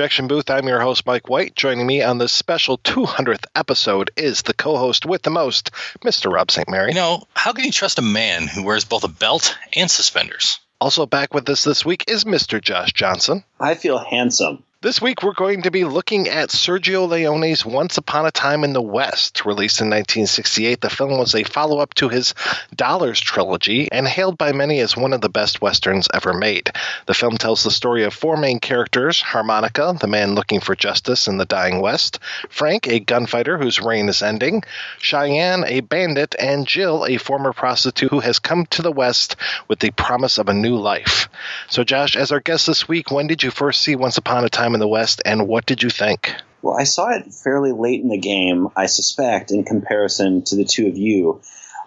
Projection booth. I'm your host, Mike White. Joining me on this special 200th episode is the co host with the most, Mr. Rob St. Mary. You know, how can you trust a man who wears both a belt and suspenders? Also back with us this week is Mr. Josh Johnson. I feel handsome. This week we're going to be looking at Sergio Leone's Once Upon a Time in the West. Released in 1968, the film was a follow up to his Dollars trilogy and hailed by many as one of the best westerns ever made. The film tells the story of four main characters Harmonica, the man looking for justice in the dying West, Frank, a gunfighter whose reign is ending, Cheyenne, a bandit, and Jill, a former prostitute who has come to the West with the promise of a new life. So, Josh, as our guest this week, when did you first see Once Upon a Time in the West, and what did you think? Well, I saw it fairly late in the game, I suspect, in comparison to the two of you.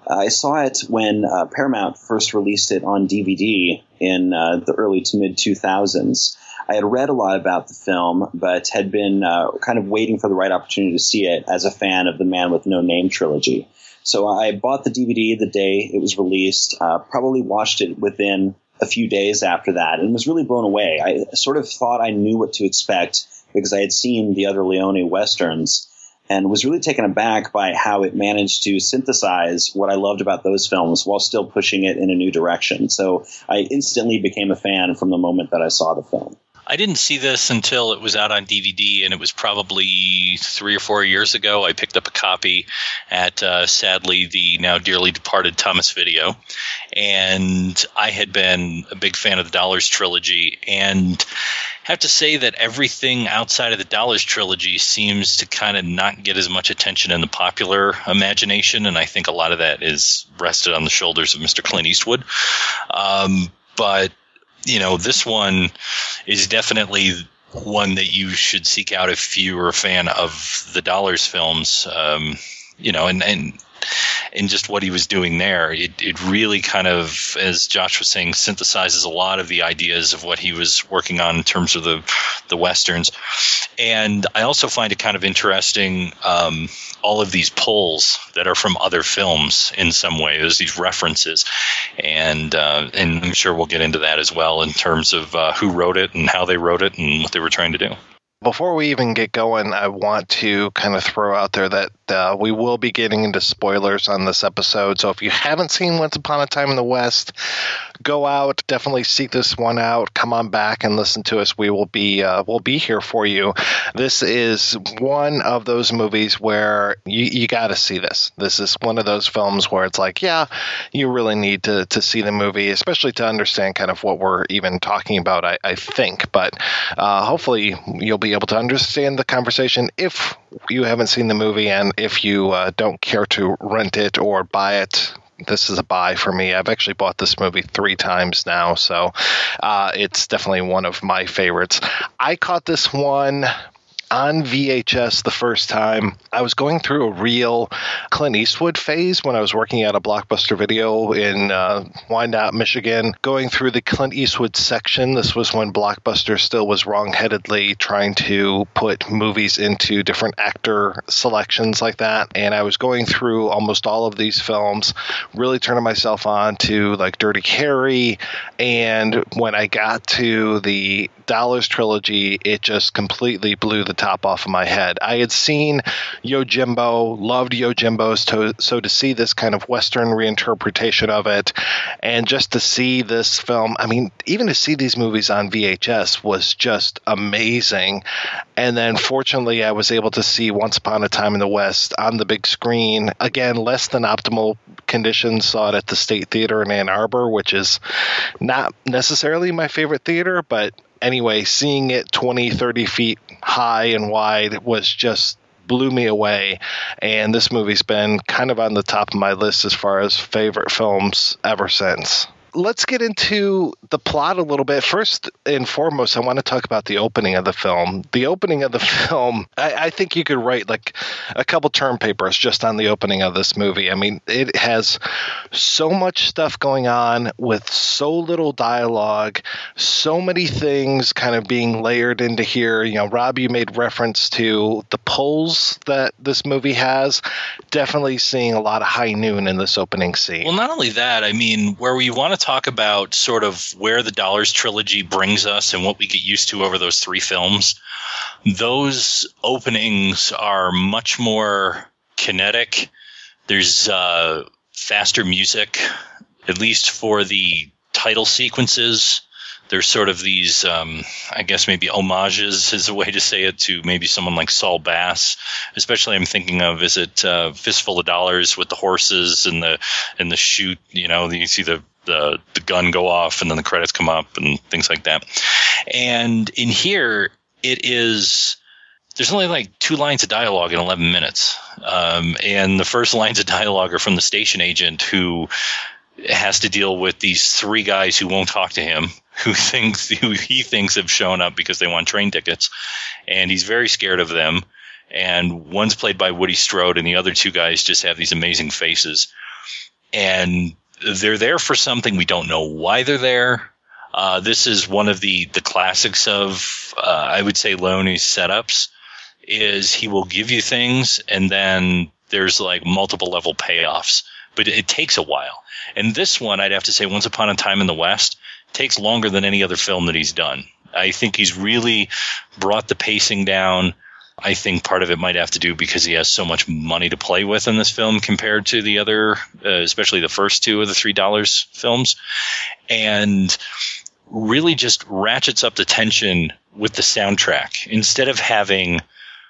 I saw it when uh, Paramount first released it on DVD in uh, the early to mid 2000s. I had read a lot about the film, but had been uh, kind of waiting for the right opportunity to see it as a fan of the Man with No Name trilogy. So I bought the DVD the day it was released, uh, probably watched it within a few days after that and was really blown away. I sort of thought I knew what to expect because I had seen the other Leone westerns and was really taken aback by how it managed to synthesize what I loved about those films while still pushing it in a new direction. So I instantly became a fan from the moment that I saw the film. I didn't see this until it was out on DVD, and it was probably three or four years ago. I picked up a copy at, uh, sadly, the now dearly departed Thomas Video, and I had been a big fan of the Dollars trilogy, and have to say that everything outside of the Dollars trilogy seems to kind of not get as much attention in the popular imagination, and I think a lot of that is rested on the shoulders of Mr. Clint Eastwood. Um, but you know, this one is definitely one that you should seek out if you are a fan of the Dollars films. Um, you know, and, and and just what he was doing there. It, it really kind of, as Josh was saying, synthesizes a lot of the ideas of what he was working on in terms of the the westerns. And I also find it kind of interesting um, all of these pulls that are from other films in some way. There's these references, and uh, and I'm sure we'll get into that as well in terms of uh, who wrote it and how they wrote it and what they were trying to do. Before we even get going, I want to kind of throw out there that uh, we will be getting into spoilers on this episode. So if you haven't seen Once Upon a Time in the West, go out, definitely seek this one out. Come on back and listen to us. We will be uh, we'll be here for you. This is one of those movies where you, you got to see this. This is one of those films where it's like, yeah, you really need to to see the movie, especially to understand kind of what we're even talking about. I, I think, but uh, hopefully you'll be able to understand the conversation if you haven't seen the movie and if you uh, don't care to rent it or buy it this is a buy for me. I've actually bought this movie three times now, so uh, it's definitely one of my favorites. I caught this one on VHS the first time. I was going through a real Clint Eastwood phase when I was working at a Blockbuster Video in uh, Wyandotte, Michigan, going through the Clint Eastwood section. This was when Blockbuster still was wrongheadedly trying to put movies into different actor selections like that. And I was going through almost all of these films, really turning myself on to like Dirty Harry. And when I got to the Dollars trilogy, it just completely blew the top off of my head. I had seen Yojimbo, loved Yojimbo, so, so to see this kind of Western reinterpretation of it, and just to see this film, I mean, even to see these movies on VHS was just amazing. And then fortunately, I was able to see Once Upon a Time in the West on the big screen. Again, less than optimal conditions. Saw it at the State Theater in Ann Arbor, which is not necessarily my favorite theater, but anyway, seeing it 20, 30 feet high and wide was just blew me away. And this movie's been kind of on the top of my list as far as favorite films ever since let's get into the plot a little bit. First and foremost, I want to talk about the opening of the film. The opening of the film, I, I, think you could write like a couple term papers just on the opening of this movie. I mean, it has so much stuff going on with so little dialogue, so many things kind of being layered into here. You know, Rob, you made reference to the pulls that this movie has. Definitely seeing a lot of high noon in this opening scene. Well, not only that, I mean, where we want to talk about sort of where the Dollars trilogy brings us and what we get used to over those three films, those openings are much more kinetic. There's uh, faster music, at least for the title sequences there's sort of these, um, I guess maybe homages is a way to say it to maybe someone like Saul Bass. Especially, I'm thinking of is it uh, Fistful of Dollars with the horses and the and the shoot. You know, you see the the the gun go off and then the credits come up and things like that. And in here, it is there's only like two lines of dialogue in 11 minutes. Um, and the first lines of dialogue are from the station agent who has to deal with these three guys who won't talk to him, who thinks who he thinks have shown up because they want train tickets, and he's very scared of them. And one's played by Woody Strode, and the other two guys just have these amazing faces, and they're there for something we don't know why they're there. Uh, this is one of the the classics of uh, I would say Leone's setups. Is he will give you things, and then there's like multiple level payoffs, but it takes a while and this one, I'd have to say, Once Upon a Time in the West, takes longer than any other film that he's done. I think he's really brought the pacing down. I think part of it might have to do because he has so much money to play with in this film compared to the other, uh, especially the first two of the three dollars films, and really just ratchets up the tension with the soundtrack instead of having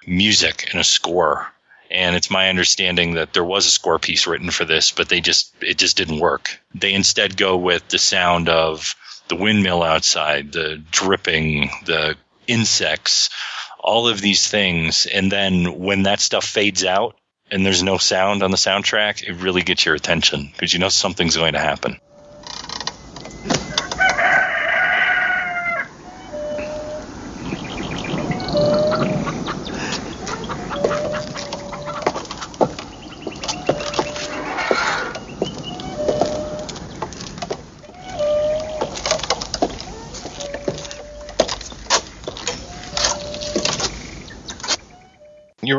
music and a score and it's my understanding that there was a score piece written for this, but they just it just didn't work. They instead go with the sound of the windmill outside, the dripping, the insects, all of these things, and then when that stuff fades out and there's no sound on the soundtrack, it really gets your attention because you know something's going to happen.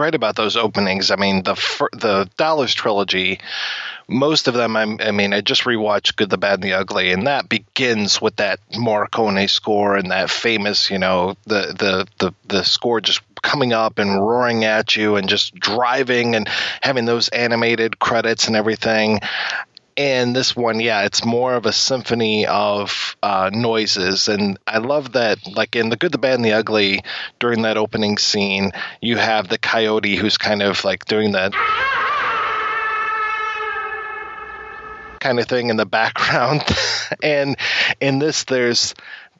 Right about those openings. I mean, the the Dollars trilogy, most of them. I'm, I mean, I just rewatched Good, the Bad, and the Ugly, and that begins with that Morricone score and that famous, you know, the the the the score just coming up and roaring at you and just driving and having those animated credits and everything and this one, yeah, it's more of a symphony of uh, noises, and I love that. Like in the Good, the Bad, and the Ugly, during that opening scene, you have the coyote who's kind of like doing that kind of thing in the background, and in this, there's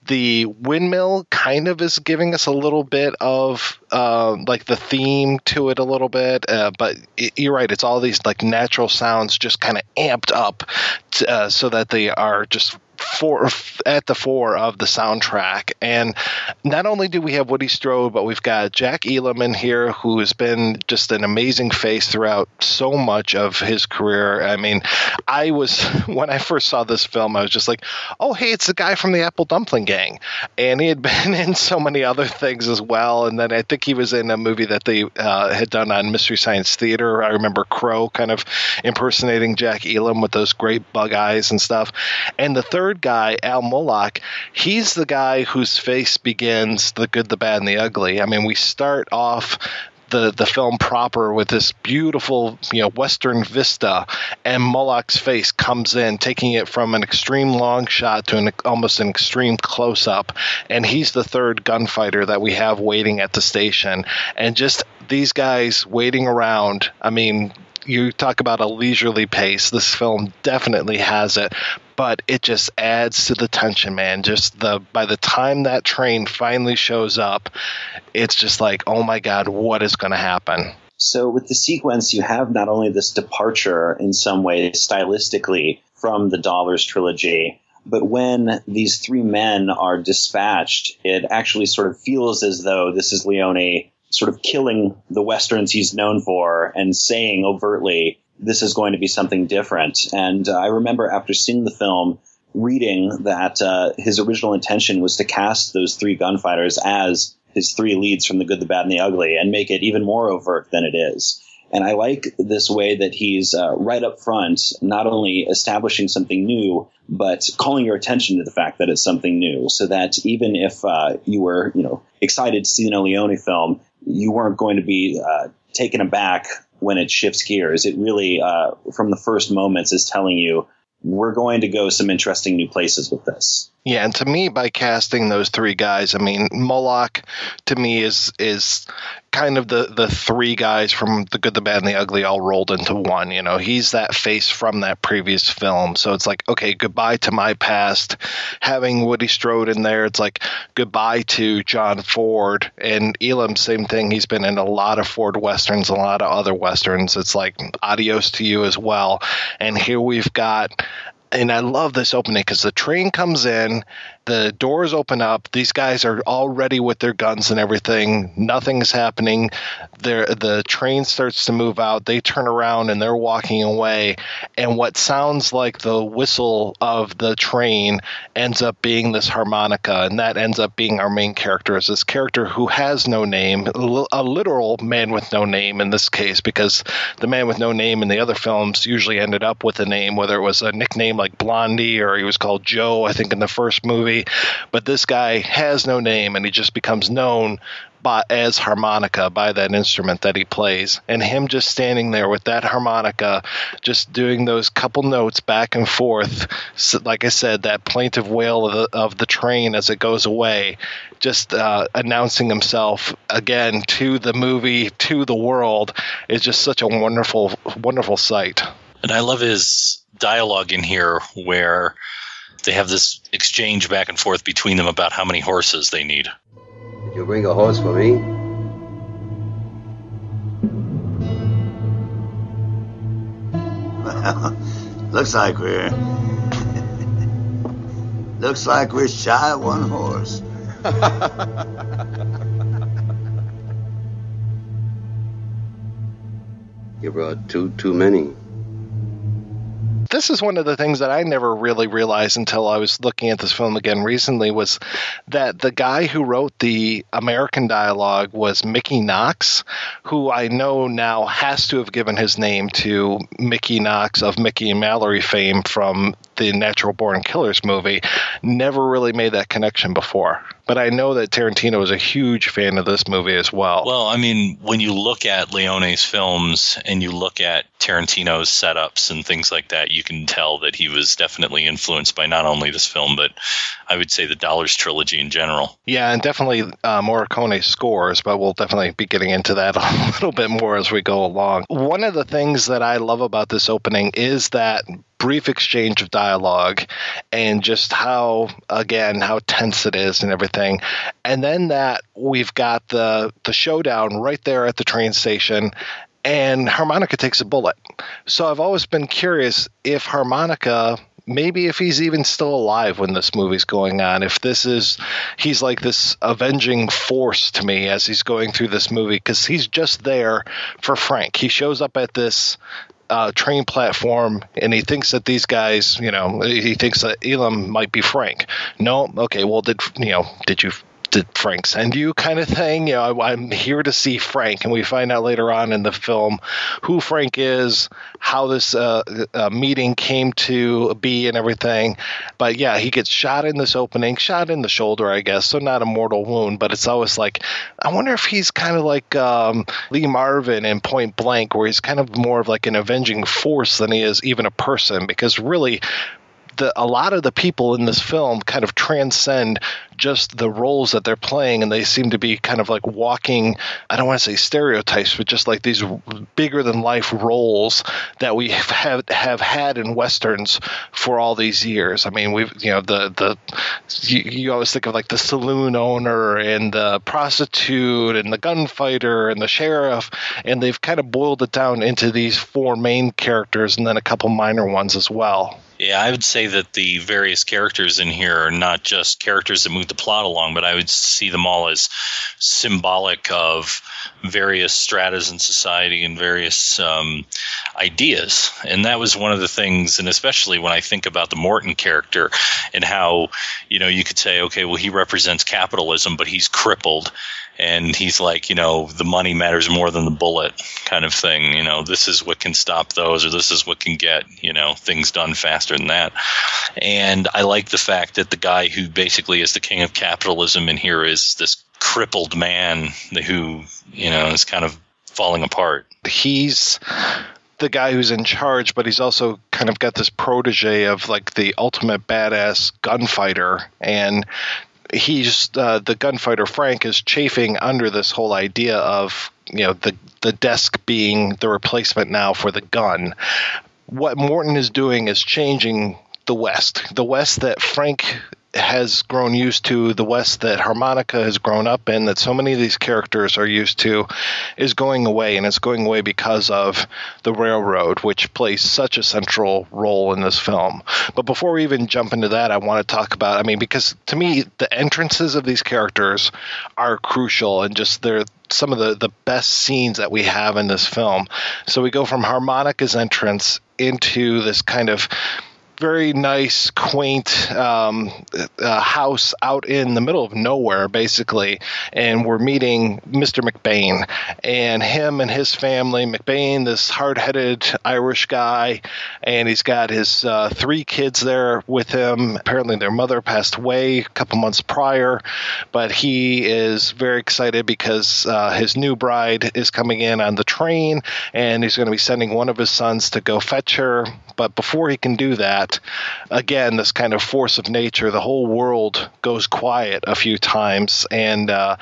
the windmill kind of is giving us a little bit of uh, like the theme to it a little bit, uh, but it, you're right. It's all these like natural sounds just kind of amped up to, uh, so that they are just for at the fore of the soundtrack. And not only do we have Woody Strode, but we've got Jack Elam in here, who has been just an amazing face throughout so much of his career. I mean, I was when I first saw this film, I was just like, "Oh, hey, it's the guy from the Apple Dumpling Gang," and he had been in so many other things as well. And then I think he was in a movie that they uh, had done on Mystery Science Theater. I remember Crow kind of impersonating Jack Elam with those great bug eyes and stuff. And the third third guy, Al Mulock, he's the guy whose face begins the good, the bad, and the ugly. I mean, we start off the the film proper with this beautiful you know western vista and Mulock's face comes in taking it from an extreme long shot to an almost an extreme close up and he's the third gunfighter that we have waiting at the station and just these guys waiting around I mean you talk about a leisurely pace. This film definitely has it, but it just adds to the tension, man. Just the by the time that train finally shows up, it's just like, oh my god, what is going to happen? So with the sequence, you have not only this departure in some way stylistically from the Dollars trilogy, but when these three men are dispatched, it actually sort of feels as though this is Leone sort of killing the westerns he's known for and saying overtly this is going to be something different. And uh, I remember after seeing the film, reading that uh, his original intention was to cast those three gunfighters as his three leads from the good, the bad, and the ugly, and make it even more overt than it is. And I like this way that he's uh, right up front, not only establishing something new, but calling your attention to the fact that it's something new, so that even if uh, you were, you know, excited to see an Leone film, you weren't going to be uh, taken aback when it shifts gears. It really, uh, from the first moments, is telling you we're going to go some interesting new places with this. Yeah, and to me, by casting those three guys, I mean Mulock to me is is kind of the the three guys from the good, the bad, and the ugly all rolled into one. You know, he's that face from that previous film, so it's like okay, goodbye to my past. Having Woody Strode in there, it's like goodbye to John Ford and Elam. Same thing. He's been in a lot of Ford westerns, a lot of other westerns. It's like adios to you as well. And here we've got and I love this opening because the train comes in the doors open up. These guys are all ready with their guns and everything. Nothing's happening. They're, the train starts to move out. They turn around and they're walking away. And what sounds like the whistle of the train ends up being this harmonica. And that ends up being our main character, is this character who has no name, a literal man with no name in this case, because the man with no name in the other films usually ended up with a name, whether it was a nickname like Blondie or he was called Joe, I think, in the first movie but this guy has no name and he just becomes known by, as harmonica by that instrument that he plays. And him just standing there with that harmonica, just doing those couple notes back and forth, so, like I said, that plaintive wail of the, of the train as it goes away, just uh, announcing himself again to the movie, to the world, is just such a wonderful, wonderful sight. And I love his dialogue in here where they have this exchange back and forth between them about how many horses they need. Did you bring a horse for me? Well, looks like we're looks like we're shy of one horse. you brought two too many this is one of the things that I never really realized until I was looking at this film again recently was that the guy who wrote the American dialogue was Mickey Knox, who I know now has to have given his name to Mickey Knox of Mickey and Mallory fame from the Natural Born Killers movie. Never really made that connection before. But I know that Tarantino is a huge fan of this movie as well. Well, I mean, when you look at Leone's films and you look at Tarantino's setups and things like that, you can tell that he was definitely influenced by not only this film, but I would say the Dollars trilogy in general. Yeah, and definitely uh, Morricone scores, but we'll definitely be getting into that a little bit more as we go along. One of the things that I love about this opening is that brief exchange of dialogue and just how again how tense it is and everything and then that we've got the the showdown right there at the train station and harmonica takes a bullet. So i've always been curious if harmonica maybe if he's even still alive when this movie's going on if this is he's like this avenging force to me as he's going through this movie because he's just there for frank. He shows up at this uh, train platform and he thinks that these guys, you know, he thinks that Elam might be Frank. No, okay, well, did you know? Did you did Frank send you kind of thing. You know, I, am here to see Frank, and we find out later on in the film who Frank is, how this uh, uh, meeting came to be, and everything. But yeah, he gets shot in this opening, shot in the shoulder, I guess, so not a mortal wound, but it's always like, I wonder if he's kind of like um, Lee Marvin in Point Blank, where he's kind of more of like an avenging force than he is even a person, because really the, a lot of the people in this film kind of transcend just the roles that they're playing, and they seem to be kind of like walking. I don't want to say stereotypes, but just like these bigger than life roles that we have have had in westerns for all these years. I mean, we've you know the the you, you always think of like the saloon owner and the prostitute and the gunfighter and the sheriff, and they've kind of boiled it down into these four main characters and then a couple minor ones as well. Yeah, I would say that the various characters in here are not just characters that move the plot along, but I would see them all as symbolic of various stratas in society and various um, ideas. And that was one of the things, and especially when I think about the Morton character and how, you know, you could say, okay, well, he represents capitalism, but he's crippled and he's like, you know, the money matters more than the bullet kind of thing. You know, this is what can stop those, or this is what can get, you know, things done faster than that. And I like the fact that the guy who basically is the king of capitalism in here is this crippled man who, you know, is kind of falling apart. He's the guy who's in charge, but he's also kind of got this protege of like the ultimate badass gunfighter. And he's uh, the gunfighter Frank is chafing under this whole idea of you know the the desk being the replacement now for the gun. What Morton is doing is changing the West, the West that Frank has grown used to, the West that harmonica has grown up in, that so many of these characters are used to, is going away. And it's going away because of the railroad, which plays such a central role in this film. But before we even jump into that, I want to talk about, I mean, because to me, the entrances of these characters are crucial and just they're some of the, the best scenes that we have in this film. So we go from harmonica's entrance into this kind of very nice, quaint um, uh, house out in the middle of nowhere, basically. And we're meeting Mr. McBain and him and his family. McBain, this hard headed Irish guy, and he's got his uh, three kids there with him. Apparently, their mother passed away a couple months prior, but he is very excited because uh, his new bride is coming in on the train and he's going to be sending one of his sons to go fetch her. But before he can do that, that again, this kind of force of nature, the whole world goes quiet a few times, and uh,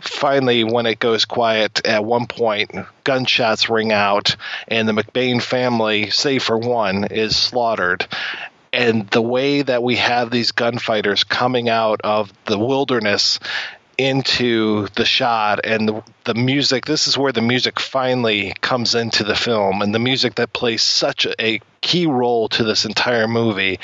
finally, when it goes quiet, at one point, gunshots ring out, and the McBain family, save for one, is slaughtered. And the way that we have these gunfighters coming out of the wilderness into the shot and the, the, music this is where the music finally comes into the film and the music that plays such a key role to this entire movie.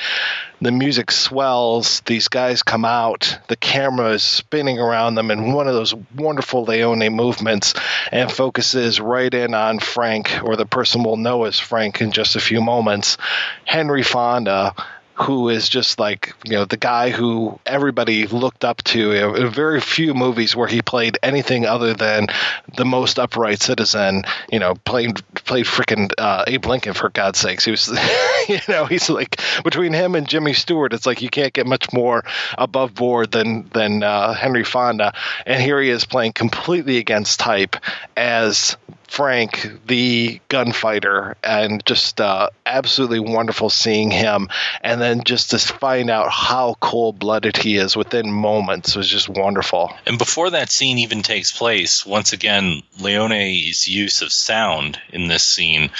The music swells, these guys come out, the camera is spinning around them in one of those wonderful Leone movements and focuses right in on Frank, or the person we'll know as Frank in just a few moments. Henry Fonda who is just like you know the guy who everybody looked up to. You know, very few movies where he played anything other than the most upright citizen. You know, played played freaking uh, Abe Lincoln for God's sakes. He was, you know, he's like between him and Jimmy Stewart, it's like you can't get much more above board than than uh, Henry Fonda. And here he is playing completely against type as Frank, the gunfighter, and just uh, absolutely wonderful seeing him. And then just to find out how cold blooded he is within moments was just wonderful. And before that scene even takes place, once again, Leone's use of sound in this scene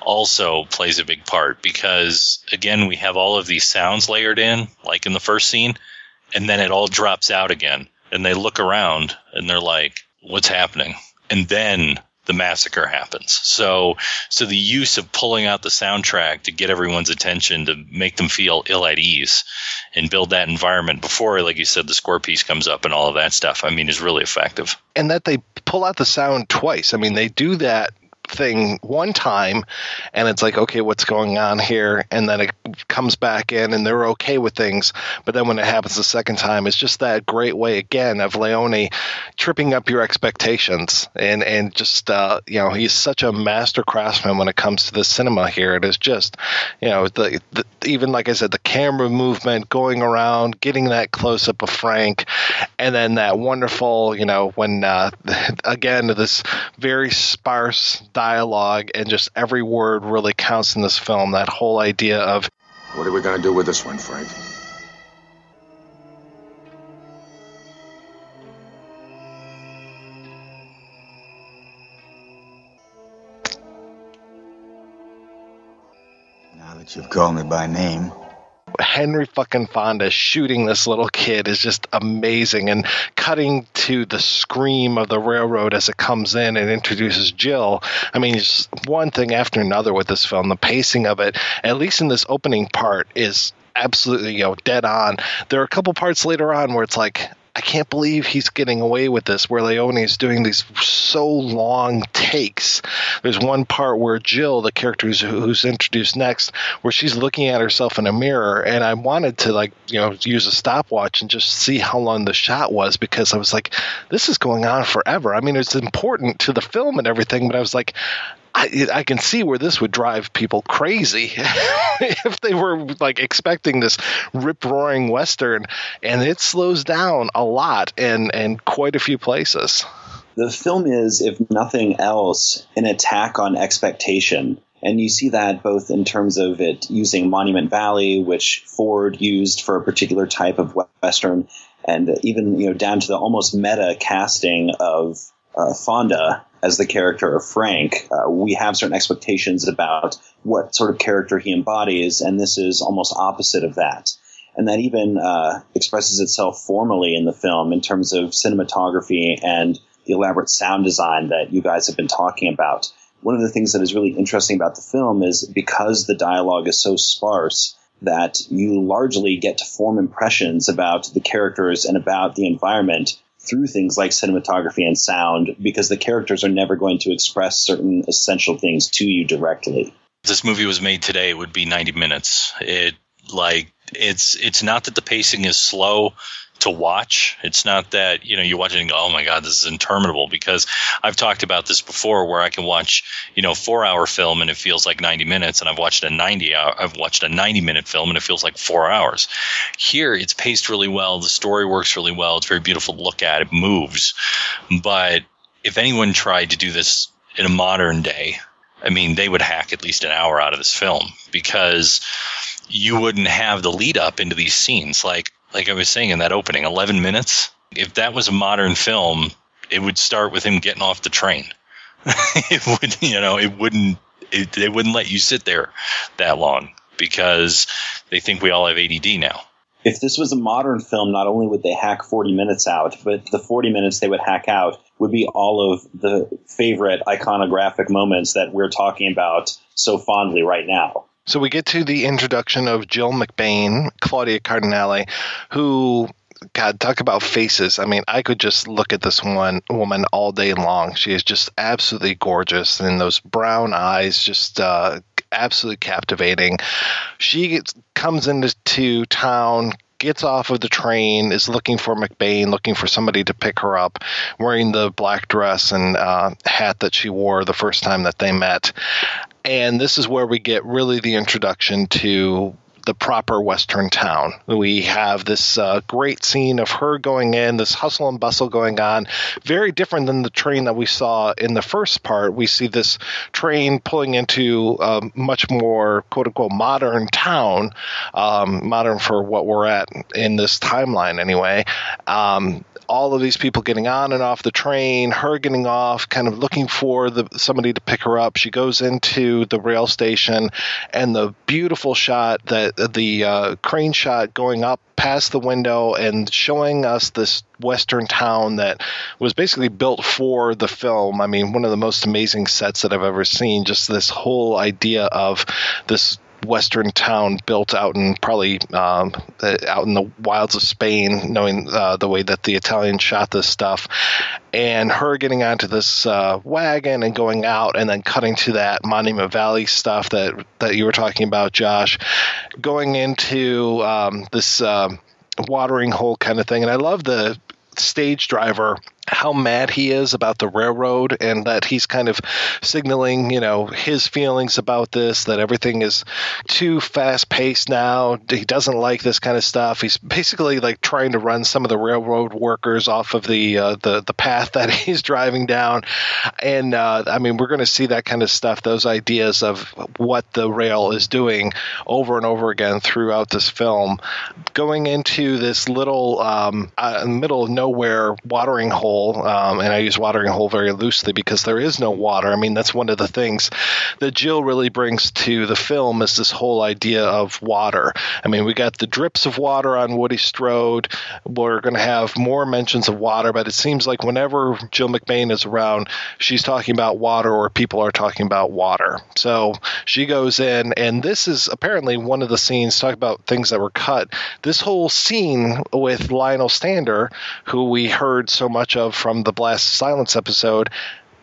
also plays a big part because, again, we have all of these sounds layered in, like in the first scene, and then it all drops out again. And they look around and they're like, what's happening? And then the massacre happens. So, so the use of pulling out the soundtrack to get everyone's attention to make them feel ill at ease and build that environment before, like you said, the score piece comes up and all of that stuff. I mean, is really effective. And that they pull out the sound twice. I mean, they do that thing one time and it's like okay what's going on here? And then it comes back in and they're okay with things. But then when it happens the second time it's just that great way again of leone tripping up your expectations. And and just uh, you know he's such a master craftsman when it comes to the cinema here. It is just you know the, the even like i said the camera movement going around getting that close up of frank and then that wonderful you know when uh, again this very sparse dialogue and just every word really counts in this film. That whole idea of what are we going to do with this one, Frank? Now that you've called me by name, Henry fucking Fonda shooting this little kid is just amazing and cutting to the scream of the railroad as it comes in and introduces Jill. I mean, it's one thing after another with this film. The pacing of it, at least in this opening part, is absolutely you know dead on. There are a couple parts later on where it's like I can't believe he's getting away with this. Where Leone is doing these so long takes. There's one part where Jill, the character who's, who's, introduced next, where she's looking at herself in a mirror, and I wanted to like you know use a stopwatch and just see how long the shot was because I was like, this is going on forever. I mean, it's important to the film and everything, but I was like, I, I, can see where this would drive people crazy if they were like expecting this rip roaring western, and it slows down a lot and and quite a few places. The film is, if nothing else, an attack on expectation. And you see that both in terms of it using Monument Valley, which Ford used for a particular type of Western, and even you know down to the almost meta casting of uh, Fonda as the character of Frank, uh, we have certain expectations about what sort of character he embodies, and this is almost opposite of that. And that even uh, expresses itself formally in the film in terms of cinematography and the elaborate sound design that you guys have been talking about. One of the things that is really interesting about the film is because the dialogue is so sparse that you largely get to form impressions about the characters and about the environment through things like cinematography and sound because the characters are never going to express certain essential things to you directly. If this movie was made today, it would be 90 minutes. It like it's it's not that the pacing is slow to watch. It's not that, you know, you watch it and go, oh my God, this is interminable because I've talked about this before where I can watch, you know, four hour film and it feels like 90 minutes. And I've watched a 90 hour, I've watched a 90 minute film and it feels like four hours. Here, it's paced really well. The story works really well. It's very beautiful to look at. It moves. But if anyone tried to do this in a modern day, I mean, they would hack at least an hour out of this film because you wouldn't have the lead up into these scenes. Like, like I was saying in that opening, 11 minutes. If that was a modern film, it would start with him getting off the train. it would, you know, it wouldn't, it, they wouldn't let you sit there that long because they think we all have ADD now. If this was a modern film, not only would they hack 40 minutes out, but the 40 minutes they would hack out would be all of the favorite iconographic moments that we're talking about so fondly right now. So we get to the introduction of Jill McBain, Claudia Cardinale, who God, talk about faces. I mean, I could just look at this one woman all day long. She is just absolutely gorgeous, and those brown eyes just uh, absolutely captivating. She gets, comes into town, gets off of the train, is looking for McBain, looking for somebody to pick her up, wearing the black dress and uh, hat that she wore the first time that they met. And this is where we get really the introduction to the proper Western town. We have this uh, great scene of her going in, this hustle and bustle going on, very different than the train that we saw in the first part. We see this train pulling into a much more quote unquote modern town, um, modern for what we're at in this timeline anyway. Um, all of these people getting on and off the train, her getting off, kind of looking for the somebody to pick her up. She goes into the rail station, and the beautiful shot that the uh, crane shot going up past the window and showing us this western town that was basically built for the film. I mean, one of the most amazing sets that I've ever seen. Just this whole idea of this western town built out in probably um, out in the wilds of Spain, knowing uh, the way that the Italians shot this stuff, and her getting onto this uh, wagon and going out, and then cutting to that Monument Valley stuff that that you were talking about, Josh, going into um, this. Uh, watering hole kind of thing and i love the stage driver how mad he is about the railroad and that he's kind of signaling, you know, his feelings about this, that everything is too fast paced now. He doesn't like this kind of stuff. He's basically like trying to run some of the railroad workers off of the uh, the the path that he's driving down. And uh, I mean, we're going to see that kind of stuff, those ideas of what the rail is doing over and over again throughout this film. Going into this little um, uh, middle of nowhere watering hole hole, um, and I use watering hole very loosely because there is no water. I mean, that's one of the things that Jill really brings to the film is this whole idea of water. I mean, we got the drips of water on Woody Strode. We're going to have more mentions of water, but it seems like whenever Jill McBain is around, she's talking about water or people are talking about water. So she goes in, and this is apparently one of the scenes. Talk about things that were cut. This whole scene with Lionel Stander, who we heard so much of from the Blast Silence episode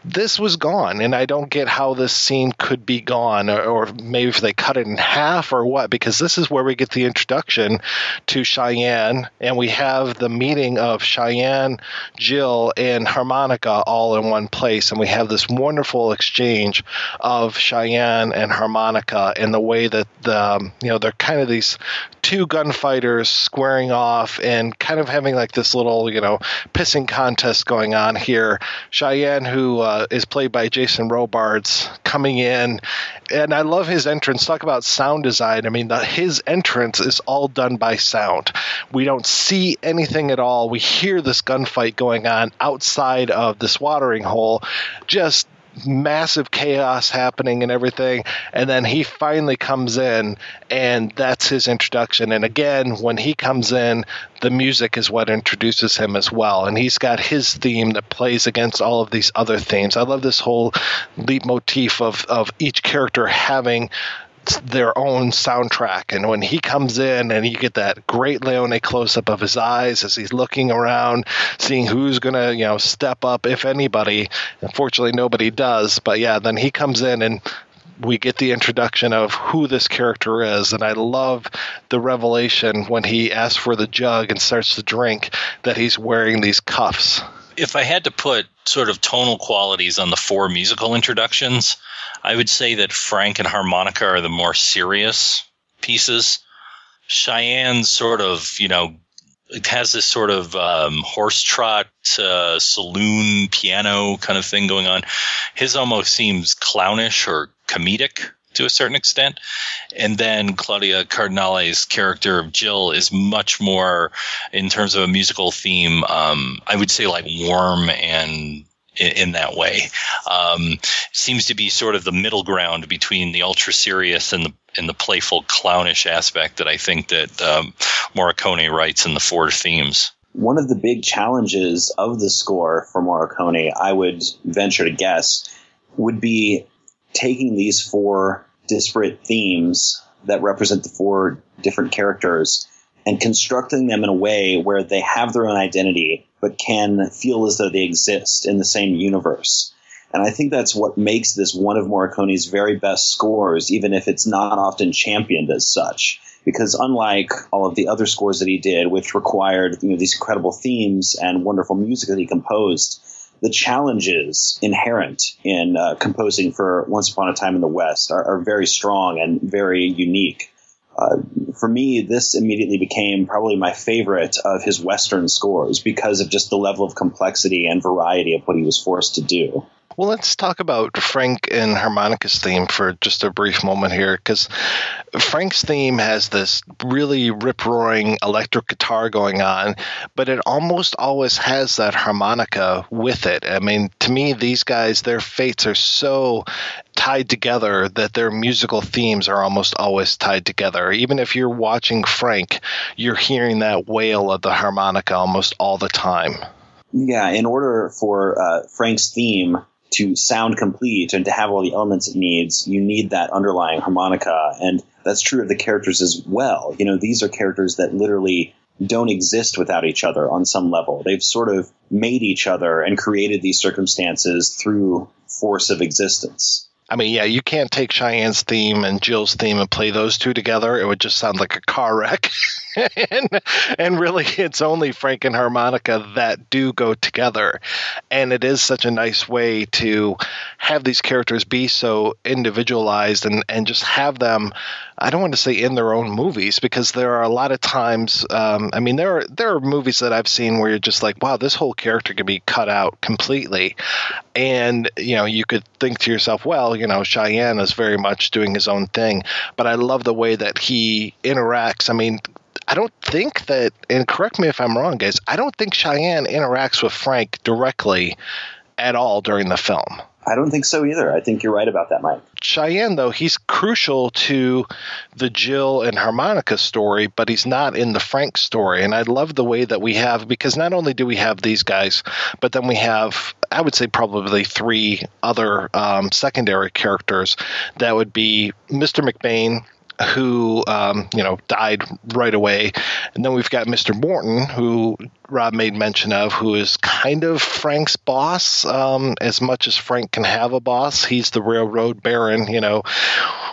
this was gone and i don't get how this scene could be gone or, or, maybe if they cut it in half or what because this is where we get the introduction to cheyenne and we have the meeting of cheyenne jill and harmonica all in one place and we have this wonderful exchange of cheyenne and harmonica and the way that the um, you know they're kind of these two gunfighters squaring off and kind of having like this little you know pissing contest going on here cheyenne who uh, is played by Jason Robards coming in, and I love his entrance. Talk about sound design. I mean, the, his entrance is all done by sound. We don't see anything at all. We hear this gunfight going on outside of this watering hole. Just massive chaos happening and everything. And then he finally comes in, and that's his introduction. And again, when he comes in, the music is what introduces him as well. And he's got his theme that plays against all of these other themes. I love this whole leitmotif of, of each character having their own soundtrack. And when he comes in and you get that great Leone close up of his eyes as he's looking around, seeing who's going to, you know, step up, if anybody. Unfortunately, nobody does. But yeah, then he comes in and we get the introduction of who this character is. And I love the revelation when he asks for the jug and starts to drink that he's wearing these cuffs. If I had to put sort of tonal qualities on the four musical introductions, I would say that Frank and harmonica are the more serious pieces. Cheyenne sort of, you know, it has this sort of um, horse trot uh, saloon piano kind of thing going on. His almost seems clownish or comedic to a certain extent. And then Claudia Cardinale's character of Jill is much more, in terms of a musical theme, um, I would say like warm and in, that way. Um, seems to be sort of the middle ground between the ultra serious and the and the playful clownish aspect that I think that um, Morricone writes in the four themes. One of the big challenges of the score for Morricone, I would venture to guess, would be taking these four disparate themes that represent the four different characters and constructing them in a way where they have their own identity but can feel as though they exist in the same universe. And I think that's what makes this one of Morricone's very best scores, even if it's not often championed as such. Because unlike all of the other scores that he did, which required you know, these incredible themes and wonderful music that he composed, the challenges inherent in uh, composing for Once Upon a Time in the West are, are very strong and very unique. Uh, for me, this immediately became probably my favorite of his Western scores because of just the level of complexity and variety of what he was forced to do. Well, let's talk about Frank and Harmonica's theme for just a brief moment here, because Frank's theme has this really rip roaring electric guitar going on, but it almost always has that harmonica with it. I mean, to me, these guys, their fates are so tied together that their musical themes are almost always tied together. Even if you're watching Frank, you're hearing that wail of the harmonica almost all the time. Yeah, in order for uh, Frank's theme to sound complete and to have all the elements it needs, you need that underlying harmonica. And that's true of the characters as well. You know, these are characters that literally don't exist without each other on some level. They've sort of made each other and created these circumstances through force of existence. I mean, yeah, you can't take Cheyenne's theme and Jill's theme and play those two together. It would just sound like a car wreck. and, and really, it's only Frank and harmonica that do go together. And it is such a nice way to have these characters be so individualized and, and just have them I don't want to say in their own movies because there are a lot of times. Um, I mean, there are there are movies that I've seen where you're just like, wow, this whole character could be cut out completely, and you know, you could think to yourself, well, you know, Cheyenne is very much doing his own thing, but I love the way that he interacts. I mean, I don't think that, and correct me if I'm wrong, guys. I don't think Cheyenne interacts with Frank directly at all during the film. I don't think so either. I think you're right about that, Mike. Cheyenne, though, he's crucial to the Jill and harmonica story, but he's not in the Frank story. And I love the way that we have, because not only do we have these guys, but then we have, I would say, probably three other um, secondary characters. That would be Mr. McBain, who um, you know died right away, and then we've got Mr. Morton, who Rob made mention of, who is kind of Frank's boss, um, as much as Frank can have a boss. He's the railroad baron, you know,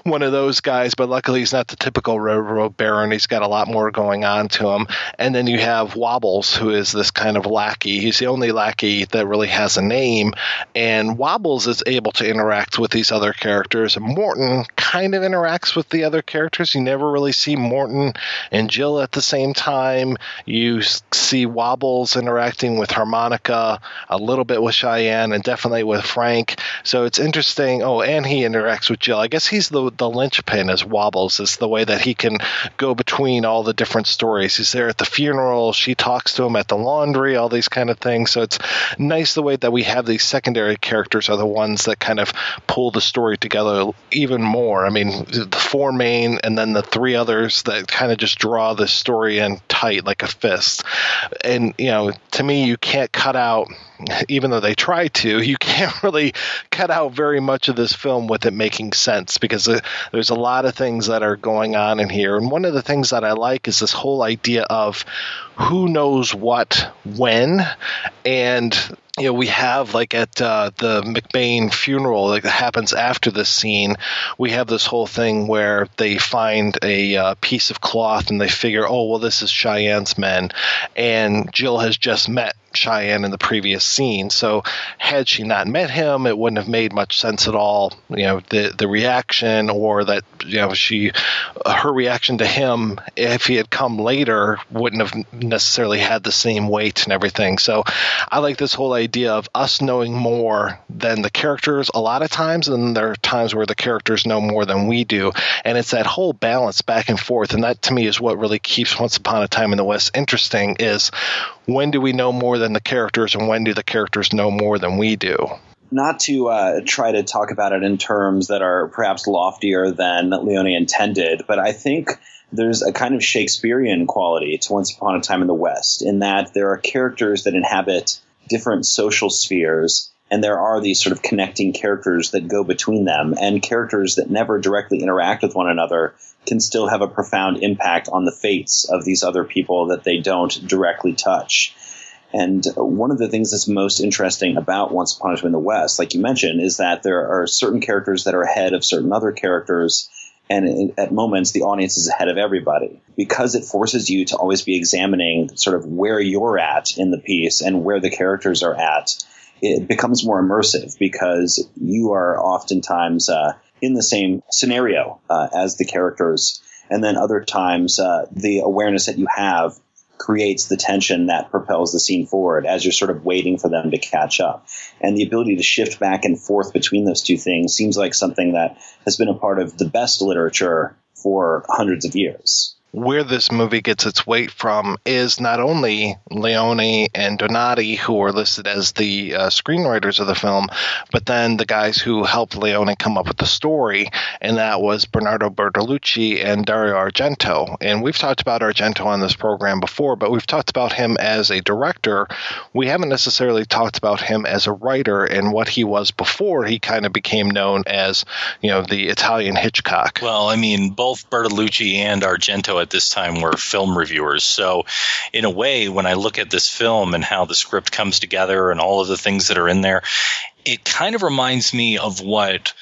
one of those guys, but luckily he's not the typical railroad baron. He's got a lot more going on to him. And then you have Wobbles, who is this kind of lackey. He's the only lackey that really has a name. And Wobbles is able to interact with these other characters. Morton kind of interacts with the other characters. You never really see Morton and Jill at the same time. You see Wobbles interacting with Harmonica, a little bit with Cheyenne, and definitely with Frank. So it's interesting. Oh, and he interacts with Jill. I guess he's the the linchpin is Wobbles. Is the way that he can go between all the different stories. He's there at the funeral. She talks to him at the laundry. All these kind of things. So it's nice the way that we have these secondary characters are the ones that kind of pull the story together even more. I mean, the four main and then the three others that kind of just draw the story in tight like a fist. And you know, to me, you can't cut out even though they try to, you can't really cut out very much of this film with it making sense because there's a lot of things that are going on in here. And one of the things that I like is this whole idea of who knows what when and you know, we have like at uh, the McBain funeral, like that happens after this scene. We have this whole thing where they find a uh, piece of cloth and they figure, oh, well, this is Cheyenne's men, and Jill has just met Cheyenne in the previous scene. So had she not met him, it wouldn't have made much sense at all. You know, the the reaction or that you know she her reaction to him if he had come later wouldn't have necessarily had the same weight and everything. So I like this whole idea of us knowing more than the characters a lot of times, and there are times where the characters know more than we do, and it's that whole balance back and forth, and that to me is what really keeps Once Upon a Time in the West interesting. Is when do we know more than the characters, and when do the characters know more than we do? Not to uh, try to talk about it in terms that are perhaps loftier than Leone intended, but I think there's a kind of Shakespearean quality to Once Upon a Time in the West, in that there are characters that inhabit different social spheres and there are these sort of connecting characters that go between them, and characters that never directly interact with one another can still have a profound impact on the fates of these other people that they don't directly touch. And one of the things that's most interesting about Once Upon a Time in the West, like you mentioned, is that there are certain characters that are ahead of certain other characters. And at moments, the audience is ahead of everybody because it forces you to always be examining sort of where you're at in the piece and where the characters are at. It becomes more immersive because you are oftentimes uh, in the same scenario uh, as the characters. And then other times, uh, the awareness that you have creates the tension that propels the scene forward as you're sort of waiting for them to catch up. And the ability to shift back and forth between those two things seems like something that has been a part of the best literature for hundreds of years where this movie gets its weight from is not only Leone and Donati, who are listed as the uh, screenwriters of the film, but then the guys who helped Leone come up with the story, and that was Bernardo Bertolucci and Dario Argento. And we've talked about Argento on this program before, but we've talked about him as a director. We haven't necessarily talked about him as a writer and what he was before he kind of became known as, you know, the Italian Hitchcock. Well, I mean, both Bertolucci and Argento at this time were film reviewers. So, in a way, when I look at this film and how the script comes together and all of the things that are in there, it kind of reminds me of what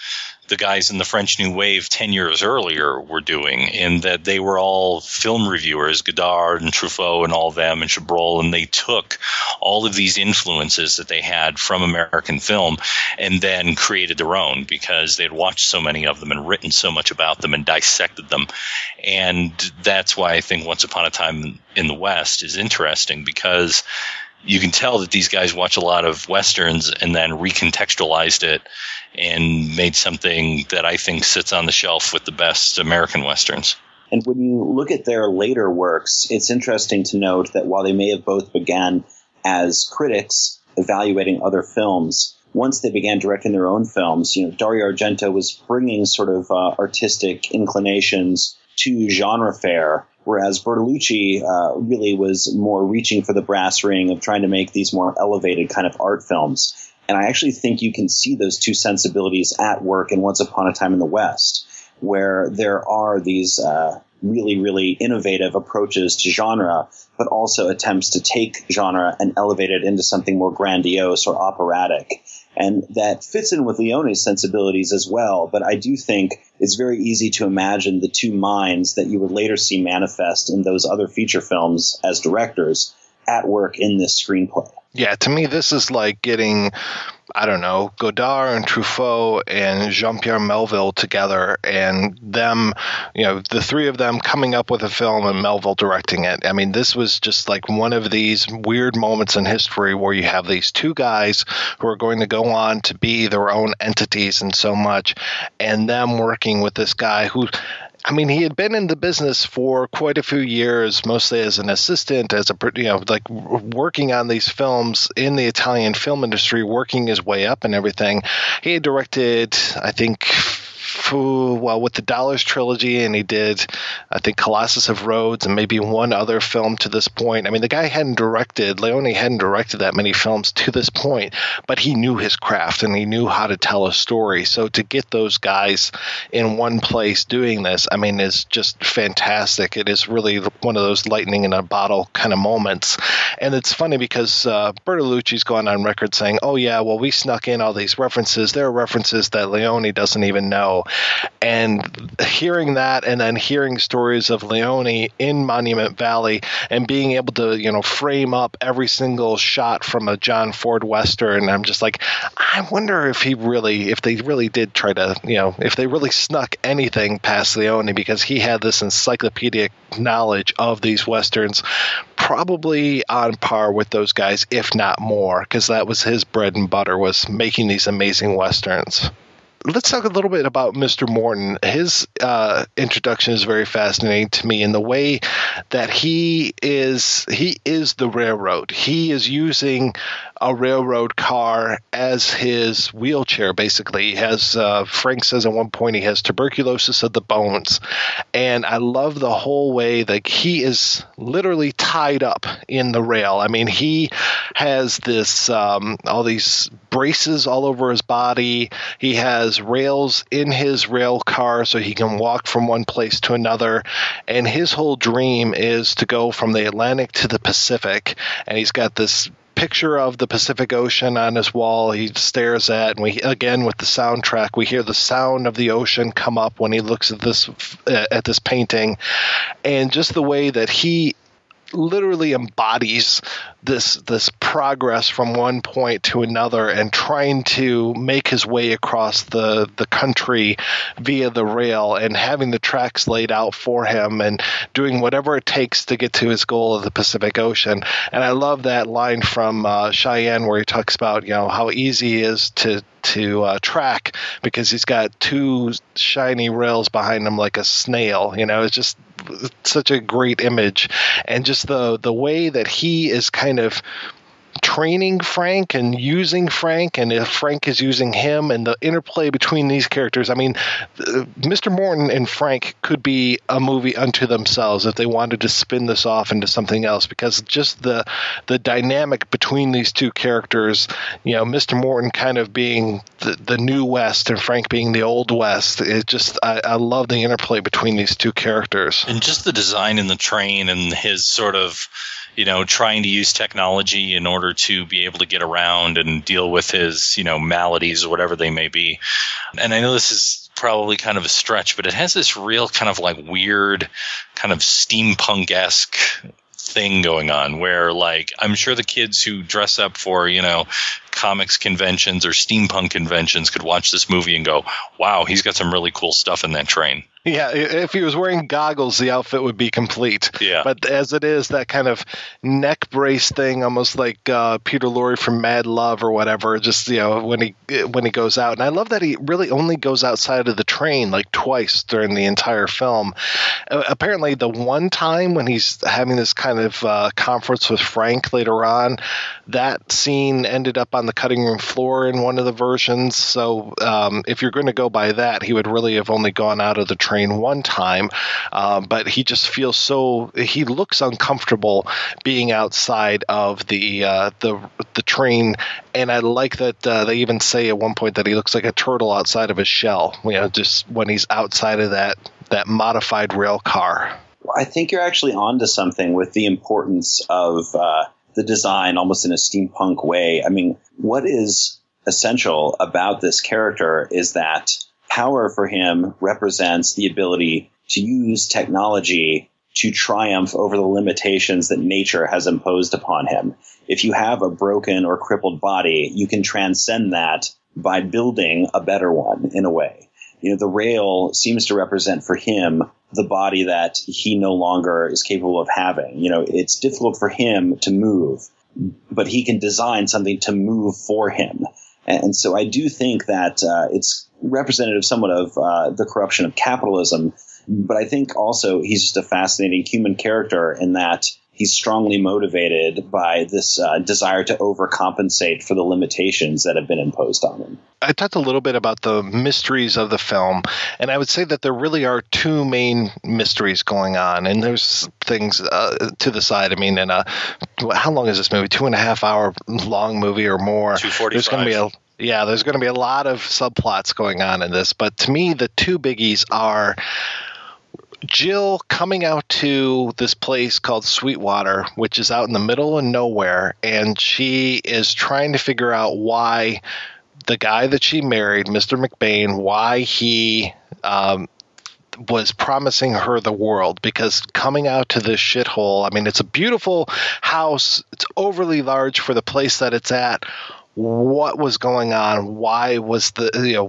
the guys in the French New Wave 10 years earlier were doing, in that they were all film reviewers, Godard and Truffaut and all of them, and Chabrol, and they took all of these influences that they had from American film and then created their own because they'd watched so many of them and written so much about them and dissected them. And that's why I think Once Upon a Time in the West is interesting because you can tell that these guys watch a lot of westerns and then recontextualized it and made something that I think sits on the shelf with the best American westerns. And when you look at their later works, it's interesting to note that while they may have both began as critics evaluating other films, once they began directing their own films, you know, Dario Argento was bringing sort of uh, artistic inclinations to genre fare, whereas Bertolucci uh, really was more reaching for the brass ring of trying to make these more elevated kind of art films. And I actually think you can see those two sensibilities at work in Once Upon a Time in the West, where there are these uh, really, really innovative approaches to genre, but also attempts to take genre and elevate it into something more grandiose or operatic. And that fits in with Leone's sensibilities as well. But I do think it's very easy to imagine the two minds that you would later see manifest in those other feature films as directors at work in this screenplay. Yeah, to me, this is like getting, I don't know, Godard and Truffaut and Jean Pierre Melville together and them, you know, the three of them coming up with a film and Melville directing it. I mean, this was just like one of these weird moments in history where you have these two guys who are going to go on to be their own entities and so much, and them working with this guy who I mean, he had been in the business for quite a few years, mostly as an assistant, as a you know, like working on these films in the Italian film industry, working his way up and everything. He had directed, I think, well with the Dollars trilogy, and he did, I think, Colossus of Rhodes, and maybe one other film to this point. I mean, the guy hadn't directed Leone hadn't directed that many films to this point, but he knew his craft and he knew how to tell a story. So to get those guys in one place doing this, I mean, is just fantastic. It is really one of those lightning in a bottle kind of moments, and it's funny because uh, Bertolucci's gone on record saying, "Oh yeah, well we snuck in all these references. There are references that Leone doesn't even know." And hearing that and then hearing stories of Leone in Monument Valley and being able to, you know, frame up every single shot from a John Ford Western, I'm just like, I wonder if he really, if they really did try to, you know, if they really snuck anything past Leone because he had this encyclopedic knowledge of these Westerns, probably on par with those guys, if not more, because that was his bread and butter was making these amazing Westerns let's talk a little bit about Mr. Morton. His uh, introduction is very fascinating to me in the way that he is he is the railroad. He is using a railroad car as his wheelchair. Basically, he has uh, Frank says at one point he has tuberculosis of the bones, and I love the whole way that he is literally tied up in the rail. I mean, he has this um, all these braces all over his body. He has rails in his rail car so he can walk from one place to another. And his whole dream is to go from the Atlantic to the Pacific. And he's got this picture of the Pacific Ocean on his wall. He stares at and we again with the soundtrack we hear the sound of the ocean come up when he looks at this at this painting. And just the way that he literally embodies this this progress from one point to another and trying to make his way across the the country via the rail and having the tracks laid out for him and doing whatever it takes to get to his goal of the Pacific Ocean. And I love that line from uh, Cheyenne where he talks about you know how easy it is to to uh, track because he's got two shiny rails behind him like a snail. You know, it's just such a great image, and just the the way that he is kind of training Frank and using Frank, and if Frank is using him, and the interplay between these characters. I mean, uh, Mr. Morton and Frank could be a movie unto themselves if they wanted to spin this off into something else, because just the the dynamic between these two characters, you know, Mr. Morton kind of being the, the new West and Frank being the old West. It just I, I love the interplay between these two characters, and just the design in the train and his sort of you know, trying to use technology in order to be able to get around and deal with his, you know, maladies or whatever they may be. And I know this is probably kind of a stretch, but it has this real kind of like weird, kind of steampunk esque thing going on where like I'm sure the kids who dress up for, you know, comics conventions or steampunk conventions could watch this movie and go, "Wow, he's got some really cool stuff in that train." Yeah, if he was wearing goggles, the outfit would be complete. Yeah. But as it is, that kind of neck brace thing, almost like uh, Peter Lorre from Mad Love or whatever. Just you know when he when he goes out, and I love that he really only goes outside of the train like twice during the entire film. Uh, apparently, the one time when he's having this kind of uh, conference with Frank later on, that scene ended up on the cutting room floor in one of the versions. So um, if you're going to go by that, he would really have only gone out of the train train one time, uh, but he just feels so he looks uncomfortable being outside of the uh, the the train, and I like that uh, they even say at one point that he looks like a turtle outside of his shell. You know, just when he's outside of that that modified rail car. I think you're actually onto something with the importance of uh, the design, almost in a steampunk way. I mean, what is essential about this character is that power for him represents the ability to use technology to triumph over the limitations that nature has imposed upon him. If you have a broken or crippled body, you can transcend that by building a better one in a way. You know, the rail seems to represent for him the body that he no longer is capable of having. You know, it's difficult for him to move, but he can design something to move for him. And so I do think that uh, it's representative somewhat of uh, the corruption of capitalism. But I think also he's just a fascinating human character in that he's strongly motivated by this uh, desire to overcompensate for the limitations that have been imposed on him. I talked a little bit about the mysteries of the film, and I would say that there really are two main mysteries going on, and there's things uh, to the side. I mean, in a how long is this movie? Two and a half hour long movie or more? Two forty five. There's going to be a yeah, there's going to be a lot of subplots going on in this, but to me, the two biggies are Jill coming out to this place called Sweetwater, which is out in the middle of nowhere, and she is trying to figure out why the guy that she married, Mr. McBain, why he um, was promising her the world because coming out to this shithole, I mean, it's a beautiful house. It's overly large for the place that it's at what was going on why was the you know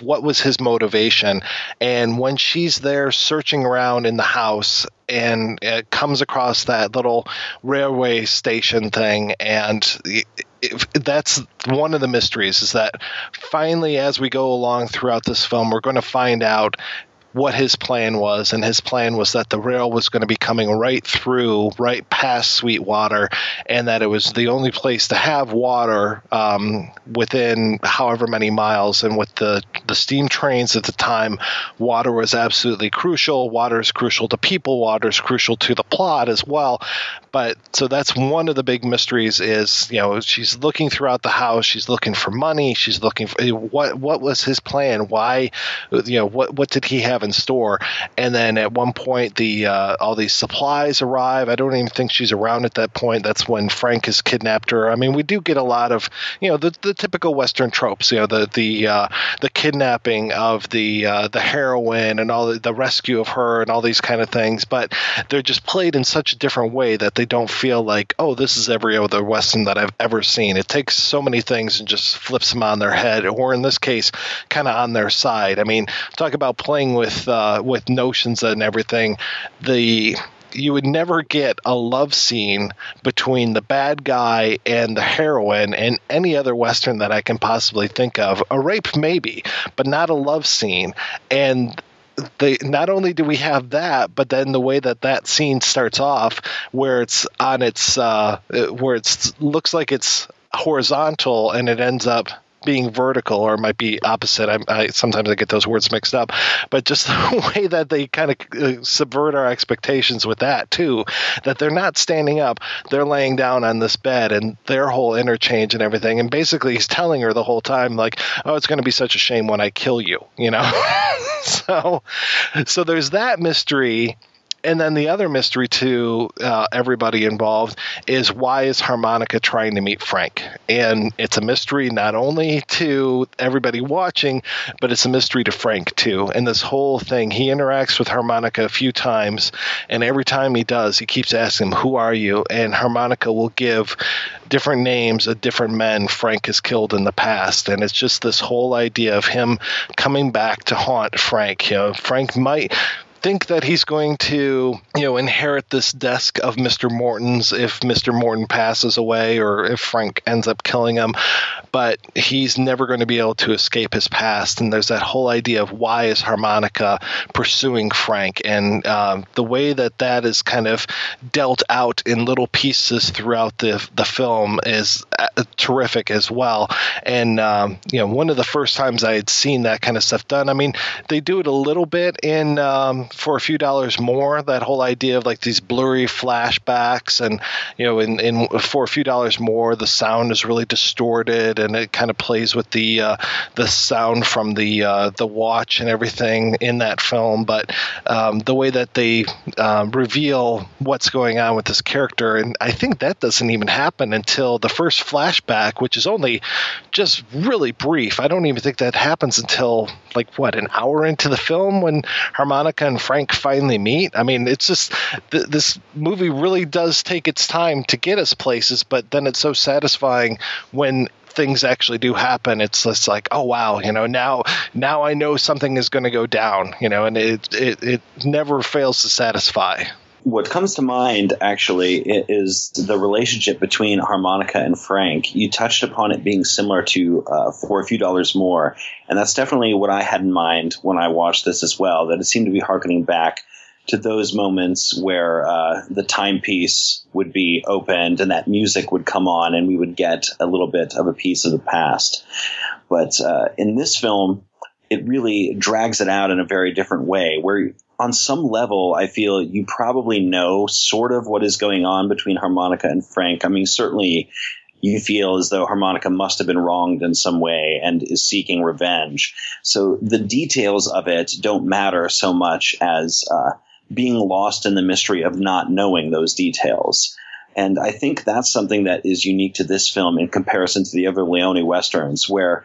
what was his motivation? And when she's there searching around in the house and it comes across that little railway station thing and that's one of the mysteries is that finally as we go along throughout this film we're going to find out what his plan was, and his plan was that the rail was going to be coming right through, right past Sweetwater, and that it was the only place to have water um, within however many miles. And with the the steam trains at the time, water was absolutely crucial. Water is crucial to people. Water is crucial to the plot as well. But so that's one of the big mysteries. Is you know she's looking throughout the house. She's looking for money. She's looking for what what was his plan? Why you know what what did he have in store? And then at one point the uh, all these supplies arrive. I don't even think she's around at that point. That's when Frank has kidnapped her. I mean we do get a lot of you know the the typical Western tropes. You know the the uh, the kidnapping of the uh, the heroine and all the, the rescue of her and all these kind of things. But they're just played in such a different way that they don't feel like oh this is every other Western that I've ever seen. It takes so many things and just flips them on their head, or in this case, kind of on their side. I mean, talk about playing with uh, with notions and everything. The you would never get a love scene between the bad guy and the heroine in any other western that I can possibly think of. A rape maybe, but not a love scene. And they not only do we have that, but then the way that that scene starts off, where it's on its uh, where it looks like it's horizontal and it ends up being vertical or it might be opposite. I, I, sometimes I get those words mixed up, but just the way that they kind of uh, subvert our expectations with that too, that they're not standing up, they're laying down on this bed and their whole interchange and everything. And basically, he's telling her the whole time, like, "Oh, it's going to be such a shame when I kill you," you know. so, so there's that mystery and then the other mystery to uh, everybody involved is why is Harmonica trying to meet Frank? And it's a mystery not only to everybody watching, but it's a mystery to Frank too. And this whole thing, he interacts with Harmonica a few times, and every time he does, he keeps asking him, "Who are you?" And Harmonica will give different names of different men Frank has killed in the past. And it's just this whole idea of him coming back to haunt Frank. You know, Frank might think that he's going to, you know, inherit this desk of Mr. Morton's if Mr. Morton passes away or if Frank ends up killing him, but he's never going to be able to escape his past. And there's that whole idea of why is Harmonica pursuing Frank, and um, the way that that is kind of dealt out in little pieces throughout the the film is uh, terrific as well. And um, you know, one of the first times I had seen that kind of stuff done. I mean, they do it a little bit in um, for a few dollars more. That whole idea of like these blurry flashbacks, and you know, in, in for a few dollars more, the sound is really distorted, and it kind of plays with the uh, the sound from the uh, the watch and everything in that film. But um, the way that they um, reveal what's going on with this character, and I think that doesn't even happen until the first flashback, which is only just really brief. I don't even think that happens until like what an hour into the film when Harmonica and Frank finally meet. I mean, it's just th- this movie really does take its time to get us places, but then it's so satisfying when things actually do happen it's just like oh wow you know now now i know something is going to go down you know and it, it it never fails to satisfy what comes to mind actually is the relationship between harmonica and frank. You touched upon it being similar to uh, for a few dollars more and that's definitely what i had in mind when i watched this as well that it seemed to be harkening back to those moments where uh, the timepiece would be opened and that music would come on and we would get a little bit of a piece of the past. But uh, in this film it really drags it out in a very different way where on some level, I feel you probably know sort of what is going on between Harmonica and Frank. I mean, certainly you feel as though Harmonica must have been wronged in some way and is seeking revenge. So the details of it don't matter so much as uh, being lost in the mystery of not knowing those details. And I think that's something that is unique to this film in comparison to the other Leone westerns, where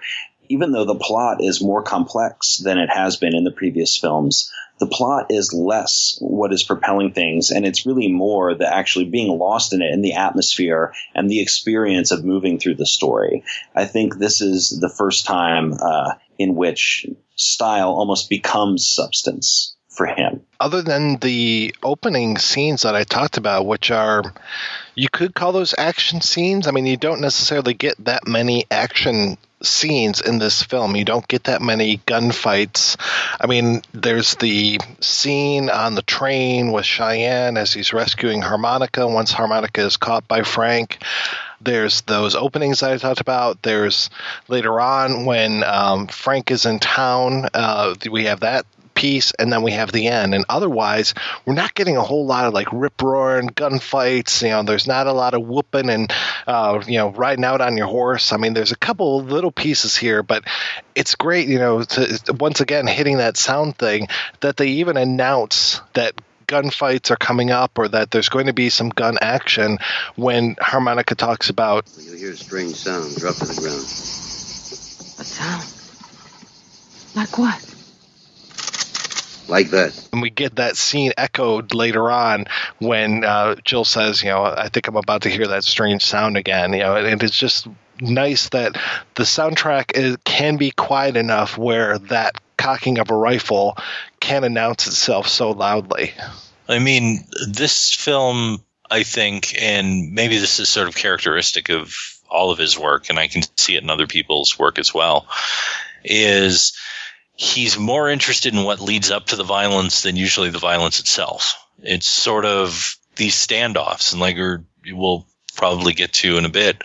even though the plot is more complex than it has been in the previous films, the plot is less what is propelling things, and it's really more the actually being lost in it and the atmosphere and the experience of moving through the story. I think this is the first time uh, in which style almost becomes substance for him. Other than the opening scenes that I talked about, which are, you could call those action scenes. I mean, you don't necessarily get that many action scenes in this film. You don't get that many gunfights. I mean, there's the scene on the train with Cheyenne as he's rescuing Harmonica once Harmonica is caught by Frank. There's those openings I talked about. There's later on when um, Frank is in town. Uh, we have that piece, and then we have the end. And otherwise, we're not getting a whole lot of like rip roaring gunfights. You know, there's not a lot of whooping and uh, you know riding out on your horse. I mean, there's a couple little pieces here, but it's great. You know, to, once again hitting that sound thing that they even announce that gunfights are coming up or that there's going to be some gun action when harmonica talks about you hear a strange sound drop to the ground a sound like what like that. And we get that scene echoed later on when uh, Jill says, you know, I think I'm about to hear that strange sound again. You know, and it's just nice that the soundtrack is, can be quiet enough where that cocking of a rifle can announce itself so loudly. I mean, this film, I think, and maybe this is sort of characteristic of all of his work, and I can see it in other people's work as well, is he's more interested in what leads up to the violence than usually the violence itself. It's sort of these standoffs, and like we'll probably get to in a bit.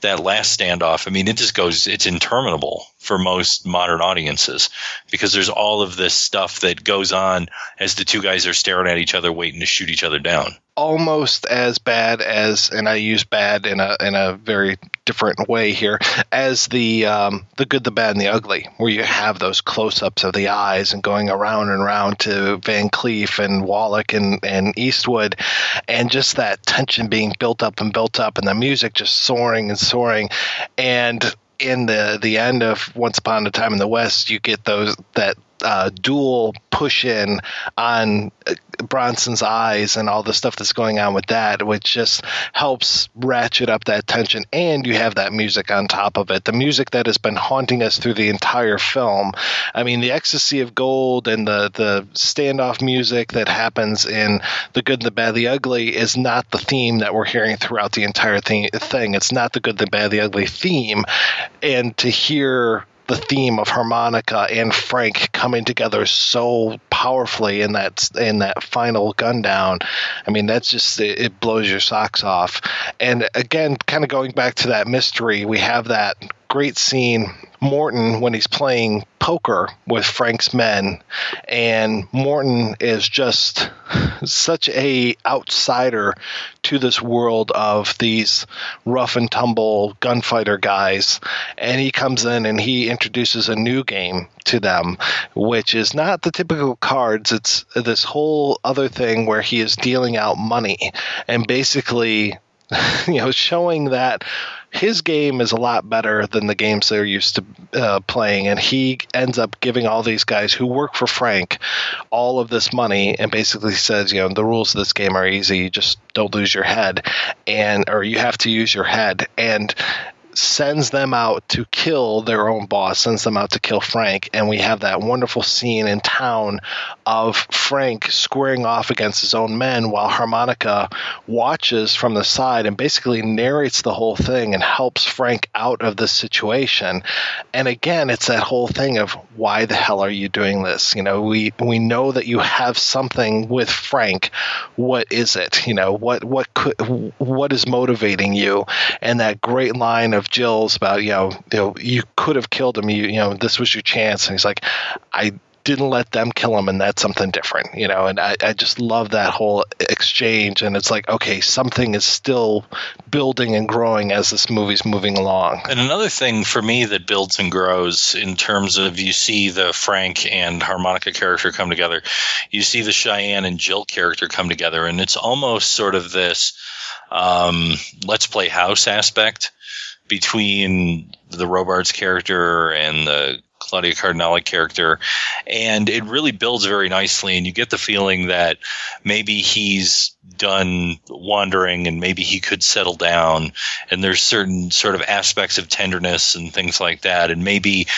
That last standoff, I mean, it just goes, it's interminable for most modern audiences because there's all of this stuff that goes on as the two guys are staring at each other, waiting to shoot each other down. Almost as bad as, and I use bad in a in a very different way here, as the um, the good, the bad, and the ugly, where you have those close ups of the eyes and going around and around to Van Cleef and Wallach and and Eastwood, and just that tension being built up and built up, and the music just soaring and soaring, and in the the end of Once Upon a Time in the West, you get those that uh, dual push in on uh, Bronson's eyes and all the stuff that's going on with that, which just helps ratchet up that tension. And you have that music on top of it, the music that has been haunting us through the entire film. I mean, the ecstasy of gold and the the standoff music that happens in the good, the bad, the ugly is not the theme that we're hearing throughout the entire thing. It's not the good, the bad, the ugly theme, and to hear the theme of harmonica and Frank coming together so powerfully in that in that final gun down. I mean, that's just it, it blows your socks off. And again, kind of going back to that mystery, we have that great scene Morton when he's playing poker with Frank's men and Morton is just such a outsider to this world of these rough and tumble gunfighter guys and he comes in and he introduces a new game to them which is not the typical cards. It's this whole other thing where he is dealing out money and basically you know showing that his game is a lot better than the games they're used to uh, playing, and he ends up giving all these guys who work for Frank all of this money, and basically says, you know, the rules of this game are easy. You Just don't lose your head, and or you have to use your head, and sends them out to kill their own boss, sends them out to kill Frank, and we have that wonderful scene in town of Frank squaring off against his own men while Harmonica watches from the side and basically narrates the whole thing and helps Frank out of this situation. And again, it's that whole thing of why the hell are you doing this? You know, we we know that you have something with Frank. What is it? You know, what what could what is motivating you? And that great line of Jill's about you know you know you could have killed him. You you know this was your chance, and he's like, I didn't let them kill him, and that's something different, you know. And I, I just love that whole exchange, and it's like, okay, something is still building and growing as this movie's moving along. And another thing for me that builds and grows in terms of you see the Frank and harmonica character come together, you see the Cheyenne and Jill character come together, and it's almost sort of this um, let's play house aspect between the Robards character and the Claudia Cardinale character, and it really builds very nicely. And you get the feeling that maybe he's done wandering and maybe he could settle down. And there's certain sort of aspects of tenderness and things like that. And maybe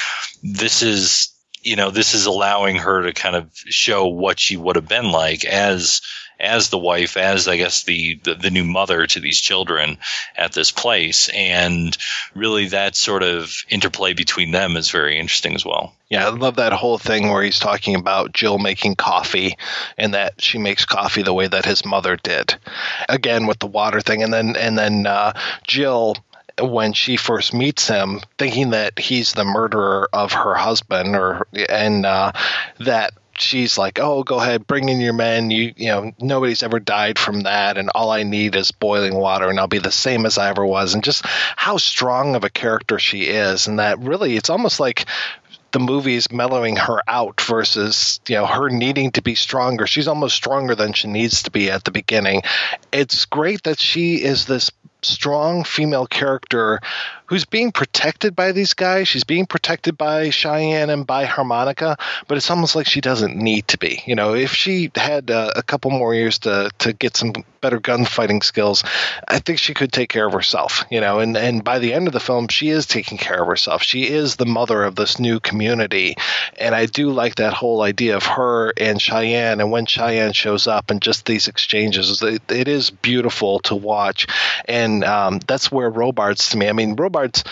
this is, you know, this is allowing her to kind of show what she would have been like as as the wife, as I guess the, the, the new mother to these children at this place, and really that sort of interplay between them is very interesting as well. Yeah, I love that whole thing where he's talking about Jill making coffee and that she makes coffee the way that his mother did. Again with the water thing, and then and then uh, Jill when she first meets him, thinking that he's the murderer of her husband, or and uh, that she's like, "Oh, go ahead, bring in your men. You, you know, nobody's ever died from that, and all I need is boiling water, and I'll be the same as I ever was." And just how strong of a character she is, and that really, it's almost like the movie is mellowing her out versus you know her needing to be stronger. She's almost stronger than she needs to be at the beginning. It's great that she is this strong female character who's being protected by these guys. She's being protected by Cheyenne and by Harmonica, but it's almost like she doesn't need to be. You know, if she had uh, a couple more years to to get some better gunfighting skills, I think she could take care of herself. You know, and and by the end of the film, she is taking care of herself. She is the mother of this new community, and I do like that whole idea of her and Cheyenne. And when Cheyenne shows up, and just these exchanges, it, it is beautiful to watch, and um, that's where Robards to me. I mean, Robards Robards,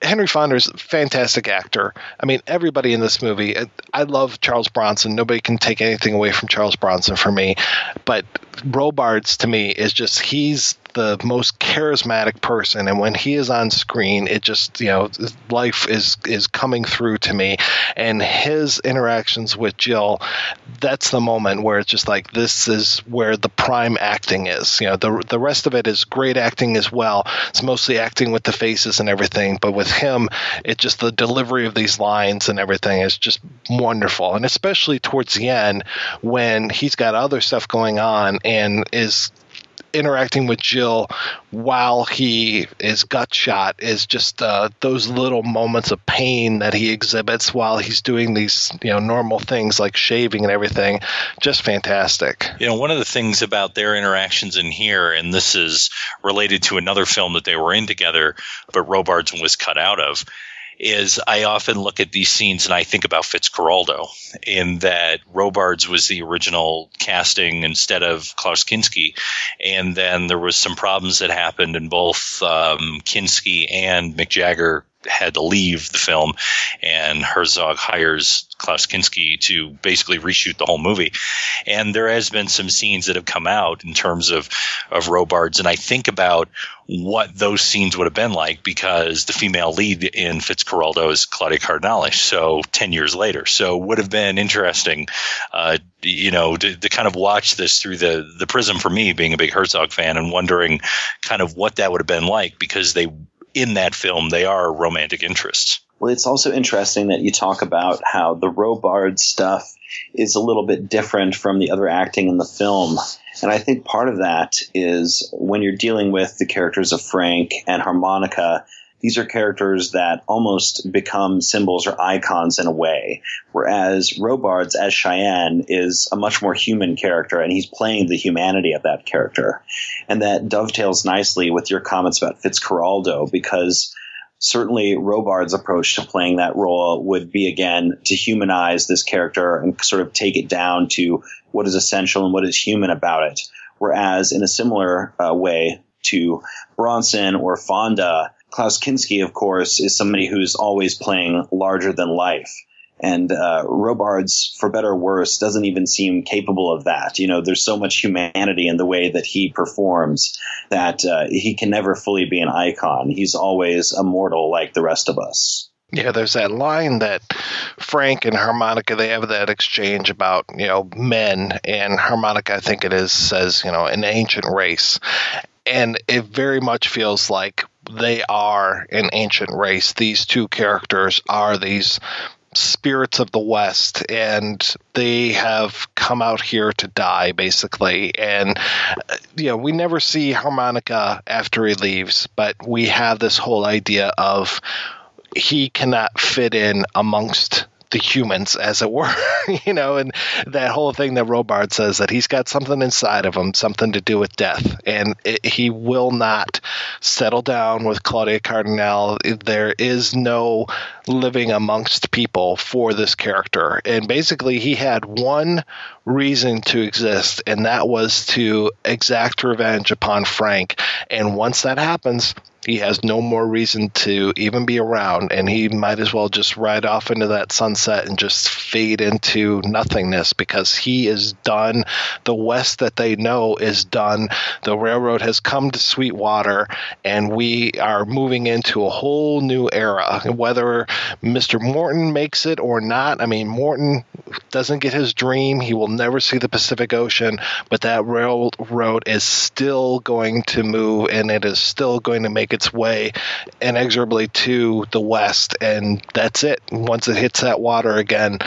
Henry Fonda's fantastic actor. I mean, everybody in this movie. Uh, I love Charles Bronson. Nobody can take anything away from Charles Bronson for me. But Robards to me is just he's the most charismatic person and when he is on screen it just you know life is is coming through to me. And his interactions with Jill that's the moment where it's just like this is where the prime acting is. You know the the rest of it is great acting as well. It's mostly acting with the faces and everything but with him it just the delivery of these lines and everything is just wonderful. And especially towards the end when he's got other stuff going on and is interacting with Jill while he is gut shot is just uh, those little moments of pain that he exhibits while he's doing these you know normal things like shaving and everything. Just fantastic. You know, one of the things about their interactions in here, and this is related to another film that they were in together, but Robards was cut out of is I often look at these scenes and I think about Fitzcarraldo in that Robards was the original casting instead of Klaus Kinski. And then there was some problems that happened and both um, Kinski and Mick Jagger had to leave the film, and Herzog hires Klaus Kinski to basically reshoot the whole movie. And there has been some scenes that have come out in terms of of Robards, and I think about what those scenes would have been like because the female lead in Fitzcarraldo is Claudia Cardinale. So ten years later, so would have been interesting, uh, you know, to, to kind of watch this through the the prism for me being a big Herzog fan and wondering kind of what that would have been like because they in that film they are romantic interests. Well, it's also interesting that you talk about how the Robard stuff is a little bit different from the other acting in the film. And I think part of that is when you're dealing with the characters of Frank and Harmonica, these are characters that almost become symbols or icons in a way. Whereas Robards as Cheyenne is a much more human character and he's playing the humanity of that character. And that dovetails nicely with your comments about Fitzcarraldo because certainly Robard's approach to playing that role would be again to humanize this character and sort of take it down to what is essential and what is human about it. Whereas in a similar uh, way to Bronson or Fonda, Klaus Kinski, of course, is somebody who's always playing larger than life. And uh, Robards, for better or worse, doesn't even seem capable of that. You know, there's so much humanity in the way that he performs that uh, he can never fully be an icon. He's always a mortal like the rest of us. Yeah, there's that line that Frank and Harmonica they have that exchange about you know men and Harmonica I think it is says you know an ancient race, and it very much feels like they are an ancient race. These two characters are these spirits of the West, and they have come out here to die, basically. And, uh, you know, we never see Harmonica after he leaves, but we have this whole idea of he cannot fit in amongst the humans, as it were, you know, and that whole thing that Robard says that he's got something inside of him, something to do with death, and it, he will not settle down with Claudia Cardinale. There is no living amongst people for this character, and basically he had one reason to exist, and that was to exact revenge upon Frank. And once that happens, he has no more reason to even be around, and he might as well just ride off into that sunset and just fade into nothingness because he is done. The West that they know is done. The railroad has come to Sweetwater, and we are moving into a whole new era. Whether Mr. Morton makes it or not, I mean, Morton doesn't get his dream. He will never see the Pacific Ocean, but that railroad is still going to move, and it is still going to make its way inexorably to the west, and that's it. Once it hits that water again,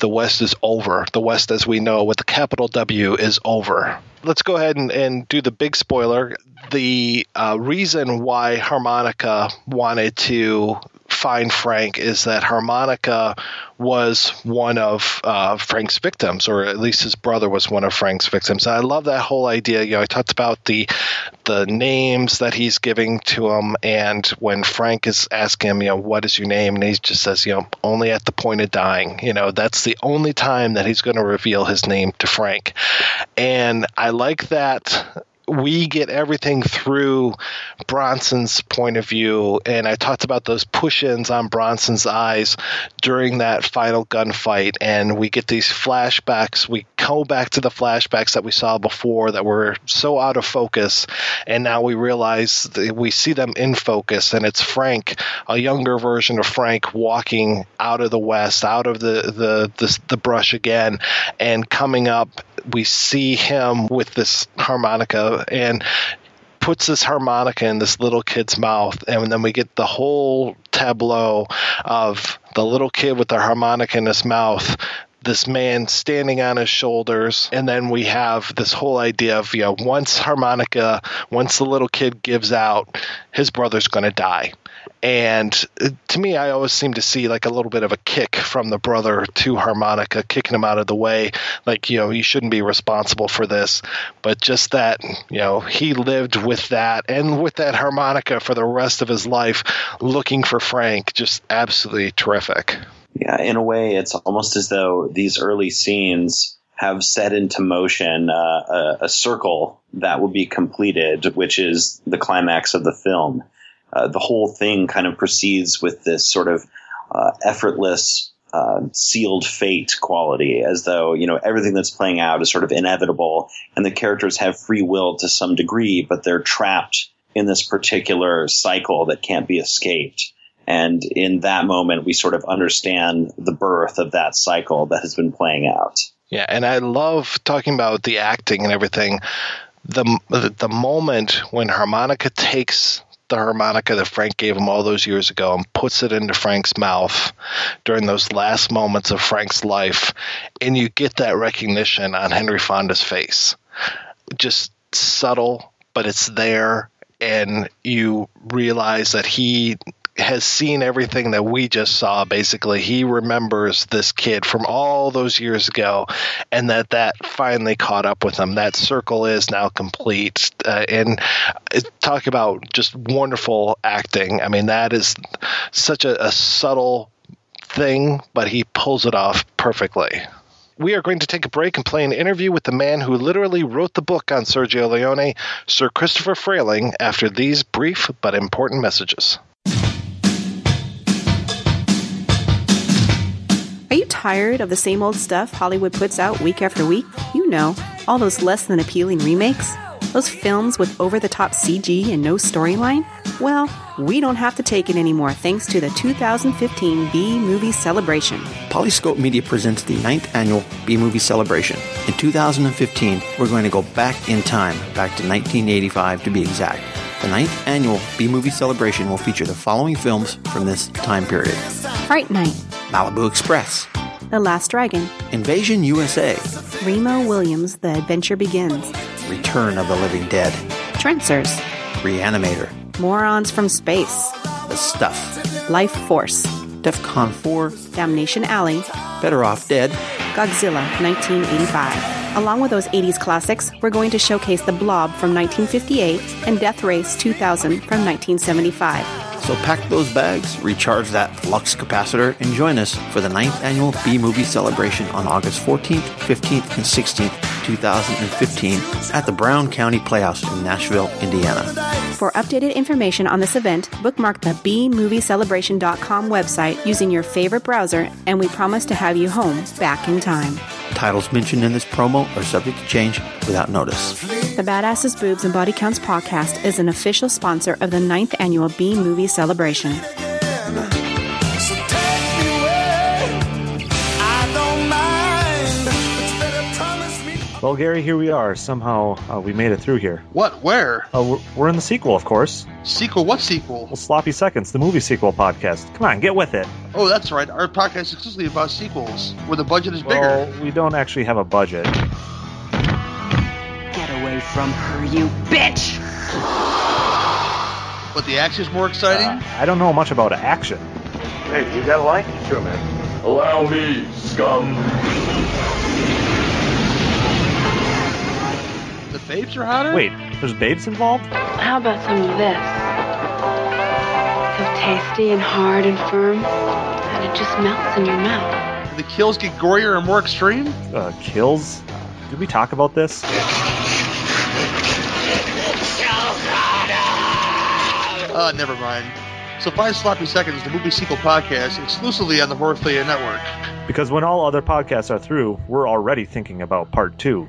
the West is over. The West, as we know, with the capital W, is over. Let's go ahead and, and do the big spoiler. The uh, reason why Harmonica wanted to find Frank is that Harmonica was one of uh, Frank's victims, or at least his brother was one of Frank's victims. And I love that whole idea. You know, I talked about the the names that he's giving to him, and when Frank is asking him, you know, what is your name, and he just says, you know, only at the point of dying. You know, that's the only time that he's going to reveal his name to Frank, and I like that we get everything through Bronson's point of view. And I talked about those push ins on Bronson's eyes during that final gunfight. And we get these flashbacks. We go back to the flashbacks that we saw before that were so out of focus. And now we realize we see them in focus. And it's Frank, a younger version of Frank, walking out of the West, out of the, the, the, the brush again, and coming up we see him with this harmonica and puts this harmonica in this little kid's mouth and then we get the whole tableau of the little kid with the harmonica in his mouth this man standing on his shoulders and then we have this whole idea of you know once harmonica once the little kid gives out his brother's going to die and uh, to me, I always seem to see like a little bit of a kick from the brother to harmonica, kicking him out of the way. Like, you know, he shouldn't be responsible for this. But just that, you know, he lived with that and with that harmonica for the rest of his life, looking for Frank. Just absolutely terrific. Yeah, in a way, it's almost as though these early scenes have set into motion uh, a, a circle that will be completed, which is the climax of the film uh, the whole thing kind of proceeds with this sort of uh, effortless, uh, sealed fate quality, as though you know everything that's playing out is sort of inevitable, and the characters have free will to some degree, but they're trapped in this particular cycle that can't be escaped. And in that moment, we sort of understand the birth of that cycle that has been playing out. Yeah, and I love talking about the acting and everything. The the moment when harmonica takes the harmonica that Frank gave him all those years ago and puts it into Frank's mouth during those last moments of Frank's life, and you get that recognition on Henry Fonda's face. Just subtle, but it's there, and you realize that he has seen everything that we just saw basically. He remembers this kid from all those years ago and that that finally caught up with him. That circle is now complete. Uh, and uh, talk about just wonderful acting. I mean that is such a, a subtle thing but he pulls it off perfectly. We are going to take a break and play an interview with the man who literally wrote the book on Sergio Leone, Sir Christopher Frayling, after these brief but important messages. Tired of the same old stuff Hollywood puts out week after week? You know, all those less than appealing remakes? Those films with over the top CG and no storyline? Well, we don't have to take it anymore thanks to the 2015 B Movie Celebration. Polyscope Media presents the ninth annual B Movie Celebration. In 2015, we're going to go back in time, back to 1985 to be exact. The ninth annual B Movie Celebration will feature the following films from this time period Fright Night. Malibu Express, The Last Dragon, Invasion USA, Remo Williams' The Adventure Begins, Return of the Living Dead, Trancers, Reanimator, Morons from Space, The Stuff, Life Force, DEFCON 4, Damnation Alley, Better Off Dead, Godzilla 1985. Along with those 80s classics, we're going to showcase The Blob from 1958 and Death Race 2000 from 1975. So pack those bags, recharge that flux capacitor, and join us for the 9th annual B Movie Celebration on August 14th, 15th, and 16th, 2015 at the Brown County Playhouse in Nashville, Indiana. For updated information on this event, bookmark the bmoviecelebration.com website using your favorite browser, and we promise to have you home back in time. Titles mentioned in this promo are subject to change without notice. The Badasses Boobs and Body Counts podcast is an official sponsor of the 9th annual B Movie Celebration. Well, Gary, here we are. Somehow uh, we made it through here. What? Where? Uh, we're, we're in the sequel, of course. Sequel? What sequel? Well, Sloppy Seconds, the movie sequel podcast. Come on, get with it. Oh, that's right. Our podcast is exclusively about sequels, where the budget is bigger. Well, we don't actually have a budget. Get away from her, you bitch! But the action's more exciting? Uh, I don't know much about action. Hey, you got a light? Sure, man. Allow me, scum. The babes are hotter? Wait, there's babes involved? How about some of this? So tasty and hard and firm that it just melts in your mouth. The kills get gorier and more extreme? Uh, kills? Did we talk about this? Uh, never mind. So find Sloppy Seconds, the movie sequel podcast, exclusively on the Horrorphilia Network. Because when all other podcasts are through, we're already thinking about part two.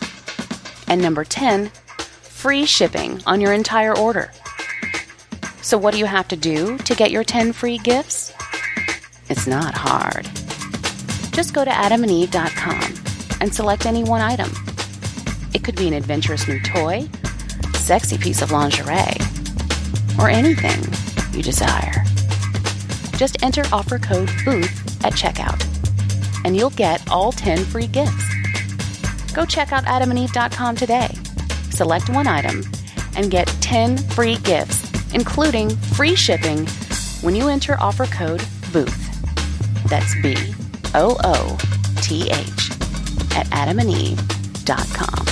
And number 10, free shipping on your entire order. So, what do you have to do to get your 10 free gifts? It's not hard. Just go to adamandeve.com and select any one item. It could be an adventurous new toy, sexy piece of lingerie, or anything you desire. Just enter offer code BOOTH at checkout, and you'll get all 10 free gifts. Go check out adamandeve.com today. Select one item and get 10 free gifts, including free shipping when you enter offer code BOOTH. That's B O O T H at adamandeve.com.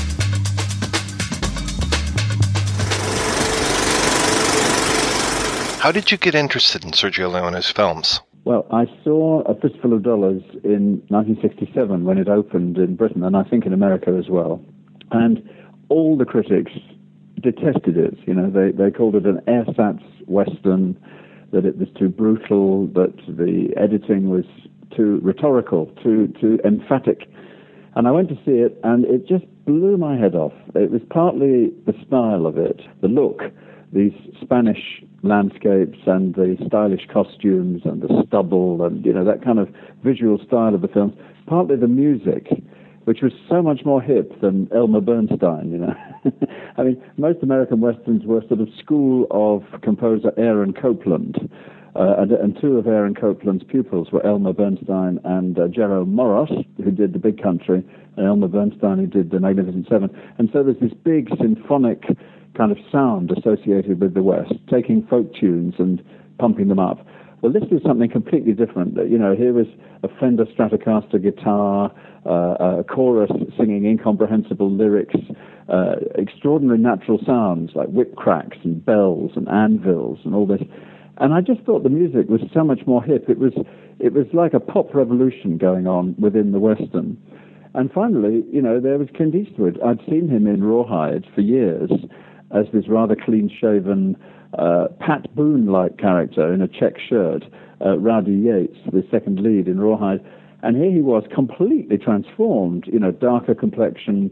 How did you get interested in Sergio Leone's films? Well, I saw A Fistful of Dollars in 1967 when it opened in Britain, and I think in America as well. And all the critics detested it. You know, they, they called it an ersatz western, that it was too brutal, that the editing was too rhetorical, too too emphatic. And I went to see it, and it just blew my head off. It was partly the style of it, the look, these Spanish landscapes and the stylish costumes and the stubble and you know that kind of visual style of the films. Partly the music, which was so much more hip than Elmer Bernstein. You know, I mean, most American westerns were sort of school of composer Aaron Copland. Uh, and, and, two of Aaron Copland's pupils were Elmer Bernstein and uh, Jerome Moross, who did The Big Country, and Elmer Bernstein, who did The Magnificent Seven. And so there's this big symphonic kind of sound associated with the West, taking folk tunes and pumping them up. Well, this is something completely different. You know, here was a Fender Stratocaster guitar, uh, a chorus singing incomprehensible lyrics, uh, extraordinary natural sounds like whip cracks and bells and anvils and all this. And I just thought the music was so much more hip. It was, it was like a pop revolution going on within the Western. And finally, you know, there was Clint Eastwood. I'd seen him in Rawhide for years as this rather clean shaven, uh, Pat Boone like character in a check shirt, uh, Rowdy Yates, the second lead in Rawhide. And here he was completely transformed, you know, darker complexion,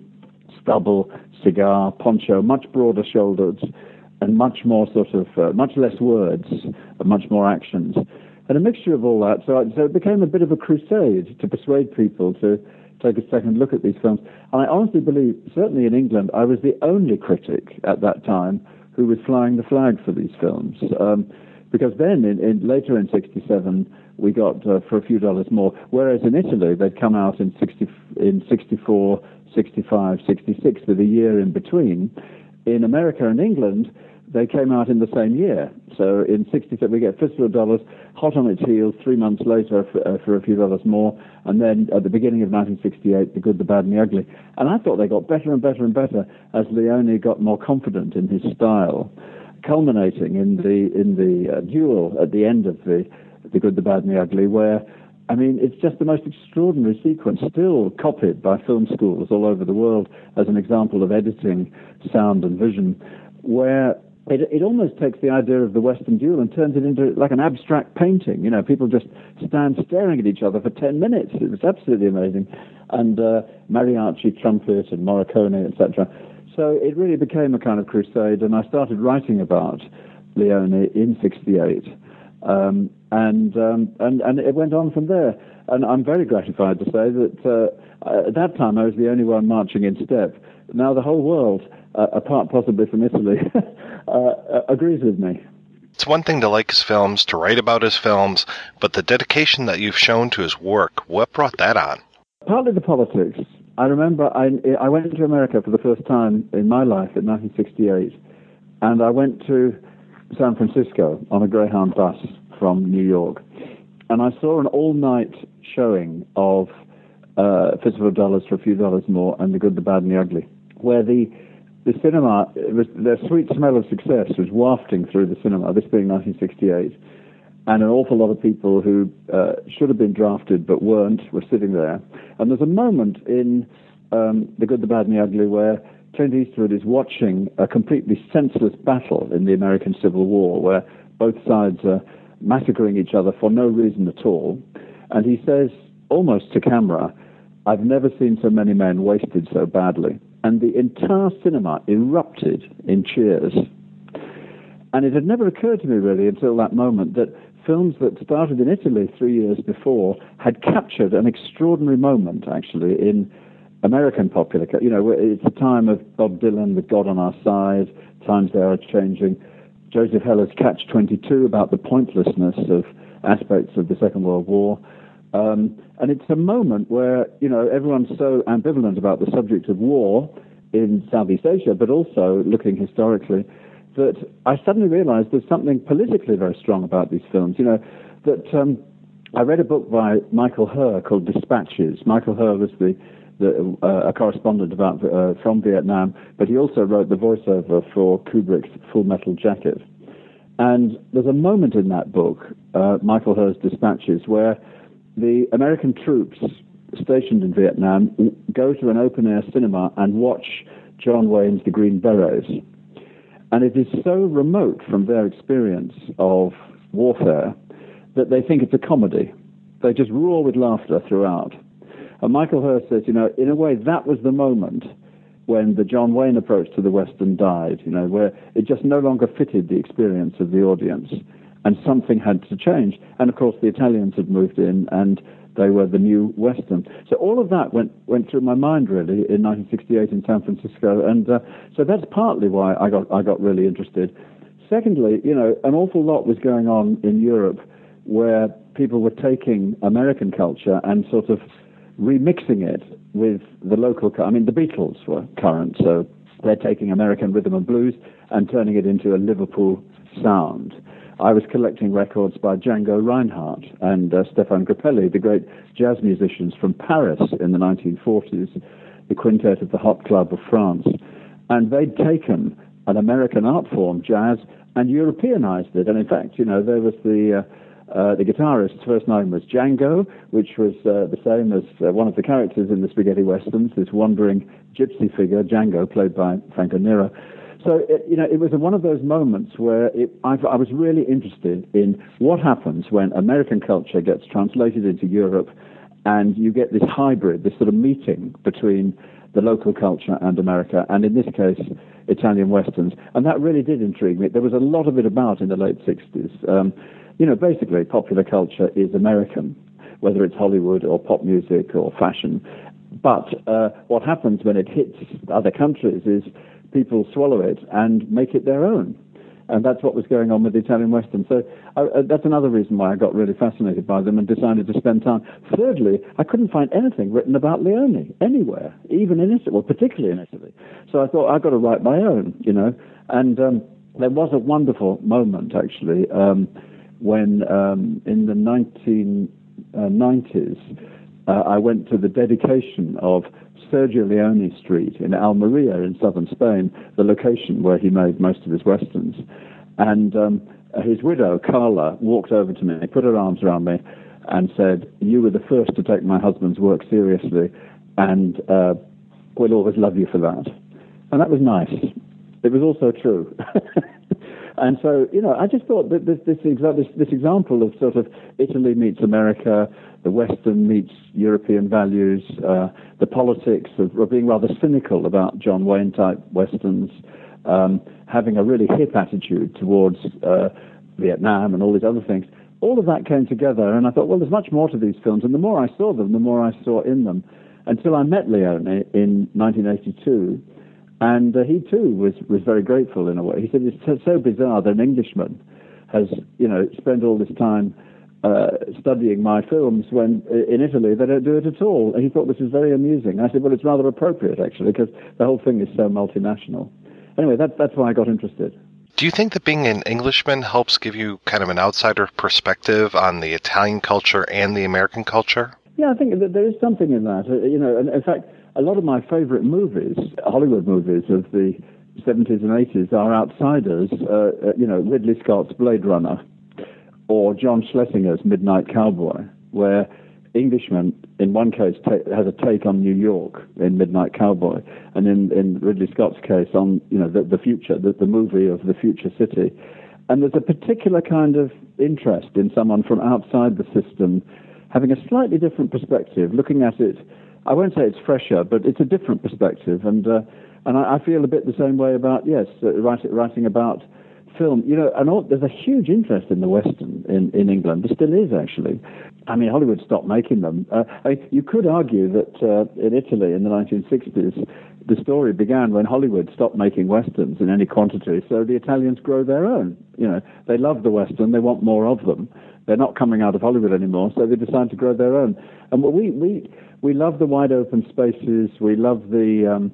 stubble, cigar, poncho, much broader shoulders, and much more sort of uh, much less words, much more actions, and a mixture of all that. So, so it became a bit of a crusade to persuade people to take a second look at these films. And I honestly believe, certainly in England, I was the only critic at that time who was flying the flag for these films. Um, because then, in, in, later in '67, we got uh, for a few dollars more. Whereas in Italy, they'd come out in 60, in '64, '65, '66, with a year in between. In America and England, they came out in the same year. So in 67, we get Fistful of Dollars, hot on its heels, three months later for, uh, for, a few dollars more, and then at the beginning of 1968, The Good, the Bad, and the Ugly. And I thought they got better and better and better as Leone got more confident in his style, culminating in the in the uh, duel at the end of the The Good, the Bad, and the Ugly, where I mean, it's just the most extraordinary sequence, still copied by film schools all over the world as an example of editing sound and vision, where it, it almost takes the idea of the Western duel and turns it into like an abstract painting. You know, people just stand staring at each other for 10 minutes. It was absolutely amazing. And uh, mariachi, trumpet, and Morricone, etc. So it really became a kind of crusade, and I started writing about Leone in 68. Um, and, um, and, and it went on from there. And I'm very gratified to say that uh, at that time I was the only one marching in step. Now the whole world, uh, apart possibly from Italy, uh, agrees with me. It's one thing to like his films, to write about his films, but the dedication that you've shown to his work, what brought that on? Partly the politics. I remember I, I went to America for the first time in my life in 1968, and I went to San Francisco on a Greyhound bus from New York, and I saw an all-night showing of uh, Fistful of Dollars for a few dollars more and The Good, the Bad, and the Ugly, where the the cinema, was, the sweet smell of success was wafting through the cinema, this being 1968. And an awful lot of people who uh, should have been drafted but weren't were sitting there. And there's a moment in um, The Good, the Bad, and the Ugly where Clint Eastwood is watching a completely senseless battle in the American Civil War where both sides are massacring each other for no reason at all. And he says, almost to camera, I've never seen so many men wasted so badly and the entire cinema erupted in cheers. And it had never occurred to me really until that moment that films that started in Italy three years before had captured an extraordinary moment, actually, in American popular. You know, it's a time of Bob Dylan, with God on Our Side, times they are changing. Joseph Heller's Catch 22 about the pointlessness of aspects of the Second World War. Um, and it's a moment where, you know, everyone's so ambivalent about the subject of war in Southeast Asia, but also looking historically, that I suddenly realized there's something politically very strong about these films. You know, that um, I read a book by Michael Herr called Dispatches. Michael Herr was the, the uh, a correspondent about uh, from Vietnam, but he also wrote the voiceover for Kubrick's Full Metal Jacket. And there's a moment in that book, uh, Michael Herr's Dispatches, where the American troops stationed in Vietnam go to an open air cinema and watch John Wayne's The Green Berets. And it is so remote from their experience of warfare that they think it's a comedy. They just roar with laughter throughout. And Michael Herr says, you know, in a way, that was the moment when the John Wayne approach to the Western died, you know, where it just no longer fitted the experience of the audience and something had to change. And of course, the Italians had moved in, and they were the new Western. So all of that went went through my mind really in 1968 in San Francisco, and uh, so that's partly why I got I got really interested. Secondly, you know, an awful lot was going on in Europe where people were taking American culture and sort of remixing it with the local. I mean, the Beatles were current, so they're taking American rhythm and blues and turning it into a Liverpool sound. I was collecting records by Django Reinhardt and uh, Stéphane Grappelli, the great jazz musicians from Paris in the 1940s, the quintet of the Hot Club of France. And they'd taken an American art form, jazz, and Europeanized it. And in fact, you know, there was the uh, uh, the guitarist's first name was Django, which was uh, the same as uh, one of the characters in the spaghetti westerns, this wandering gypsy figure, Django, played by Franco Nero. So, it, you know, it was one of those moments where it, I, I was really interested in what happens when American culture gets translated into Europe and you get this hybrid, this sort of meeting between the local culture and America, and in this case, Italian westerns. And that really did intrigue me. There was a lot of it about in the late 60s. Um, you know, basically, popular culture is American, whether it's Hollywood or pop music or fashion. But uh, what happens when it hits other countries is people swallow it and make it their own. And that's what was going on with the Italian Western. So uh, that's another reason why I got really fascinated by them and decided to spend time. Thirdly, I couldn't find anything written about Leone anywhere, even in Italy, well, particularly in Italy. So I thought I've got to write my own, you know. And um, there was a wonderful moment, actually, um, when um, in the 1990s, uh, I went to the dedication of Sergio Leone Street in Almeria in southern Spain, the location where he made most of his westerns. And um, his widow, Carla, walked over to me, put her arms around me, and said, You were the first to take my husband's work seriously, and uh, we'll always love you for that. And that was nice. It was also true. and so, you know, I just thought that this, this, this, this example of sort of Italy meets America, the Western meets European values, uh, the politics of, of, being rather cynical about John Wayne type Westerns, um, having a really hip attitude towards uh, Vietnam and all these other things. All of that came together, and I thought, well, there's much more to these films. And the more I saw them, the more I saw in them. Until I met Leone in 1982, and uh, he too was, was very grateful in a way. He said, it's so bizarre that an Englishman has, you know, spent all this time uh, studying my films when in Italy they don't do it at all. And he thought this was very amusing. I said, well, it's rather appropriate actually because the whole thing is so multinational. Anyway, that, that's why I got interested. Do you think that being an Englishman helps give you kind of an outsider perspective on the Italian culture and the American culture? Yeah, I think that there is something in that. Uh, you know, and in fact, a lot of my favorite movies, Hollywood movies of the 70s and 80s, are outsiders. Uh, uh, you know, Ridley Scott's Blade Runner or John Schlesinger's Midnight Cowboy, where Englishman, in one case, ta- has a take on New York in Midnight Cowboy, and in, in Ridley Scott's case, on you know the, the future, the, the movie of the future city. And there's a particular kind of interest in someone from outside the system having a slightly different perspective, looking at it. I won't say it's fresher, but it's a different perspective, and uh, and I, I, feel a bit the same way about yes, uh, writing, writing about film, you know, and all, there's a huge interest in the Western in, in England. There still is, actually. I mean, Hollywood stopped making them. Uh, I, you could argue that uh, in Italy in the 1960s, the story began when Hollywood stopped making westerns in any quantity, so the Italians grow their own. You know, they love the western, they want more of them. They're not coming out of Hollywood anymore, so they decide to grow their own. And we we we love the wide open spaces. We love the um,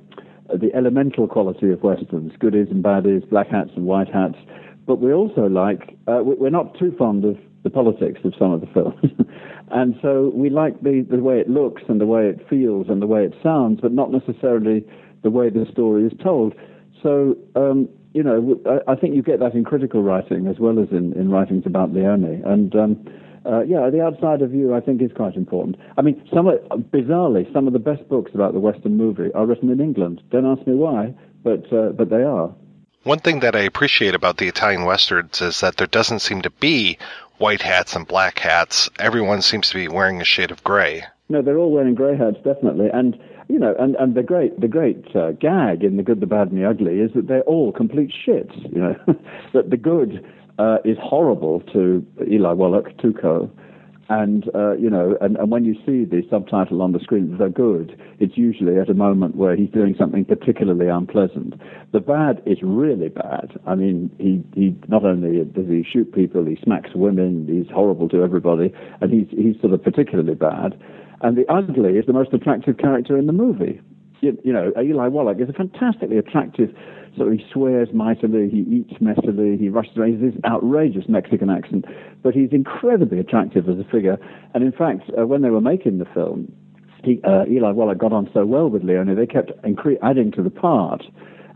the elemental quality of westerns, goodies and baddies, black hats and white hats. But we also like, uh, we're not too fond of the politics of some of the films. and so we like the, the way it looks and the way it feels and the way it sounds, but not necessarily the way the story is told. So, um, you know, I, I, think you get that in critical writing as well as in, in writings about Leone. And um, uh, yeah, the outsider view I think is quite important. I mean, some of, bizarrely, some of the best books about the Western movie are written in England. Don't ask me why, but uh, but they are. One thing that I appreciate about the Italian westerns is that there doesn't seem to be white hats and black hats. Everyone seems to be wearing a shade of gray. No, they're all wearing grey hats, definitely. And you know, and, and the great the great uh, gag in the good, the bad, and the ugly is that they're all complete shits. You know, that the good uh, is horrible to Eli Wallach, Tuco. And, uh, you know, and, and when you see the subtitle on the screen, the good, it's usually at a moment where he's doing something particularly unpleasant. The bad is really bad. I mean, he, he not only does he shoot people, he smacks women, he's horrible to everybody, and he's, he's sort of particularly bad. And the ugly is the most attractive character in the movie. You, you know, Eli Wallach is a fantastically attractive so he swears mightily, he eats messily, he rushes around. He's this outrageous Mexican accent, but he's incredibly attractive as a figure. And in fact, uh, when they were making the film, he, uh, Eli Wallach got on so well with Leone, they kept incre- adding to the part,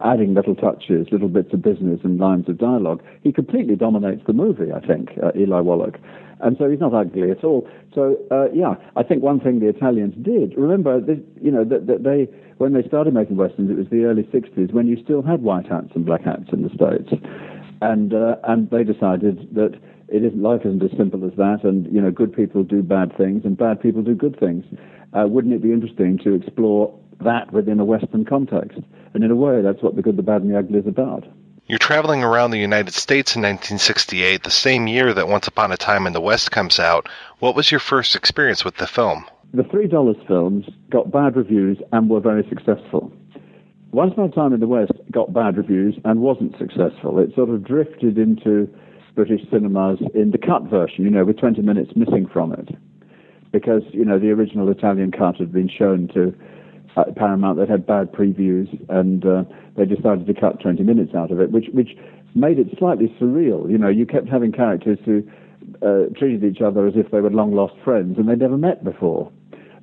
adding little touches, little bits of business and lines of dialogue. He completely dominates the movie, I think, uh, Eli Wallach. And so he's not ugly at all. So, uh, yeah, I think one thing the Italians did, remember, this, you know, that, that they when they started making westerns, it was the early 60s when you still had white hats and black hats in the States. And, uh, and they decided that it isn't, life isn't as simple as that, and you know, good people do bad things, and bad people do good things. Uh, wouldn't it be interesting to explore that within a Western context. And in a way, that's what The Good, the Bad, and the Ugly is about. You're traveling around the United States in 1968, the same year that Once Upon a Time in the West comes out. What was your first experience with the film? The Three Dollars films got bad reviews and were very successful. Once Upon a Time in the West got bad reviews and wasn't successful. It sort of drifted into British cinemas in the cut version, you know, with 20 minutes missing from it. Because, you know, the original Italian cut had been shown to uh, Paramount that had bad previews, and uh, they decided to cut 20 minutes out of it, which, which made it slightly surreal. You know, you kept having characters who uh, treated each other as if they were long lost friends and they'd never met before.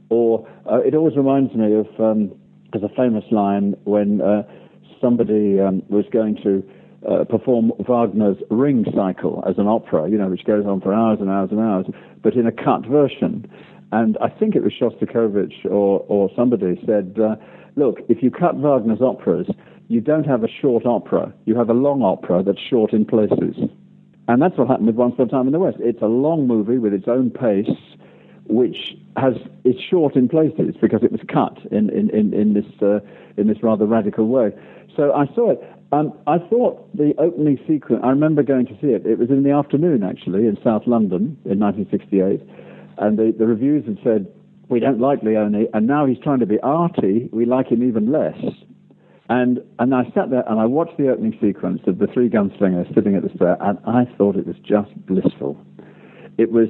Or uh, it always reminds me of um, there's a famous line when uh, somebody um, was going to uh, perform Wagner's Ring Cycle as an opera, you know, which goes on for hours and hours and hours, but in a cut version. And I think it was Shostakovich or, or somebody said, uh, look, if you cut Wagner's operas, you don't have a short opera. You have a long opera that's short in places. And that's what happened with Once Upon a Time in the West. It's a long movie with its own pace, which has is short in places because it was cut in in in, in this uh, in this rather radical way. So I saw it. Um, I thought the opening sequence. I remember going to see it. It was in the afternoon, actually, in South London in 1968, and the, the reviews had said we don't like Leone, and now he's trying to be arty. We like him even less. And and I sat there and I watched the opening sequence of the three gunslingers sitting at the stair, and I thought it was just blissful. It was,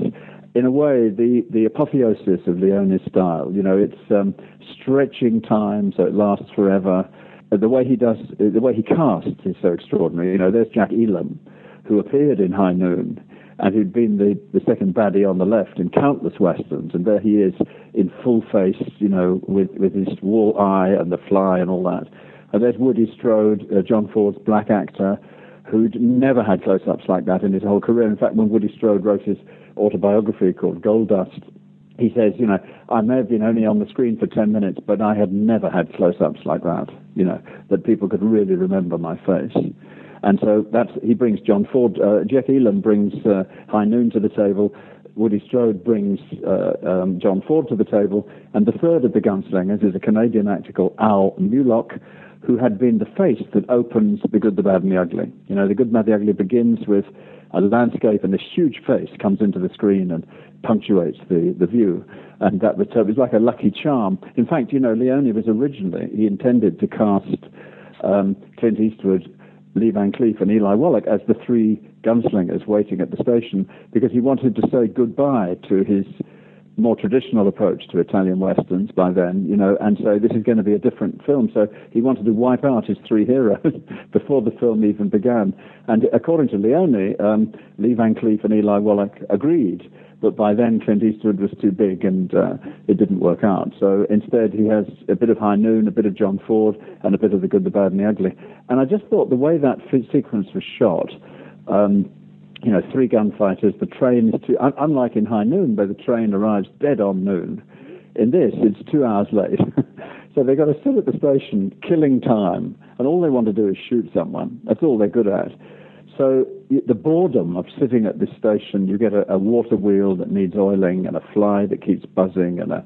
in a way, the, the apotheosis of Leone's style. You know, it's um, stretching time so it lasts forever. The way he does, the way he casts is so extraordinary. You know, there's Jack Elam, who appeared in High Noon, and who'd been the, the second baddie on the left in countless westerns, and there he is in full face, you know, with, with his wall eye and the fly and all that. And there's Woody Strode, uh, John Ford's black actor, who'd never had close-ups like that in his whole career. In fact, when Woody Strode wrote his autobiography called Gold Dust, he says, you know, I may have been only on the screen for 10 minutes, but I had never had close-ups like that, you know, that people could really remember my face. And so that's, he brings John Ford, uh, Jeff Elam brings uh, High Noon to the table, Woody Strode brings uh, um, John Ford to the table, and the third of the gunslingers is a Canadian actor called Al Mulock, who had been the face that opens The Good, the Bad, and the Ugly. You know, The Good, the Bad, and the Ugly begins with a landscape, and this huge face comes into the screen and punctuates the, the view. And that was, it was like a lucky charm. In fact, you know, Leone was originally, he intended to cast um, Clint Eastwood, Lee Van Cleef, and Eli Wallach as the three gunslingers waiting at the station because he wanted to say goodbye to his more traditional approach to Italian westerns by then, you know, and so this is going to be a different film. So he wanted to wipe out his three heroes before the film even began. And according to Leone, um, Lee Van Cleef and Eli Wallach agreed, but by then Clint Eastwood was too big and uh, it didn't work out. So instead he has a bit of High Noon, a bit of John Ford, and a bit of The Good, the Bad, and the Ugly. And I just thought the way that sequence was shot. Um, you know, three gunfighters. The train is too, unlike in High Noon, where the train arrives dead on noon. In this, it's two hours late. so they've got to sit at the station, killing time, and all they want to do is shoot someone. That's all they're good at. So the boredom of sitting at this station, you get a, a water wheel that needs oiling, and a fly that keeps buzzing, and a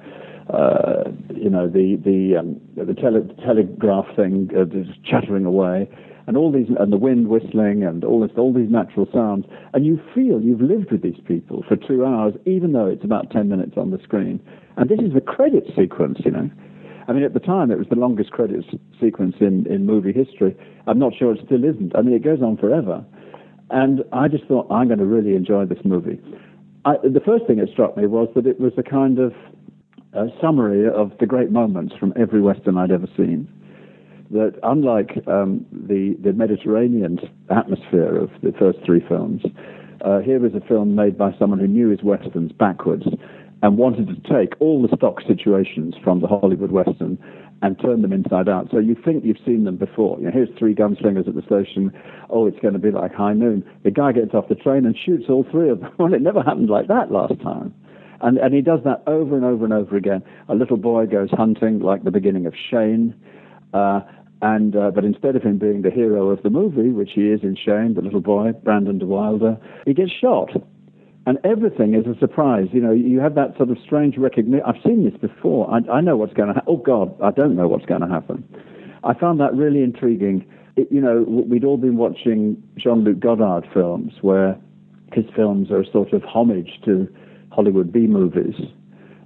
uh, you know the the um, the tele- telegraph thing uh, chattering away and all these and the wind whistling and all this all these natural sounds and you feel you've lived with these people for two hours even though it's about 10 minutes on the screen and this is the credit sequence you know I mean, at the time, it was the longest credits sequence in, in movie history. I'm not sure it still isn't. I mean, it goes on forever. And I just thought, I'm going to really enjoy this movie. I, the first thing that struck me was that it was a kind of a summary of the great moments from every Western I'd ever seen that unlike um, the, the Mediterranean atmosphere of the first three films, uh, here was a film made by someone who knew his westerns backwards and wanted to take all the stock situations from the Hollywood western and turn them inside out. So you think you've seen them before. You know, here's three gunslingers at the station. Oh, it's going to be like High Noon. The guy gets off the train and shoots all three of them. Well, it never happened like that last time. And, and he does that over and over and over again. A little boy goes hunting, like the beginning of Shane. Uh, and uh, but instead of him being the hero of the movie, which he is in Shane, the little boy Brandon de Wilder, he gets shot. And everything is a surprise. You know, you have that sort of strange recognition. I've seen this before. I, I know what's going to happen. Oh God, I don't know what's going to happen. I found that really intriguing. It, you know, we'd all been watching Jean-Luc Godard films where his films are a sort of homage to Hollywood B movies,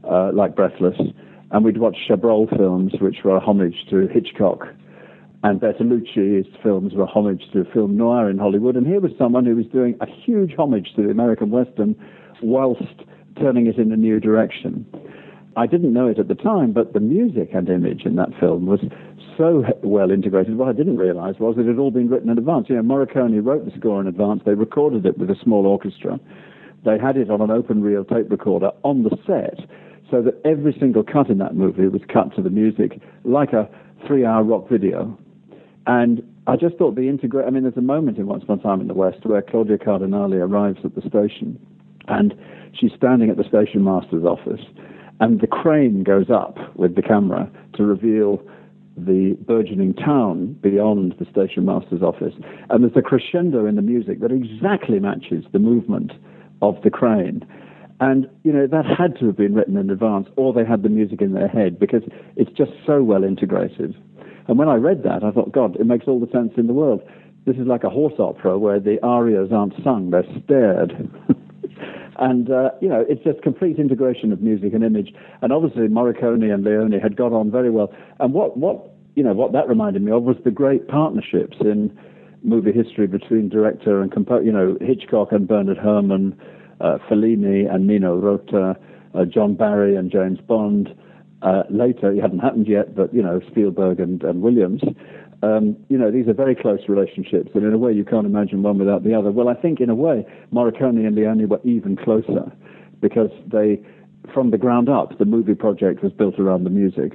uh, like Breathless, and we'd watch Chabrol films, which were a homage to Hitchcock, and Bertolucci's films were homage to film noir in Hollywood. And here was someone who was doing a huge homage to the American Western whilst turning it in a new direction. I didn't know it at the time, but the music and image in that film was so well integrated. What I didn't realize was that it had all been written in advance. You know, Morricone wrote the score in advance. They recorded it with a small orchestra. They had it on an open reel tape recorder on the set, so that every single cut in that movie was cut to the music like a three-hour rock video. And I just thought the integrate. I mean, there's a moment in Once Upon a Time in the West where Claudia Cardinale arrives at the station, and she's standing at the station master's office, and the crane goes up with the camera to reveal the burgeoning town beyond the station master's office. And there's a crescendo in the music that exactly matches the movement of the crane. And, you know, that had to have been written in advance, or they had the music in their head because it's just so well integrated. And when I read that, I thought, God, it makes all the sense in the world. This is like a horse opera where the arias aren't sung, they're stared. and, uh, you know, it's just complete integration of music and image. And obviously, Morricone and Leone had got on very well. And what, what, you know, what that reminded me of was the great partnerships in movie history between director and composer, you know, Hitchcock and Bernard Herrmann, uh, Fellini and Nino Rota, uh, John Barry and James Bond. Uh, later, it hadn't happened yet, but you know Spielberg and, and Williams. Um, you know these are very close relationships, and in a way you can't imagine one without the other. Well, I think in a way Morricone and Leone were even closer because they, from the ground up, the movie project was built around the music,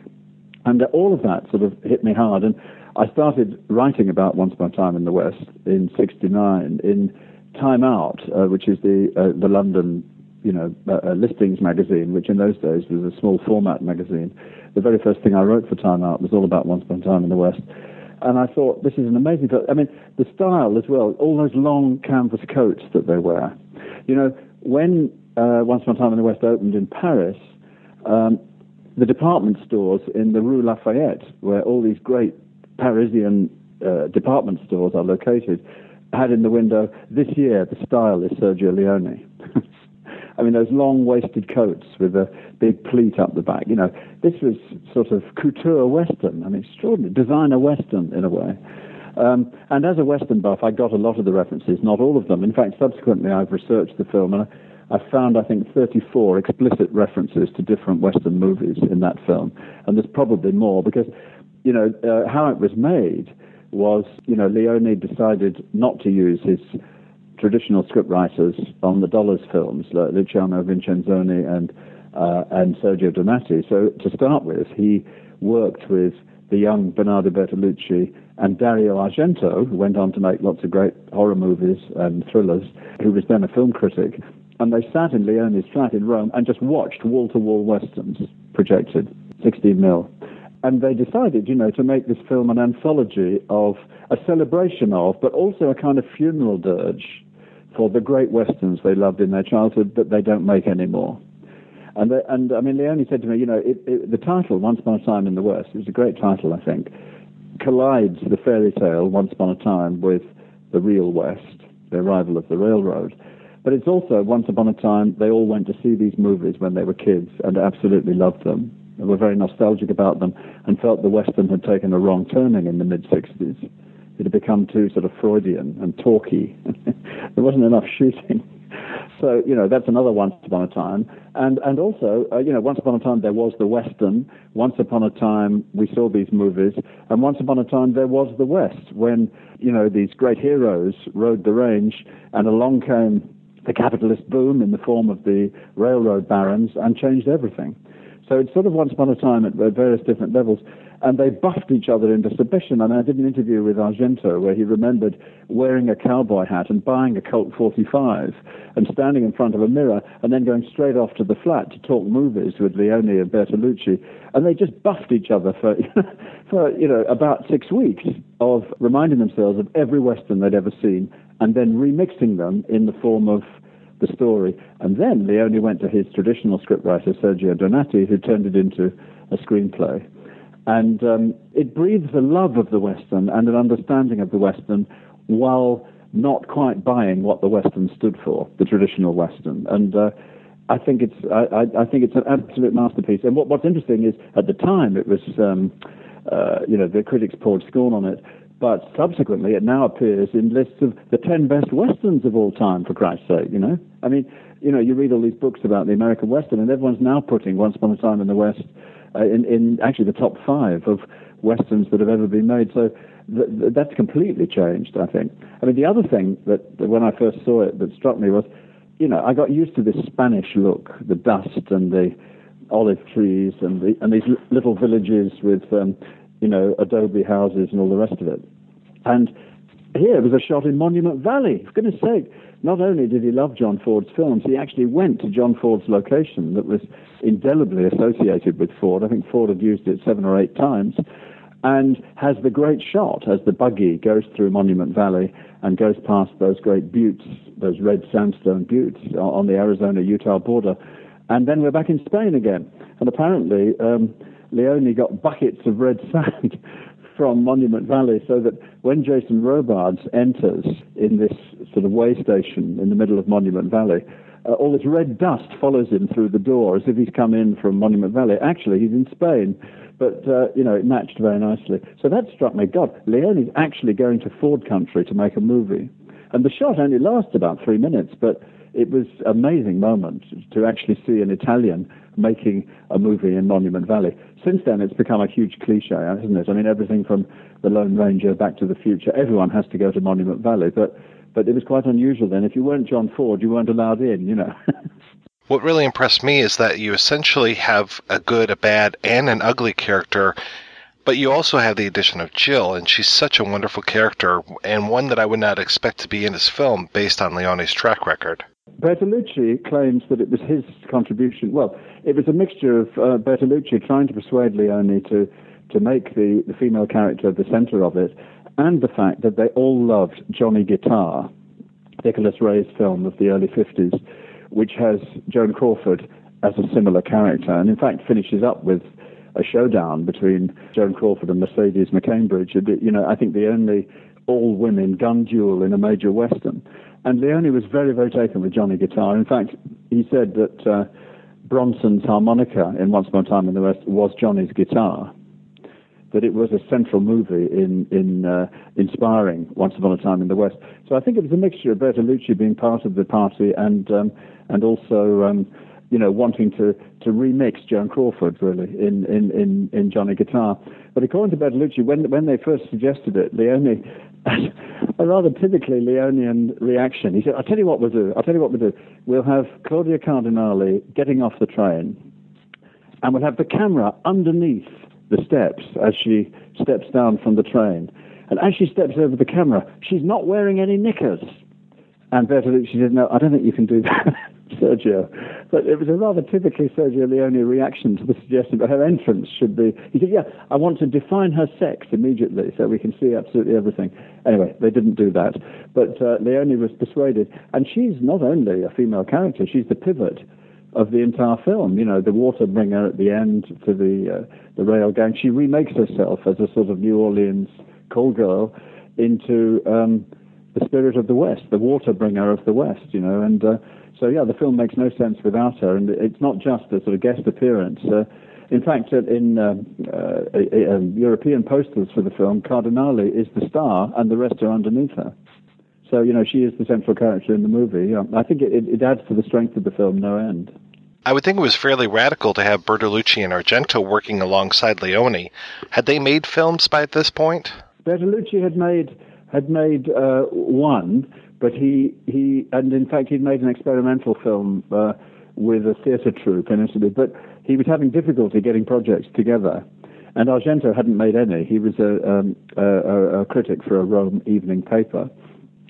and all of that sort of hit me hard. And I started writing about Once Upon a Time in the West in '69 in Time Out, uh, which is the uh, the London you know, a, a, listings magazine, which in those days was a small format magazine. The very first thing I wrote for Time Out was all about Once Upon a Time in the West. And I thought, this is an amazing. I mean, the style as well, all those long canvas coats that they wear. You know, when uh, Once Upon a Time in the West opened in Paris, um, the department stores in the Rue Lafayette, where all these great Parisian uh, department stores are located, had in the window, this year the style is Sergio Leone. I mean, those long waisted coats with a big pleat up the back. You know, this was sort of couture Western. I mean, extraordinary. Designer Western, in a way. Um, and as a Western buff, I got a lot of the references, not all of them. In fact, subsequently, I've researched the film and I, found, I think, 34 explicit references to different Western movies in that film. And there's probably more because, you know, uh, how it was made was, you know, Leone decided not to use his traditional scriptwriters on the Dollars films, like Luciano Vincenzoni and uh, and Sergio Donati. So to start with, he worked with the young Bernardo Bertolucci and Dario Argento, who went on to make lots of great horror movies and thrillers, who was then a film critic. And they sat in Leone's flat in Rome and just watched wall-to-wall westerns projected, 16 mil. And they decided, you know, to make this film an anthology of a celebration of, but also a kind of funeral dirge for the great westerns they loved in their childhood that they don't make anymore. And, they, and I mean, Leone said to me, you know, it, it, the title, Once Upon a Time in the West, was a great title, I think, collides the fairy tale, Once Upon a Time, with the real West, the arrival of the railroad. But it's also, Once Upon a Time, they all went to see these movies when they were kids and absolutely loved them. They were very nostalgic about them and felt the Western had taken a wrong turning in the mid 60s it had become too sort of Freudian and talky. there wasn't enough shooting. So, you know, that's another once upon a time. And, and also, uh, you know, once upon a time there was the Western. Once upon a time we saw these movies. And once upon a time there was the West when, you know, these great heroes rode the range and along came the capitalist boom in the form of the railroad barons and changed everything. So it's sort of once upon a time at various different levels and they buffed each other into submission. And I did an interview with Argento where he remembered wearing a cowboy hat and buying a Colt 45 and standing in front of a mirror and then going straight off to the flat to talk movies with Leone and Bertolucci. And they just buffed each other for, for you know, about six weeks of reminding themselves of every Western they'd ever seen and then remixing them in the form of the story. And then Leone went to his traditional scriptwriter, Sergio Donati, who turned it into a screenplay. And um, it breathes a love of the Western and an understanding of the Western while not quite buying what the Western stood for, the traditional Western. And uh, I think it's I, I, think it's an absolute masterpiece. And what, what's interesting is at the time it was um, uh, you know the critics poured scorn on it, but subsequently it now appears in lists of the ten best westerns of all time. For Christ's sake, you know. I mean, you know, you read all these books about the American Western, and everyone's now putting Once Upon a Time in the West uh, in, in actually the top five of westerns that have ever been made. So th- th- that's completely changed, I think. I mean, the other thing that, that when I first saw it that struck me was, you know, I got used to this Spanish look, the dust and the olive trees and the, and these little villages with, um, you know, adobe houses and all the rest of it. And here was a shot in Monument Valley. For goodness sake, not only did he love John Ford's films, he actually went to John Ford's location that was indelibly associated with Ford. I think Ford had used it seven or eight times. And has the great shot as the buggy goes through Monument Valley and goes past those great buttes, those red sandstone buttes on the Arizona Utah border. And then we're back in Spain again. And apparently, um, Leone got buckets of red sand from Monument Valley so that when Jason Robards enters in this sort of way station in the middle of Monument Valley, uh, all this red dust follows him through the door as if he's come in from Monument Valley. Actually, he's in Spain, but uh, you know it matched very nicely. So that struck me. God, Leone's actually going to Ford country to make a movie, and the shot only lasts about three minutes, but it was an amazing moment to actually see an Italian making a movie in Monument Valley. Since then, it's become a huge cliche, hasn't it? I mean, everything from The Lone Ranger, Back to the Future, everyone has to go to Monument Valley, but but it was quite unusual then. If you weren't John Ford, you weren't allowed in, you know. what really impressed me is that you essentially have a good, a bad, and an ugly character but you also have the addition of Jill, and she's such a wonderful character, and one that I would not expect to be in this film based on Leone's track record. Bertolucci claims that it was his contribution. Well, it was a mixture of uh, Bertolucci trying to persuade Leone to, to make the, the female character the center of it, and the fact that they all loved Johnny Guitar, Nicholas Ray's film of the early 50s, which has Joan Crawford as a similar character, and in fact finishes up with a showdown between Joan Crawford and Mercedes McCambridge. You know, I think the only all-women gun duel in a major western. And Leone was very, very taken with Johnny Guitar. In fact, he said that uh, Bronson's harmonica in Once Upon a Time in the West was Johnny's guitar. That it was a central movie in in uh, inspiring Once Upon a Time in the West. So I think it was a mixture of Bertolucci being part of the party and um, and also um, you know wanting to to remix Joan Crawford really in in in, in Johnny Guitar. But according to Bertolucci, when when they first suggested it, Leone a rather typically Leonian reaction. He said, I'll tell you what we'll do. I'll tell you what we'll do. We'll have Claudia Cardinale getting off the train, and we'll have the camera underneath the steps as she steps down from the train. And as she steps over the camera, she's not wearing any knickers. And Bertolucci said, No, I don't think you can do that. Sergio. But it was a rather typically Sergio Leone reaction to the suggestion that her entrance should be. He said, Yeah, I want to define her sex immediately so we can see absolutely everything. Anyway, they didn't do that. But uh, Leone was persuaded. And she's not only a female character, she's the pivot of the entire film. You know, the water bringer at the end to the, uh, the rail gang. She remakes herself as a sort of New Orleans call girl into. Um, the spirit of the West, the water bringer of the West, you know, and uh, so yeah, the film makes no sense without her, and it's not just a sort of guest appearance. Uh, in fact, in uh, uh, European posters for the film, Cardinale is the star, and the rest are underneath her. So you know, she is the central character in the movie. Yeah. I think it, it adds to the strength of the film no end. I would think it was fairly radical to have Bertolucci and Argento working alongside Leone. Had they made films by this point? Bertolucci had made had made uh, one, but he, he and in fact he'd made an experimental film uh, with a theatre troupe in Italy, but he was having difficulty getting projects together. And Argento hadn't made any. He was a, um, a, a critic for a Rome evening paper.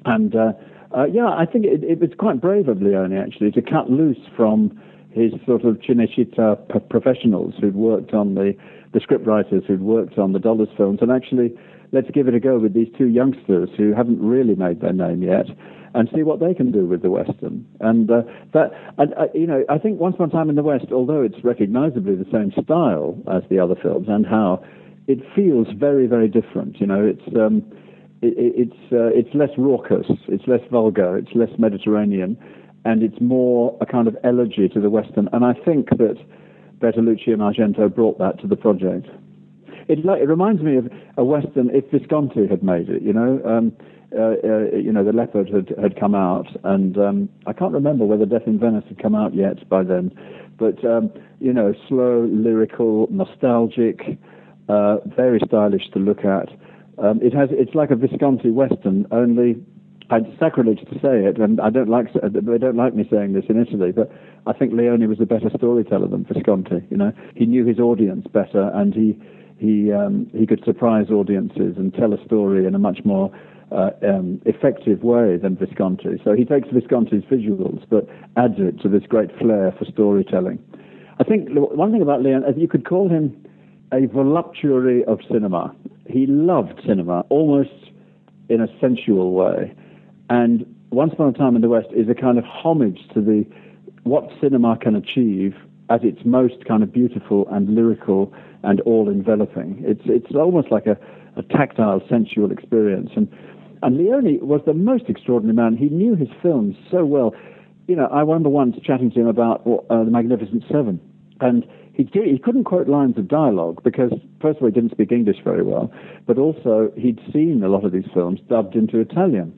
And uh, uh, yeah, I think it, it, was quite brave of Leone actually to cut loose from his sort of Cinecittà p- professionals who'd worked on the, the scriptwriters who'd worked on the Dollars films, and actually let's give it a go with these two youngsters who haven't really made their name yet, and see what they can do with the western. And uh, that, and, uh, you know, I think Once Upon a Time in the West, although it's recognizably the same style as the other films, and how it feels very, very different. You know, it's um, it, it's uh, it's less raucous, it's less vulgar, it's less Mediterranean, and it's more a kind of elegy to the western. And I think that Bertolucci and Argento brought that to the project. It, it reminds me of a western if Visconti had made it. You know. Um, uh, uh, you know, the leopard had, had come out, and um, I can't remember whether Death in Venice had come out yet by then. But um, you know, slow, lyrical, nostalgic, uh, very stylish to look at. Um, it has, it's like a Visconti western, only it's sacrilege to say it, and I don't like they don't like me saying this in Italy, but I think Leone was a better storyteller than Visconti. You know, he knew his audience better, and he he um, he could surprise audiences and tell a story in a much more uh, um, effective way than Visconti. So he takes Visconti's visuals but adds it to this great flair for storytelling. I think one thing about Leone, you could call him a voluptuary of cinema. He loved cinema almost in a sensual way. And Once Upon a Time in the West is a kind of homage to the what cinema can achieve at its most kind of beautiful and lyrical and all enveloping. It's it's almost like a, a tactile, sensual experience. And and Leone was the most extraordinary man. He knew his films so well. You know, I remember once chatting to him about uh, the Magnificent Seven, and he he couldn't quote lines of dialogue because first of all he didn't speak English very well, but also he'd seen a lot of these films dubbed into Italian.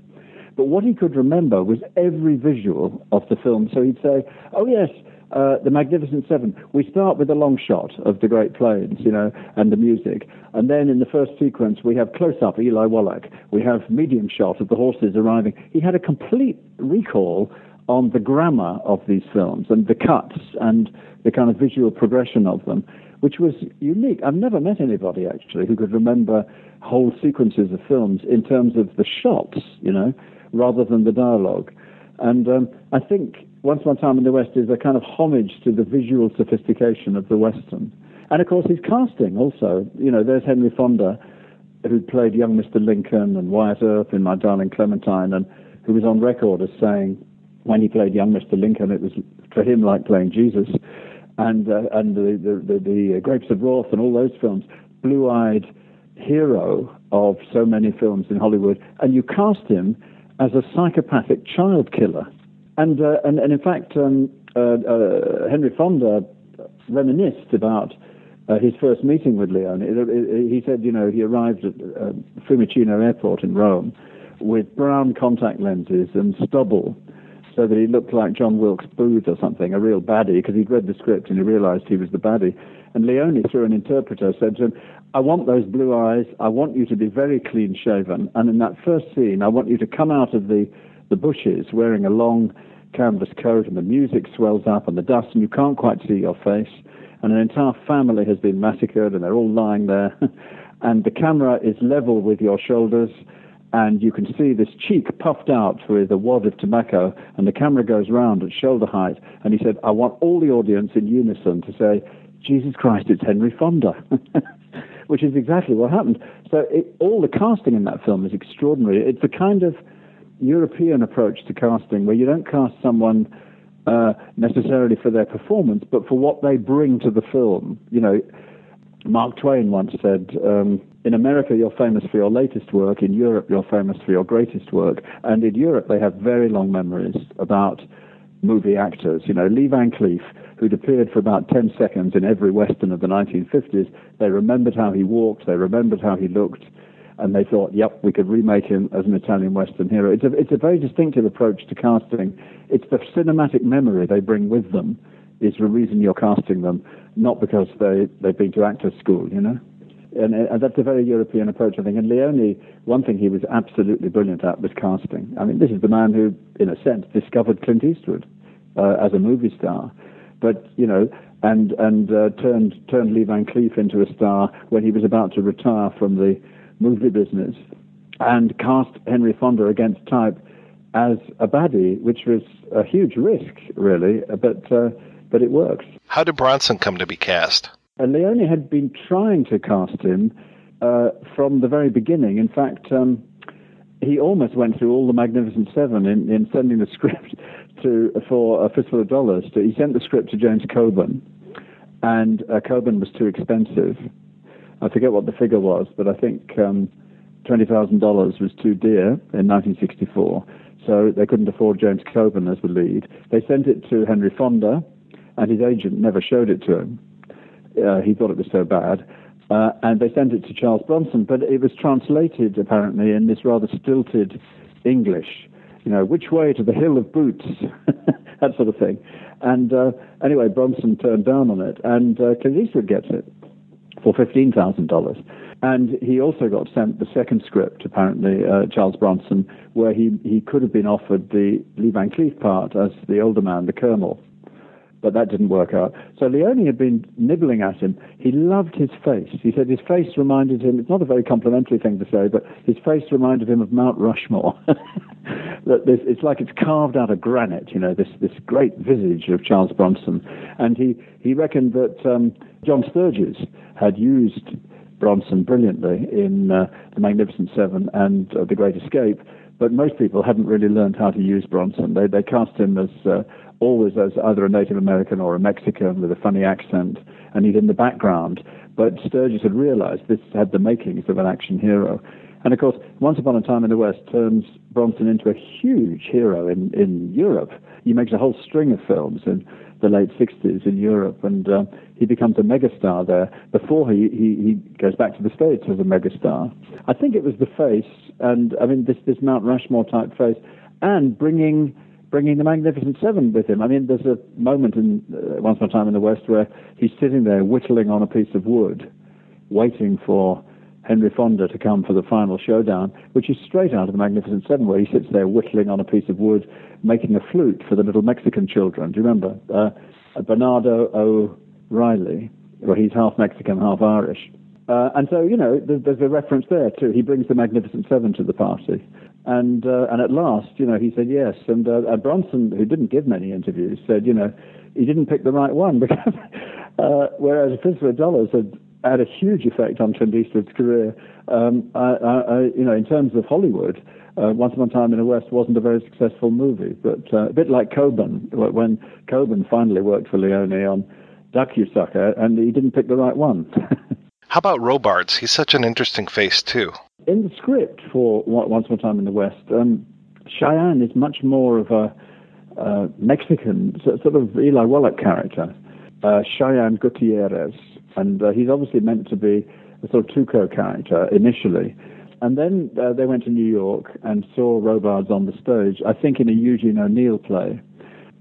But what he could remember was every visual of the film. So he'd say, "Oh yes, uh, the Magnificent Seven. We start with a long shot of the Great Plains, you know, and the music, and then in the first sequence we have close up Eli Wallach. We have medium shot of the horses arriving. He had a complete recall on the grammar of these films and the cuts and the kind of visual progression of them, which was unique. I've never met anybody actually who could remember whole sequences of films in terms of the shots, you know, rather than the dialogue. And um, I think Once Upon a Time in the West is a kind of homage to the visual sophistication of the Western. And of course, his casting also. You know, there's Henry Fonda, who played young Mr. Lincoln and Wyatt Earp in My Darling Clementine, and who was on record as saying when he played young Mr. Lincoln, it was for him like playing Jesus. And, uh, and the, the, the, the Grapes of Wrath and all those films, blue eyed hero of so many films in Hollywood. And you cast him as a psychopathic child killer. And, uh, and, and in fact, um, uh, uh, Henry Fonda reminisced about uh, his first meeting with Leone. He said, you know, he arrived at Fiumicino Airport in Rome with brown contact lenses and stubble so that he looked like John Wilkes Booth or something, a real baddie, because he'd read the script and he realized he was the baddie. And Leone, through an interpreter, said to him, I want those blue eyes. I want you to be very clean shaven. And in that first scene, I want you to come out of the, the bushes wearing a long canvas coat, and the music swells up and the dust, and you can't quite see your face. And an entire family has been massacred, and they're all lying there. and the camera is level with your shoulders and you can see this cheek puffed out with a wad of tobacco, and the camera goes round at shoulder height. And he said, I want all the audience in unison to say, Jesus Christ, it's Henry Fonda, which is exactly what happened. So it, all the casting in that film is extraordinary. It's a kind of European approach to casting where you don't cast someone uh, necessarily for their performance, but for what they bring to the film. You know, Mark Twain once said, um, in America, you're famous for your latest work. In Europe, you're famous for your greatest work. And in Europe, they have very long memories about movie actors. You know, Lee Van Cleef, who'd appeared for about 10 seconds in every Western of the 1950s, they remembered how he walked, they remembered how he looked, and they thought, yep, we could remake him as an Italian Western hero. It's a, it's a very distinctive approach to casting. It's the cinematic memory they bring with them is the reason you're casting them, not because they, they've been to actors school, you know? And, and, that's a very European approach, I think. And Leone, one thing he was absolutely brilliant at was casting. I mean, this is the man who, in a sense, discovered Clint Eastwood uh, as a movie star, but you know, and and uh, turned turned Lee Van Cleef into a star when he was about to retire from the movie business, and cast Henry Fonda against type as a baddie, which was a huge risk, really. But uh, but it works. How did Bronson come to be cast? And Leone had been trying to cast him uh, from the very beginning. In fact, um, he almost went through all the Magnificent Seven in, in sending the script to for a fistful of dollars. To, he sent the script to James Coburn, and uh, Coburn was too expensive. I forget what the figure was, but I think um, twenty thousand dollars was too dear in 1964. So they couldn't afford James Coburn as the lead. They sent it to Henry Fonda, and his agent never showed it to him. Uh, he thought it was so bad. Uh, and they sent it to Charles Bronson, but it was translated apparently in this rather stilted English. You know, which way to the Hill of Boots, that sort of thing. And uh, anyway, Bronson turned down on it, and uh, Clint Eastwood gets it for fifteen thousand dollars. And he also got sent the second script, apparently, uh, Charles Bronson, where he, he could have been offered the Lee Van Cleef part as the older man, the colonel but that didn't work out. So Leone had been nibbling at him. He loved his face. He said his face reminded him, it's not a very complimentary thing to say, but his face reminded him of Mount Rushmore. that this, it's like it's carved out of granite, you know, this, this great visage of Charles Bronson. And he, he reckoned that um, John Sturges had used Bronson brilliantly in uh, The Magnificent Seven and uh, The Great Escape, but most people hadn't really learned how to use Bronson. They, they cast him as uh, always as either a Native American or a Mexican with a funny accent, and he's in the background. But Sturges had realized this had the makings of an action hero. And of course, Once Upon a Time in the West turns Bronson into a huge hero in, in Europe. He makes a whole string of films in the late 60s in Europe, and uh, he becomes a megastar there before he, he, he goes back to the States as a megastar. I think it was the face, and I mean, this, this Mount Rushmore type face, and bringing bringing the Magnificent Seven with him. I mean, there's a moment in uh, Once Upon a Time in the West where he's sitting there whittling on a piece of wood, waiting for Henry Fonda to come for the final showdown, which is straight out of the Magnificent Seven, where he sits there whittling on a piece of wood, making a flute for the little Mexican children. Do you remember? Uh, Bernardo O'Reilly, where he's half Mexican, half Irish. Uh, and so, you know, there's, there's, a reference there too. He brings the Magnificent Seven to the party. And uh, and at last, you know, he said yes. And uh, Bronson, who didn't give many interviews, said, you know, he didn't pick the right one because uh, whereas of Dollars had a huge effect on Clint Eastwood's career. Um, I, I, you know, in terms of Hollywood, uh, Once Upon a Time in the West wasn't a very successful movie, but uh, a bit like Coburn, when Coburn finally worked for Leone on Duck You Sucker, and he didn't pick the right one. How about Robards? He's such an interesting face too in the script for Once Upon a Time in the West, um, Cheyenne is much more of a uh, Mexican sort of Eli Wallach character, uh, Cheyenne Gutierrez, and uh, he's obviously meant to be a sort of Tuco character initially. And then uh, they went to New York and saw Robards on the stage, I think in a Eugene O'Neill play,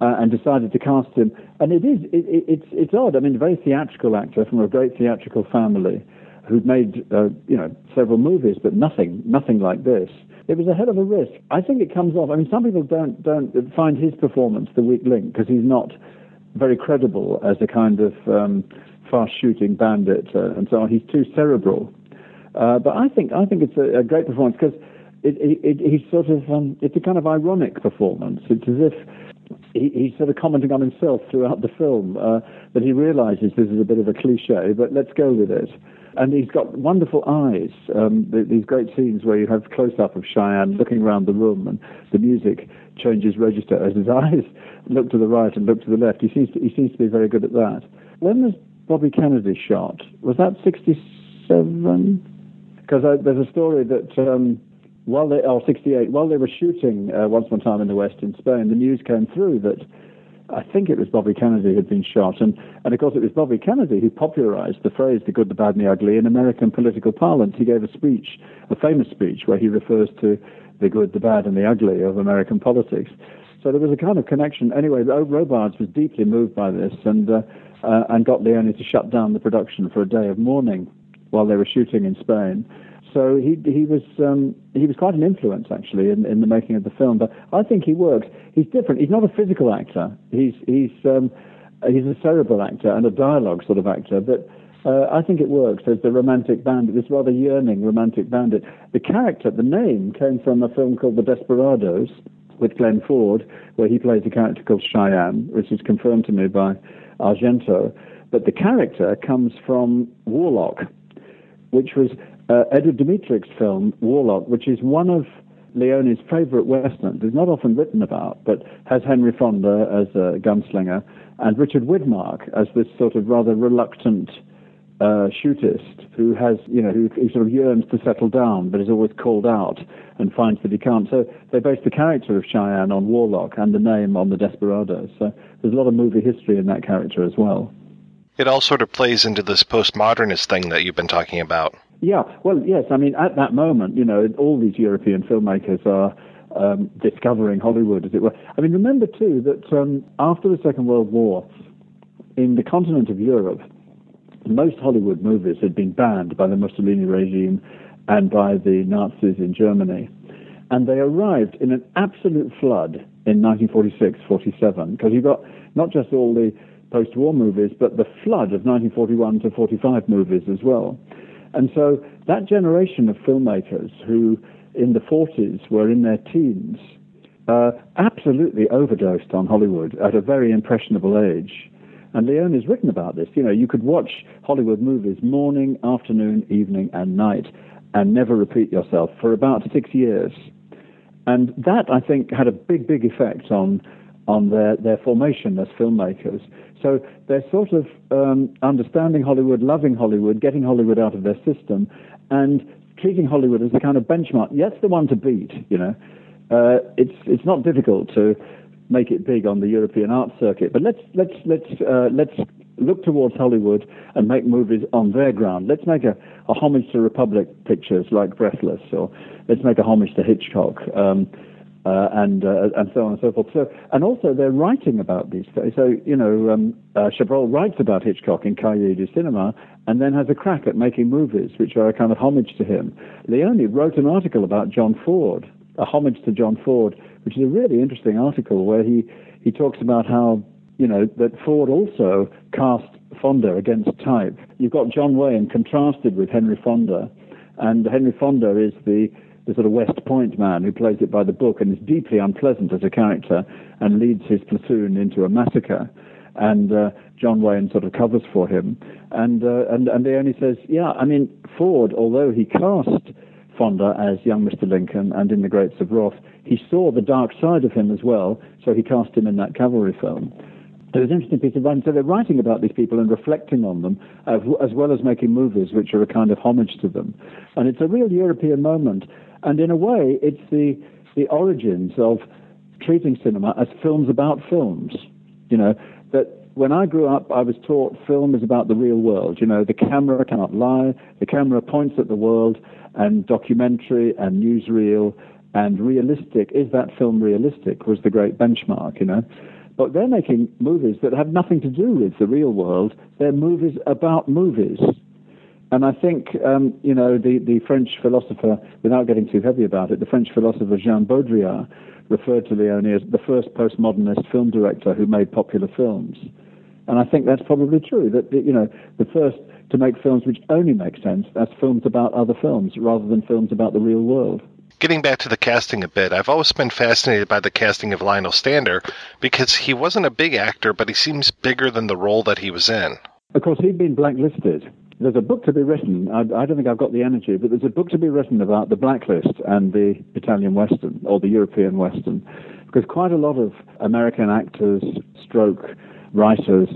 uh, and decided to cast him. And it is, it, it, it's, it's odd. I mean, a very theatrical actor from a great theatrical family who'd made uh, you know several movies, but nothing nothing like this. It was a hell of a risk. I think it comes off. I mean, some people don't don't find his performance the weak link because he's not very credible as a kind of um, fast shooting bandit uh, and so on. He's too cerebral. Uh, but I think I think it's a, a great performance because it, it, it, he's sort of um, it's a kind of ironic performance. It's as if he, he's sort of commenting on himself throughout the film uh, that he realizes this is a bit of a cliche, but let's go with it and he's got wonderful eyes. Um, these great scenes where you have close up of Cheyenne looking around the room, and the music changes register as his eyes look to the right and look to the left. He seems to, he seems to be very good at that. When was Bobby Kennedy shot? Was that '67? Because there's a story that. Um, while they, oh, 68, while they were shooting uh, Once Upon a Time in the West in Spain, the news came through that I think it was Bobby Kennedy had been shot. And, and of course, it was Bobby Kennedy who popularized the phrase the good, the bad, and the ugly in American political parlance. He gave a speech, a famous speech, where he refers to the good, the bad, and the ugly of American politics. So there was a kind of connection. Anyway, Robards was deeply moved by this and, uh, uh, and got Leone to shut down the production for a day of mourning while they were shooting in Spain. So he he was um, he was quite an influence actually in, in the making of the film. But I think he works. He's different. He's not a physical actor. He's he's um, he's a cerebral actor and a dialogue sort of actor. But uh, I think it works as the romantic bandit, this rather yearning romantic bandit. The character, the name, came from a film called The Desperados, with Glenn Ford, where he plays a character called Cheyenne, which is confirmed to me by Argento. But the character comes from Warlock, which was uh, Edward Dmytryk's film Warlock, which is one of Leone's favorite westerns. It's not often written about, but has Henry Fonda as a gunslinger and Richard Widmark as this sort of rather reluctant uh, shootist who has, you know, who, who, sort of yearns to settle down, but is always called out and finds that he can't. So they base the character of Cheyenne on Warlock and the name on the Desperado. So there's a lot of movie history in that character as well. It all sort of plays into this postmodernist thing that you've been talking about. Yeah, well, yes. I mean, at that moment, you know, all these European filmmakers are um, discovering Hollywood, as it were. I mean, remember too that um, after the Second World War, in the continent of Europe, most Hollywood movies had been banned by the Mussolini regime and by the Nazis in Germany. And they arrived in an absolute flood in 1946 47, because you got not just all the post war movies, but the flood of 1941 to 45 movies as well. And so that generation of filmmakers who in the 40s were in their teens uh, absolutely overdosed on Hollywood at a very impressionable age. And Leone has written about this. You know, you could watch Hollywood movies morning, afternoon, evening, and night and never repeat yourself for about six years. And that, I think, had a big, big effect on, on their, their formation as filmmakers. So they're sort of um, understanding Hollywood, loving Hollywood, getting Hollywood out of their system, and treating Hollywood as the kind of benchmark. Yes, the one to beat, you know. Uh, it's, it's not difficult to make it big on the European art circuit. But let's let's let's uh, let's look towards Hollywood and make movies on their ground. Let's make a, a homage to Republic pictures like Breathless, or let's make a homage to Hitchcock. Um, uh, and uh, and so on and so forth. So and also they're writing about these. things. So you know, um, uh, Chabrol writes about Hitchcock in Cahiers du Cinema, and then has a crack at making movies which are a kind of homage to him. Leone wrote an article about John Ford, a homage to John Ford, which is a really interesting article where he, he talks about how, you know, that Ford also cast Fonda against type. You've got John Wayne contrasted with Henry Fonda, and Henry Fonda is the, the sort of West Point man who plays it by the book and is deeply unpleasant as a character and leads his platoon into a massacre. And uh, John Wayne sort of covers for him. And, uh, and, and Leone says, yeah, I mean, Ford, although he cast Fonda as young Mr. Lincoln and in The Grapes of Wrath, he saw the dark side of him as well, so he cast him in that cavalry film. It was an interesting piece of writing. So they're writing about these people and reflecting on them, as well as making movies which are a kind of homage to them. And it's a real European moment. And in a way, it's the, the origins of treating cinema as films about films. You know, that when I grew up, I was taught film is about the real world. You know, the camera cannot lie, the camera points at the world, and documentary and newsreel and realistic. Is that film realistic? Was the great benchmark, you know. But they're making movies that have nothing to do with the real world. They're movies about movies. And I think, um, you know, the, the French philosopher, without getting too heavy about it, the French philosopher Jean Baudrillard referred to Leone as the first postmodernist film director who made popular films. And I think that's probably true, that, you know, the first to make films which only make sense as films about other films rather than films about the real world. Getting back to the casting a bit, I've always been fascinated by the casting of Lionel Stander because he wasn't a big actor, but he seems bigger than the role that he was in. Of course, he'd been blacklisted. There's a book to be written. I, I don't think I've got the energy, but there's a book to be written about the blacklist and the Italian Western or the European Western, because quite a lot of American actors, stroke writers,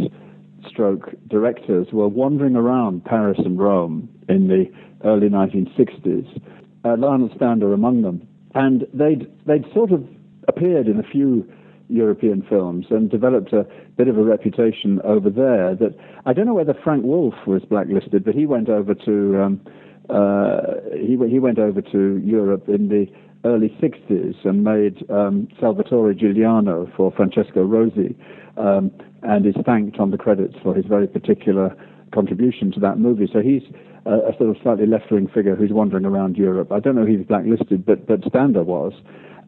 stroke directors were wandering around Paris and Rome in the early 1960s uh, Lionel Stander among them. And they'd, they'd sort of appeared in a few European films and developed a bit of a reputation over there that I don't know whether Frank Wolff was blacklisted, but he went over to um, uh, he, he went over to Europe in the early 60s and made um, Salvatore Giuliano for Francesco Rosi um, and is thanked on the credits for his very particular contribution to that movie. So he's a, a sort of slightly left-wing figure who's wandering around Europe. I don't know if he's blacklisted, but but Stander was,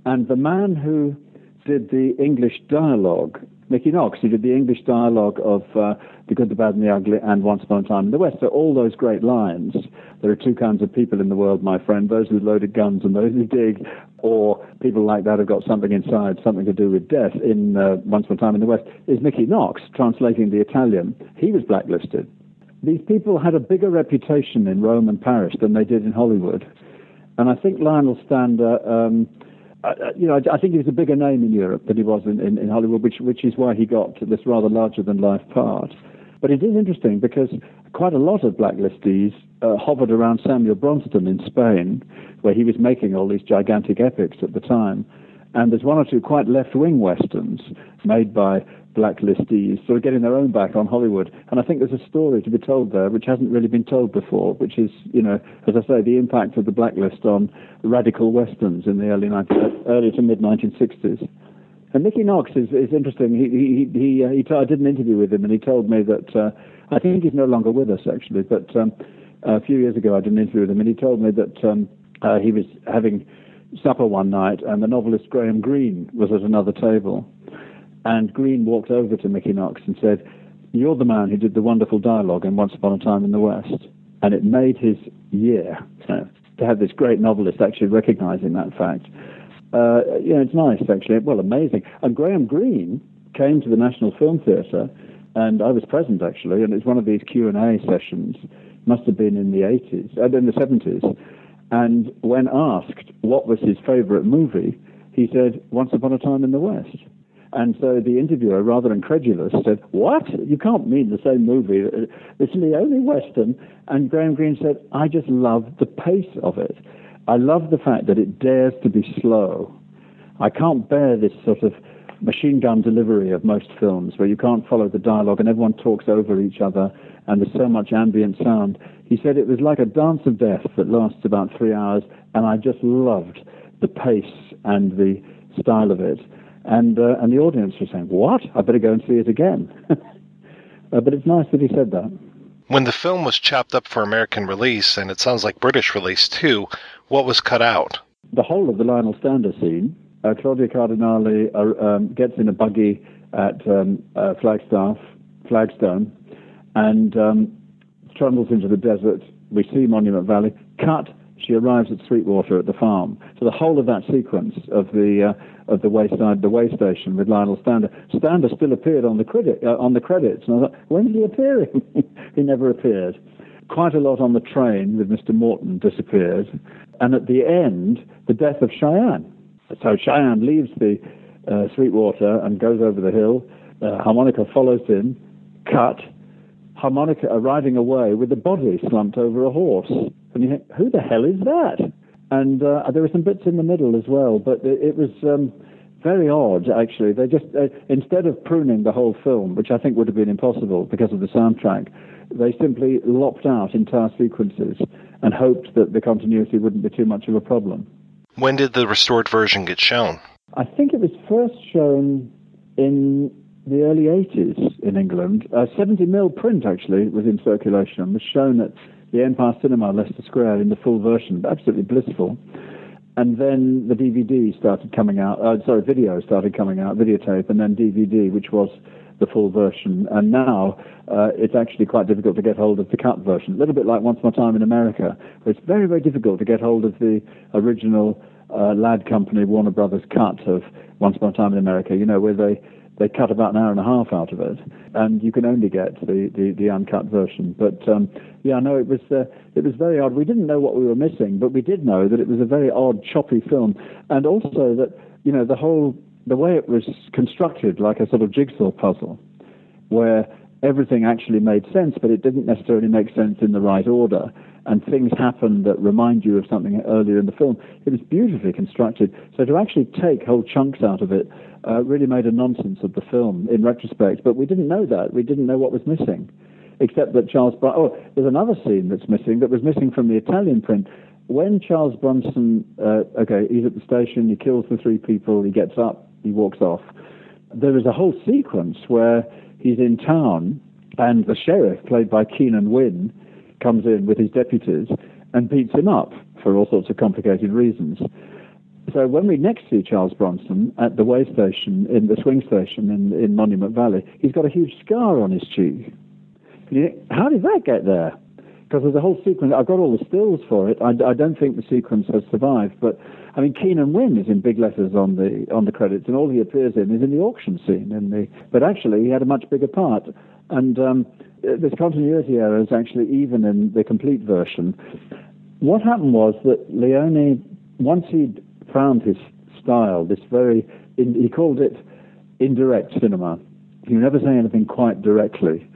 and the man who did the English dialogue, Mickey Knox, who did the English dialogue of uh, The Good, the Bad, and the Ugly, and Once Upon a Time in the West. So all those great lines. There are two kinds of people in the world, my friend: those with loaded guns and those who dig. or people like that have got something inside, something to do with death in uh, Once Upon a Time in the West, is Mickey Knox, translating the Italian. He was blacklisted. These people had a bigger reputation in Rome and Paris than they did in Hollywood. And I think Lionel Stander, um, uh, you know, I, I, think he was a bigger name in Europe than he was in, in, in Hollywood, which, which is why he got this rather larger than life part. But it is interesting because quite a lot of blacklistees uh, hovered around Samuel Bronston in Spain, where he was making all these gigantic epics at the time. And there's one or two quite left wing westerns made by blacklistees, sort of getting their own back on Hollywood. And I think there's a story to be told there which hasn't really been told before, which is, you know, as I say, the impact of the blacklist on radical westerns in the early 19, early to mid 1960s. And Mickey Knox is, is interesting. He he he, uh, he t- I did an interview with him, and he told me that uh, I think he's no longer with us actually. But um, a few years ago, I did an interview with him, and he told me that um, uh, he was having supper one night, and the novelist Graham Greene was at another table, and Greene walked over to Mickey Knox and said, "You're the man who did the wonderful dialogue in Once Upon a Time in the West," and it made his year uh, to have this great novelist actually recognizing that fact uh, you know, it's nice actually. Well, amazing. And Graham Greene came to the National Film Theatre, and I was present actually, and it's one of these Q and A sessions. Must have been in the 80s, uh, in the 70s. And when asked what was his favourite movie, he said Once Upon a Time in the West. And so the interviewer, rather incredulous, said, What? You can't mean the same movie. It's the only Western. And Graham Greene said, I just love the pace of it. I love the fact that it dares to be slow. I can't bear this sort of machine gun delivery of most films where you can't follow the dialogue and everyone talks over each other and there's so much ambient sound. He said it was like a dance of death that lasts about three hours, and I just loved the pace and the style of it. And uh, and the audience was saying, "What? I better go and see it again." uh, but it's nice that he said that. When the film was chopped up for American release, and it sounds like British release too, what was cut out? The whole of the Lionel Stander scene. Uh, Claudia Cardinale uh, um, gets in a buggy at um, uh, Flagstaff, Flagstone, and um, trundles into the desert. We see Monument Valley. Cut. She arrives at Sweetwater at the farm. So the whole of that sequence of the uh, of the wayside, the way station with Lionel Stander. Stander still appeared on the credit uh, on the credits, and I thought, when did he appearing? he never appeared. Quite a lot on the train with Mr. Morton disappeared, and at the end, the death of Cheyenne. So Cheyenne leaves the uh, Sweetwater and goes over the hill. Uh, harmonica follows him. Cut. Harmonica arriving away with the body slumped over a horse. And you think, who the hell is that? And uh, there were some bits in the middle as well, but it, it was um, very odd, actually. They just, uh, instead of pruning the whole film, which I think would have been impossible because of the soundtrack, they simply lopped out entire sequences and hoped that the continuity wouldn't be too much of a problem. When did the restored version get shown? I think it was first shown in the early 80s in England. A 70 mil print actually was in circulation, and was shown at the Empire Cinema, Leicester Square, in the full version, absolutely blissful. And then the DVD started coming out. Uh, sorry, video started coming out, videotape, and then DVD, which was the full version. And now uh, it's actually quite difficult to get hold of the cut version. A little bit like Once More Time in America, where it's very, very difficult to get hold of the original uh, Ladd Company Warner Brothers cut of Once More Time in America. You know, where they they cut about an hour and a half out of it, and you can only get the, the, the uncut version. But um, yeah, no, it was uh, it was very odd. We didn't know what we were missing, but we did know that it was a very odd, choppy film, and also that you know the whole the way it was constructed like a sort of jigsaw puzzle, where everything actually made sense, but it didn't necessarily make sense in the right order. And things happen that remind you of something earlier in the film. It was beautifully constructed. So to actually take whole chunks out of it uh, really made a nonsense of the film in retrospect. But we didn't know that. We didn't know what was missing, except that Charles. Oh, there's another scene that's missing that was missing from the Italian print. When Charles Bronson, uh, okay, he's at the station, he kills the three people, he gets up, he walks off. There is a whole sequence where he's in town and the sheriff, played by Keenan Wynn, comes in with his deputies and beats him up for all sorts of complicated reasons. So when we next see Charles Bronson at the way station, in the swing station in, in Monument Valley, he's got a huge scar on his cheek. Think, how did that get there? because there's a whole sequence. I've got all the stills for it. I, I don't think the sequence has survived, but I mean, Keenan Wynn is in big letters on the on the credits, and all he appears in is in the auction scene. In the but actually, he had a much bigger part, and um, this continuity error is actually even in the complete version. What happened was that Leone, once he'd found his style, this very in, he called it indirect cinema. You never say anything quite directly.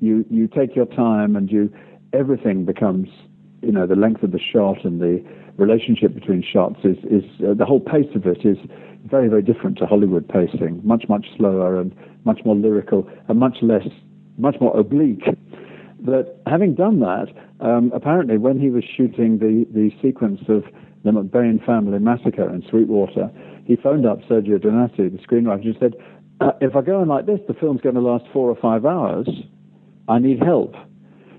You you take your time, and you everything becomes you know the length of the shot and the relationship between shots is is uh, the whole pace of it is very very different to Hollywood pacing, much much slower and much more lyrical and much less much more oblique. But having done that, um, apparently when he was shooting the the sequence of the McBain family massacre in Sweetwater, he phoned up Sergio Donati, the screenwriter, and said, uh, "If I go on like this, the film's going to last four or five hours. I need help."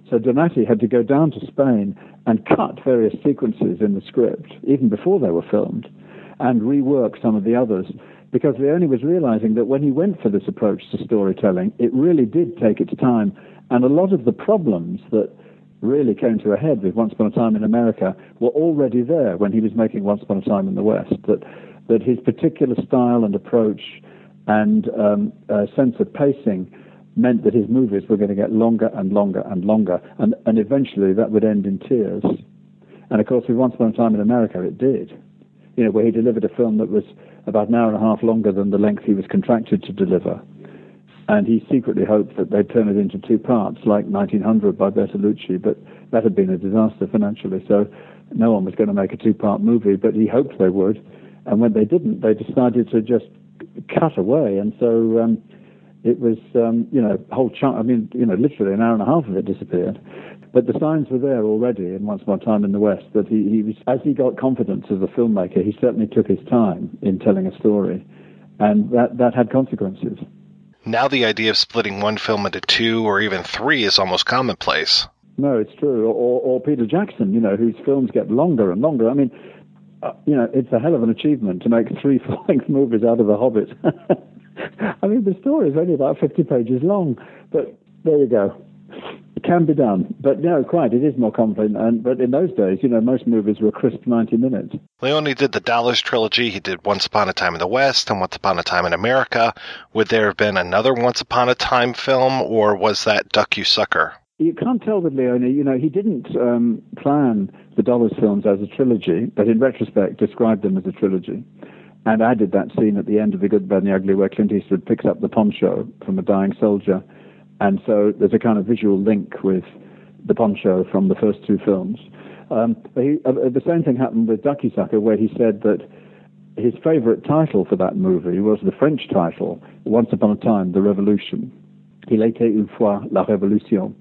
So Donati had to go down to Spain and cut various sequences in the script, even before they were filmed, and rework some of the others. Because Leone was realizing that when he went for this approach to storytelling, it really did take its time. And a lot of the problems that really came to a head with Once Upon a Time in America were already there when he was making Once Upon a Time in the West. That, that his particular style and approach and um, sense of pacing meant that his movies were going to get longer and longer and longer, and, and eventually that would end in tears. And of course, with Once Upon a Time in America, it did. You know, where he delivered a film that was about an hour and a half longer than the length he was contracted to deliver. And he secretly hoped that they'd turn it into two parts, like 1900 by Bertolucci, but that had been a disaster financially, so no one was going to make a two part movie, but he hoped they would. And when they didn't, they decided to just cut away. And so um, it was, um, you know, whole chunk. I mean, you know, literally an hour and a half of it disappeared. But the signs were there already in Once More Time in the West that he, he was, as he got confidence as a filmmaker, he certainly took his time in telling a story, and that that had consequences. Now the idea of splitting one film into two or even three is almost commonplace. No, it's true. Or, or Peter Jackson, you know, whose films get longer and longer. I mean, uh, you know, it's a hell of an achievement to make three full-length movies out of The Hobbit. I mean, the story is only about 50 pages long, but there you go. It can be done, but no, quite. It is more complex. And but in those days, you know, most movies were crisp 90 minutes. Leone did the Dollars trilogy. He did Once Upon a Time in the West and Once Upon a Time in America. Would there have been another Once Upon a Time film, or was that Duck You Sucker? You can't tell with Leone. You know, he didn't um, plan the Dollars films as a trilogy, but in retrospect, described them as a trilogy and added that scene at the end of The Good, Bad, and the Ugly where Clint Eastwood picks up the poncho from a dying soldier. And so there's a kind of visual link with the poncho from the first two films. Um, he, uh, the same thing happened with Duck You Sucker, where he said that his favorite title for that movie was the French title, Once Upon a Time, The Revolution. Il était une fois la Révolution,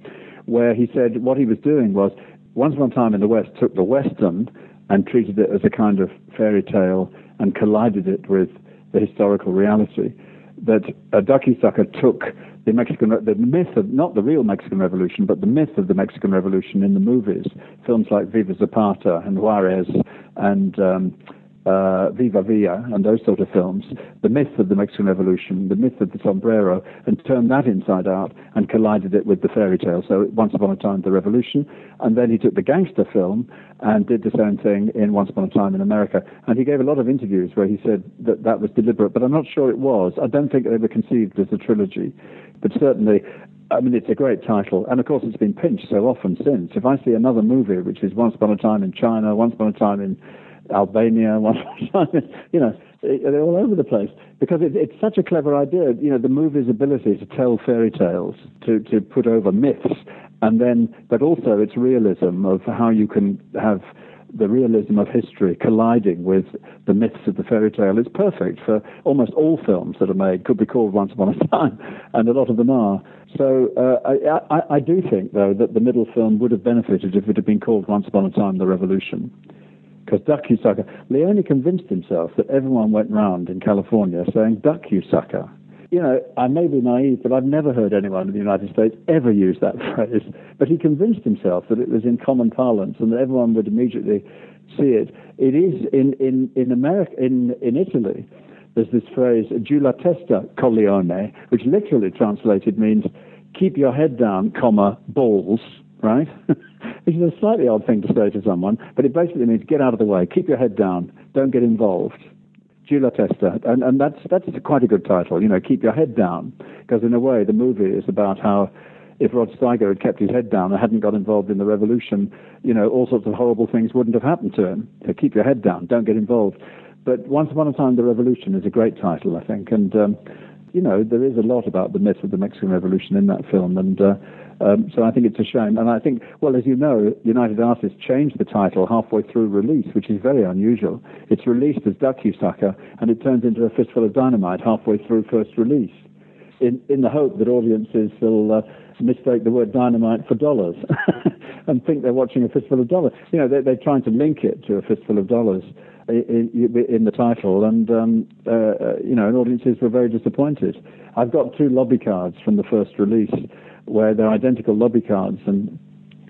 where he said what he was doing was Once Upon a Time in the West took the Western and treated it as a kind of fairy tale and collided it with the historical reality. That uh, Duck You Sucker took the Mexican, the myth of not the real Mexican Revolution, but the myth of the Mexican Revolution in the movies, films like Viva Zapata and Juarez and um, uh, Viva Villa and those sort of films, the myth of the Mexican Revolution, the myth of the sombrero, and turned that inside out and collided it with the fairy tale. So Once Upon a Time, the Revolution, and then he took the gangster film and did the same thing in Once Upon a Time in America. And he gave a lot of interviews where he said that that was deliberate, but I'm not sure it was. I don't think they were conceived as a trilogy, but certainly I mean, it's a great title, and of course, it's been pinched so often since. If I see another movie, which is Once Upon a Time in China, Once Upon a Time in Albania, one you know, they're all over the place because it, it's such a clever idea. You know, the movie's ability to tell fairy tales, to to put over myths, and then, but also its realism of how you can have the realism of history colliding with the myths of the fairy tale It's perfect for almost all films that are made. Could be called Once Upon a Time, and a lot of them are. So uh, I, I, I do think, though, that the middle film would have benefited if it had been called Once Upon a Time: The Revolution because duck you sucker. Leone convinced himself that everyone went oh. round in California saying duck you sucker. You know, I may be naive, but I've never heard anyone in the United States ever use that phrase. But he convinced himself that it was in common parlance and that everyone would immediately see it. It is in, in, in America, in, in Italy, there's this phrase, giù la testa coglione, which literally translated means keep your head down, comma, balls, right? which is a slightly odd thing to say to someone, but it basically means get out of the way, keep your head down, don't get involved. Giù la testa, and, and that's that's quite a good title. You know, keep your head down, because in a way the movie is about how if Rod Steiger had kept his head down and hadn't got involved in the revolution, you know, all sorts of horrible things wouldn't have happened to him. So keep your head down, don't get involved. But Once Upon a Time, The Revolution is a great title, I think, and um, you know, there is a lot about the myth of the Mexican Revolution in that film, and uh, um, so I think it's a shame. And I think, well, as you know, United Artists changed the title halfway through release, which is very unusual. It's released as Duck You Sucker, and it turns into a fistful of dynamite halfway through first release, in in the hope that audiences will uh, mistake the word dynamite for dollars and think they're watching a fistful of dollars. You know, they're, they're trying to link it to a fistful of dollars in, in the title, and um, uh, uh, you know, and audiences were very disappointed. I've got two lobby cards from the first release where they're identical lobby cards, and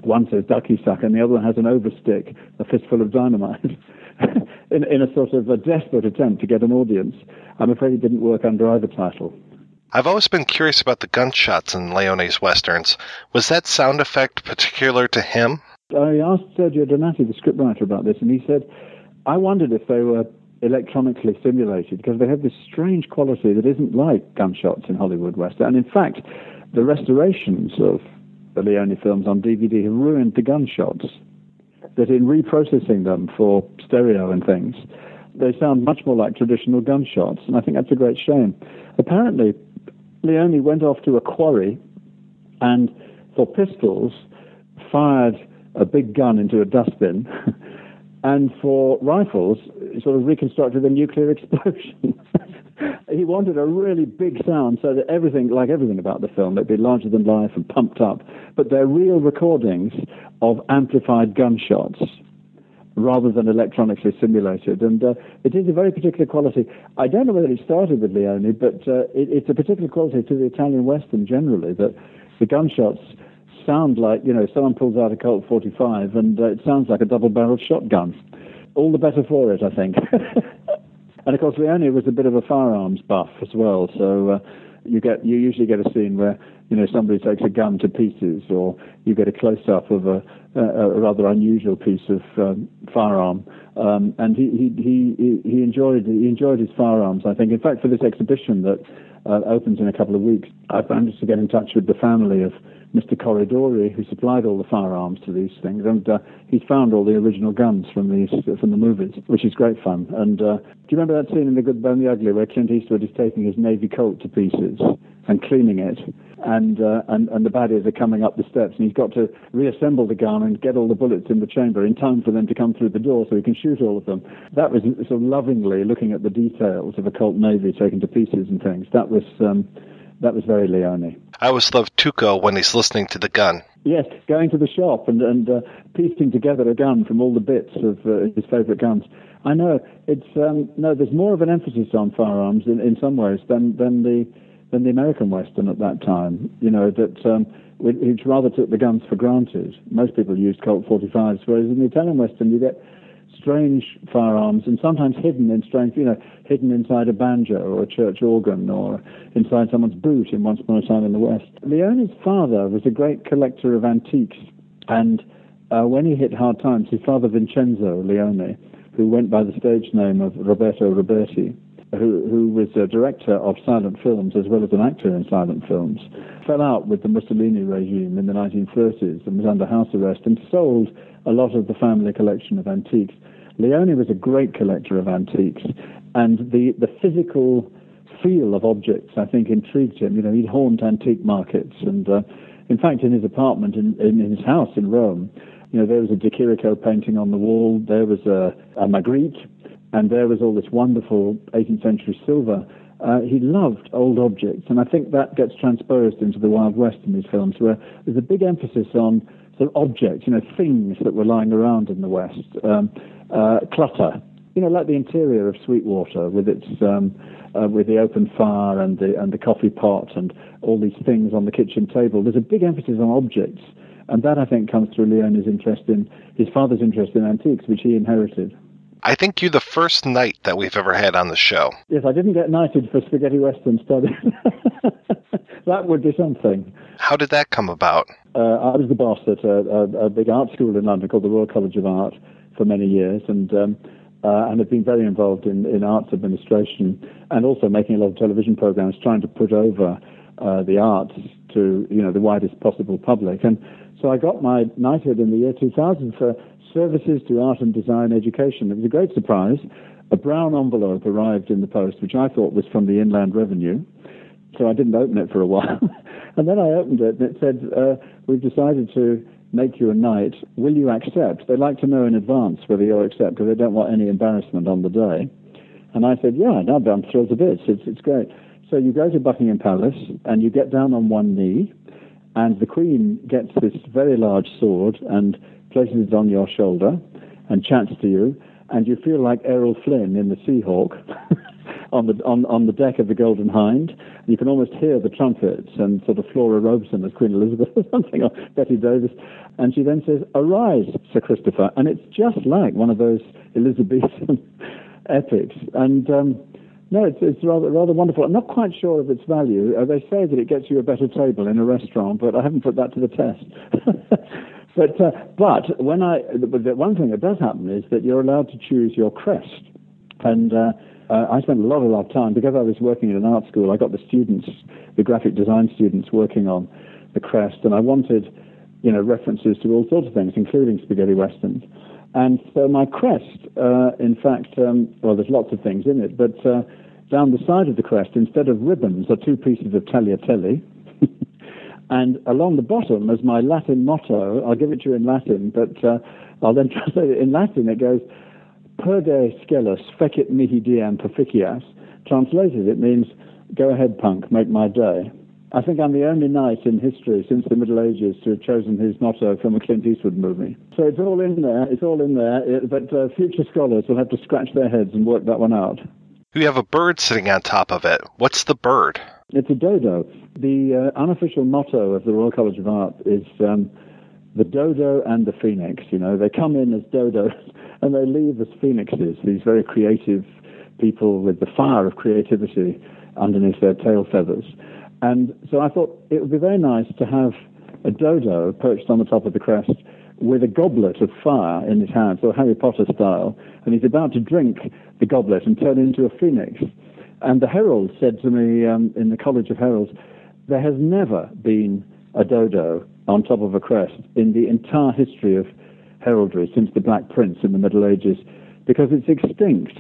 one says Ducky Suck, and the other one has an overstick, a fistful of dynamite, in, in a sort of a desperate attempt to get an audience. I'm afraid it didn't work under either title. I've always been curious about the gunshots in Leone's westerns. Was that sound effect particular to him? I asked Sergio Donati, the scriptwriter, about this, and he said I wondered if they were electronically simulated because they have this strange quality that isn't like gunshots in Hollywood Western. And in fact, the restorations of the Leone films on DVD have ruined the gunshots. That in reprocessing them for stereo and things, they sound much more like traditional gunshots, and I think that's a great shame. Apparently, Leone went off to a quarry and, for pistols, fired a big gun into a dustbin and for rifles, sort of reconstructed a nuclear explosion. He wanted a really big sound so that everything, like everything about the film, it'd be larger than life and pumped up. But they're real recordings of amplified gunshots rather than electronically simulated. And uh, it is a very particular quality. I don't know whether it started with Leone, but uh, it, it's a particular quality to the Italian Western generally that the gunshots sound like, you know, someone pulls out a Colt 45 and uh, it sounds like a double barreled shotgun. All the better for it, I think. and of course, Leone was a bit of a firearms buff as well, so uh, you get you usually get a scene where you know somebody takes a gun to pieces, or you get a close up of a, a, a rather unusual piece of um, firearm. Um, and he, he he he enjoyed he enjoyed his firearms. I think. In fact, for this exhibition that uh, opens in a couple of weeks, I managed to get in touch with the family of Mr. Corridori, who supplied all the firearms to these things, and uh, he's found all the original guns from these from the movies, which is great fun. And uh, do you remember that scene in The Good, Bad, and the Ugly where Clint Eastwood is taking his Navy Colt to pieces and cleaning it, and uh, and and the baddies are coming up the steps, and he's got to reassemble the gun and get all the bullets in the chamber in time for them to come through the door, so he can shoot all of them. That was sort of lovingly looking at the details of a Colt Navy taken to pieces and things. That was. Um, that was very Leone. I always love Tuco when he's listening to the gun. Yes, going to the shop and and uh, piecing together a gun from all the bits of uh, his favourite guns. I know it's um, no. There's more of an emphasis on firearms in, in some ways than than the than the American Western at that time. You know that um, which rather took the guns for granted. Most people used Colt 45s, whereas in the Italian Western you get strange firearms and sometimes hidden in strange, you know, hidden inside a banjo or a church organ or inside someone's boot in Once Upon a Time in the West. Leone's father was a great collector of antiques, and uh, when he hit hard times, his father Vincenzo Leone, who went by the stage name of Roberto Roberti, who, was a director of silent films as well as an actor in silent films, fell out with the Mussolini regime in the 1930s and was under house arrest and sold a lot of the family collection of antiques. Leone was a great collector of antiques, and the, the physical feel of objects, I think, intrigued him. You know, he'd haunt antique markets, and uh, in fact, in his apartment in, in his house in Rome, you know, there was a De Chirico painting on the wall, there was a, a Magritte, and there was all this wonderful 18th century silver. Uh, he loved old objects, and I think that gets transposed into the Wild West in these films, where there's a big emphasis on sort of objects, you know, things that were lying around in the West. Um, uh, clutter, you know, like the interior of Sweetwater with its um, uh, with the open fire and the and the coffee pot and all these things on the kitchen table. There's a big emphasis on objects, and that I think comes through Leone's interest in his father's interest in antiques, which he inherited. I think you're the first knight that we've ever had on the show. Yes, I didn't get knighted for spaghetti western studies. that would be something. How did that come about? Uh, I was the boss at a, a, a, big art school in London called the Royal College of Art for many years, and um, uh, and have been very involved in, in arts administration and also making a lot of television programs trying to put over uh, the arts to you know the widest possible public. And so I got my knighthood in the year 2000 for services to art and design education. It was a great surprise. A brown envelope arrived in the post, which I thought was from the Inland Revenue. So I didn't open it for a while. and then I opened it and it said, uh, We've decided to make you a knight. Will you accept? They'd like to know in advance whether you'll accept because they don't want any embarrassment on the day. And I said, Yeah, no, I'm thrilled to bits. It's, it's great. So you go to Buckingham Palace and you get down on one knee, and the Queen gets this very large sword and places it on your shoulder and chats to you, and you feel like Errol Flynn in the Seahawk on the on, on the deck of the Golden Hind. You can almost hear the trumpets and sort of Flora Robson as Queen Elizabeth or something, or Bette Davis. And she then says, "Arise, Sir Christopher," and it's just like one of those Elizabethan epics. And um, no, it's, it's rather rather wonderful. I'm not quite sure of its value. Uh, they say that it gets you a better table in a restaurant, but I haven't put that to the test. But uh, but when I one thing that does happen is that you're allowed to choose your crest, and uh, uh, I spent a lot, a lot of time because I was working in an art school. I got the students, the graphic design students, working on the crest, and I wanted, you know, references to all sorts of things, including spaghetti westerns. And so my crest, uh, in fact, um, well, there's lots of things in it, but uh, down the side of the crest, instead of ribbons, are two pieces of tagliatelle. And along the bottom, as my Latin motto, I'll give it to you in Latin, but uh, I'll then translate it in Latin. It goes, Perde scelus fecit mihi diem perficias. Translated, it means, go ahead, punk, make my day. I think I'm the only knight in history since the Middle Ages to have chosen his motto from a Clint Eastwood movie. So it's all in there, it's all in there, it, but uh, future scholars will have to scratch their heads and work that one out. You have a bird sitting on top of it. What's the bird? It's a dodo. The uh, unofficial motto of the Royal College of Art is um, the dodo and the phoenix. You know, they come in as dodos and they leave as phoenixes, these very creative people with the fire of creativity underneath their tail feathers. And so I thought it would be very nice to have a dodo perched on the top of the crest with a goblet of fire in his hand, so Harry Potter style, and he's about to drink the goblet and turn into a phoenix. And the herald said to me um, in the College of Heralds, there has never been a dodo on top of a crest in the entire history of heraldry since the Black Prince in the Middle Ages because it's extinct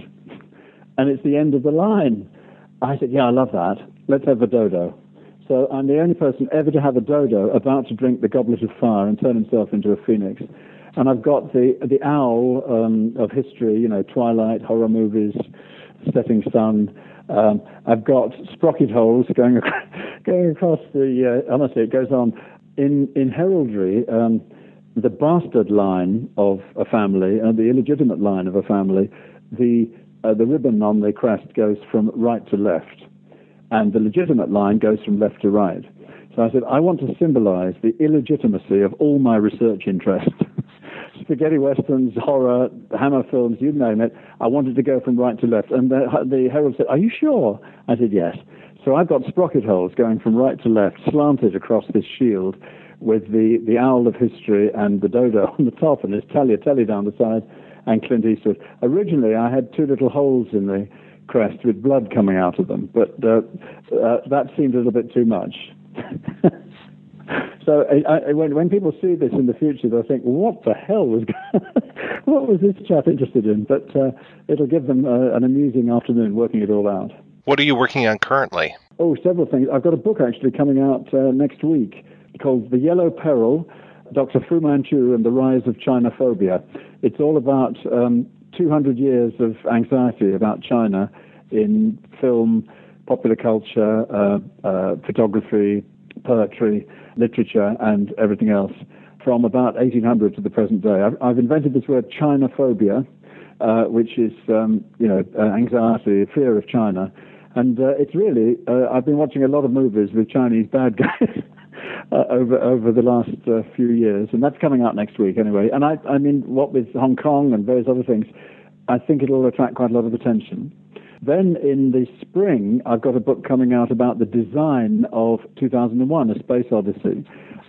and it's the end of the line. I said, Yeah, I love that. Let's have a dodo. So I'm the only person ever to have a dodo about to drink the goblet of fire and turn himself into a phoenix. And I've got the the owl um, of history, you know, Twilight, horror movies, Setting Sun. Um, I've got sprocket holes going across, going across the. Uh, honestly, it goes on. In in heraldry, um, the bastard line of a family and the illegitimate line of a family, the uh, the ribbon on the crest goes from right to left, and the legitimate line goes from left to right. So I said, I want to symbolize the illegitimacy of all my research interests. Spaghetti westerns, horror, Hammer films, you name it. I wanted to go from right to left. And the, the herald said, Are you sure? I said, Yes. So I've got sprocket holes going from right to left, slanted across this shield with the, the owl of history and the dodo on the top and this tagliatelle down the side and Clint Eastwood. Originally, I had two little holes in the crest with blood coming out of them, but uh, uh, that seemed a little bit too much. so I, I, when, when people see this in the future, they'll think, "What the hell was what was this chap interested in?" But uh, it'll give them uh, an amusing afternoon working it all out. What are you working on currently? Oh, several things. I've got a book actually coming out uh, next week called The Yellow Peril Dr. Fu Manchu and the Rise of Chinophobia. It's all about um, 200 years of anxiety about China in film, popular culture, uh, uh, photography, poetry, literature, and everything else from about 1800 to the present day. I've, I've invented this word Chinophobia, uh, which is, um, you know, uh, anxiety, fear of China. And uh, it's really, uh, I've been watching a lot of movies with Chinese bad guys uh, over over the last uh, few years, and that's coming out next week anyway. And I, I mean, what with Hong Kong and various other things, I think it'll attract quite a lot of attention. Then in the spring, I've got a book coming out about the design of 2001: A Space Odyssey.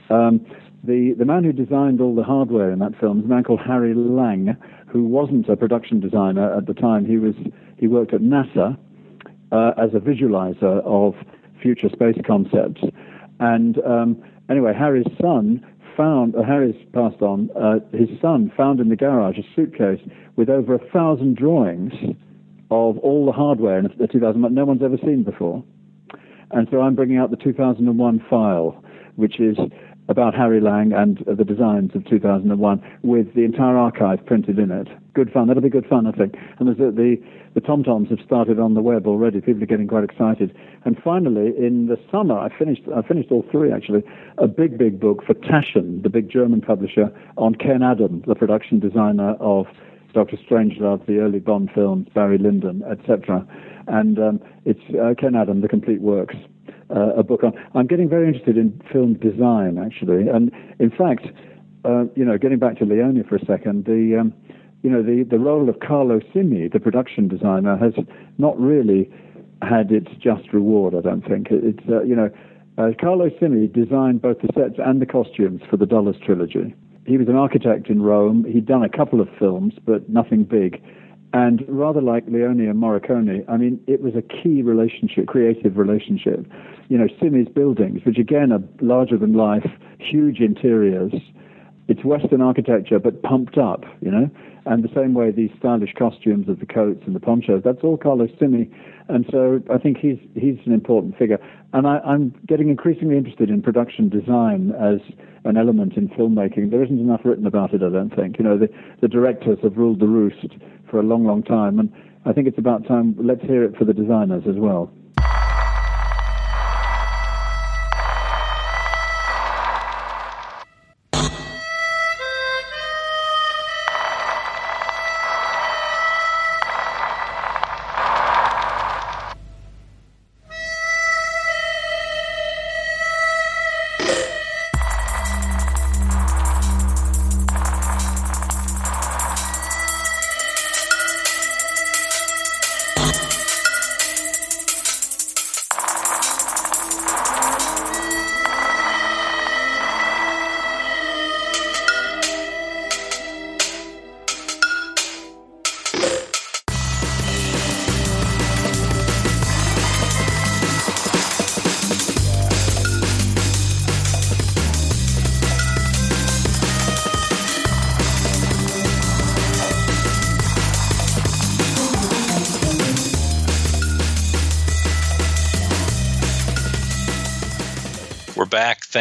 Um, the the man who designed all the hardware in that film is a man called Harry Lange, who wasn't a production designer at the time. He was he worked at NASA uh, as a visualizer of future space concepts. And um, anyway, Harry's son found, uh, Harry's passed on, uh, his son found in the garage a suitcase with over a thousand drawings of all the hardware in the 2000 no one's ever seen before. And so I'm bringing out the 2001 file, which is about Harry Lange and the designs of 2001 with the entire archive printed in it. Good fun. That'll be good fun, I think. And the, the, the tom-toms have started on the web already. People are getting quite excited. And finally, in the summer, I finished, I finished all three actually, a big, big book for Taschen, the big German publisher, on Ken Adam, the production designer of Doctor Strangelove, the early Bond films, Barry Lyndon, etc. And um, it's uh, Ken Adam, The Complete Works uh, a book on. I'm getting very interested in film design, actually, and in fact, uh, you know, getting back to Leone for a second, the um, you know the the role of Carlo Simi, the production designer, has not really had its just reward. I don't think it's uh, you know. Uh, Carlo Simi designed both the sets and the costumes for the Dollars trilogy. He was an architect in Rome. He'd done a couple of films, but nothing big. And rather like Leone and Morricone, I mean, it was a key relationship, creative relationship you know, Simi's buildings, which again are larger than life, huge interiors. It's Western architecture, but pumped up, you know. And the same way these stylish costumes of the coats and the ponchos, that's all Carlos Simi. And so I think he's he's an important figure. And I, I'm getting increasingly interested in production design as an element in filmmaking. There isn't enough written about it, I don't think. You know, the, the directors have ruled the roost for a long, long time. And I think it's about time, let's hear it for the designers as well.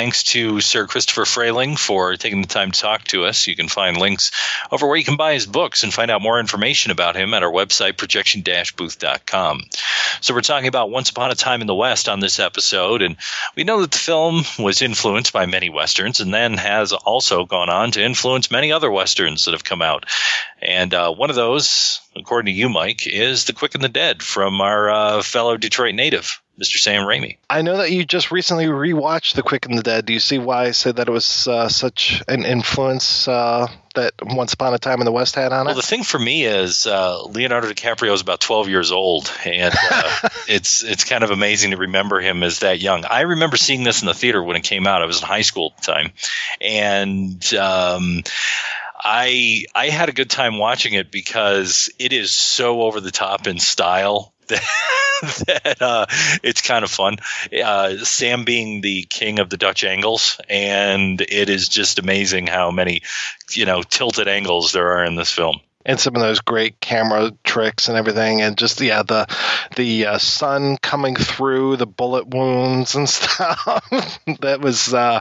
Thanks to Sir Christopher Frayling for taking the time to talk to us. You can find links over where you can buy his books and find out more information about him at our website, projection-booth.com. So we're talking about Once Upon a Time in the West on this episode, and we know that the film was influenced by many westerns and then has also gone on to influence many other westerns that have come out. And uh, one of those, according to you, Mike, is The Quick and the Dead from our uh, fellow Detroit native. Mr. Sam Raimi. I know that you just recently rewatched The Quick and the Dead. Do you see why I said that it was uh, such an influence uh, that Once Upon a Time in the West had on it? Well, the thing for me is uh, Leonardo DiCaprio is about 12 years old, and uh, it's it's kind of amazing to remember him as that young. I remember seeing this in the theater when it came out. I was in high school at the time, and. Um, I I had a good time watching it because it is so over the top in style that, that uh, it's kind of fun. Uh, Sam being the king of the Dutch angles, and it is just amazing how many, you know, tilted angles there are in this film and some of those great camera tricks and everything, and just yeah, the the uh, sun coming through the bullet wounds and stuff. that was uh,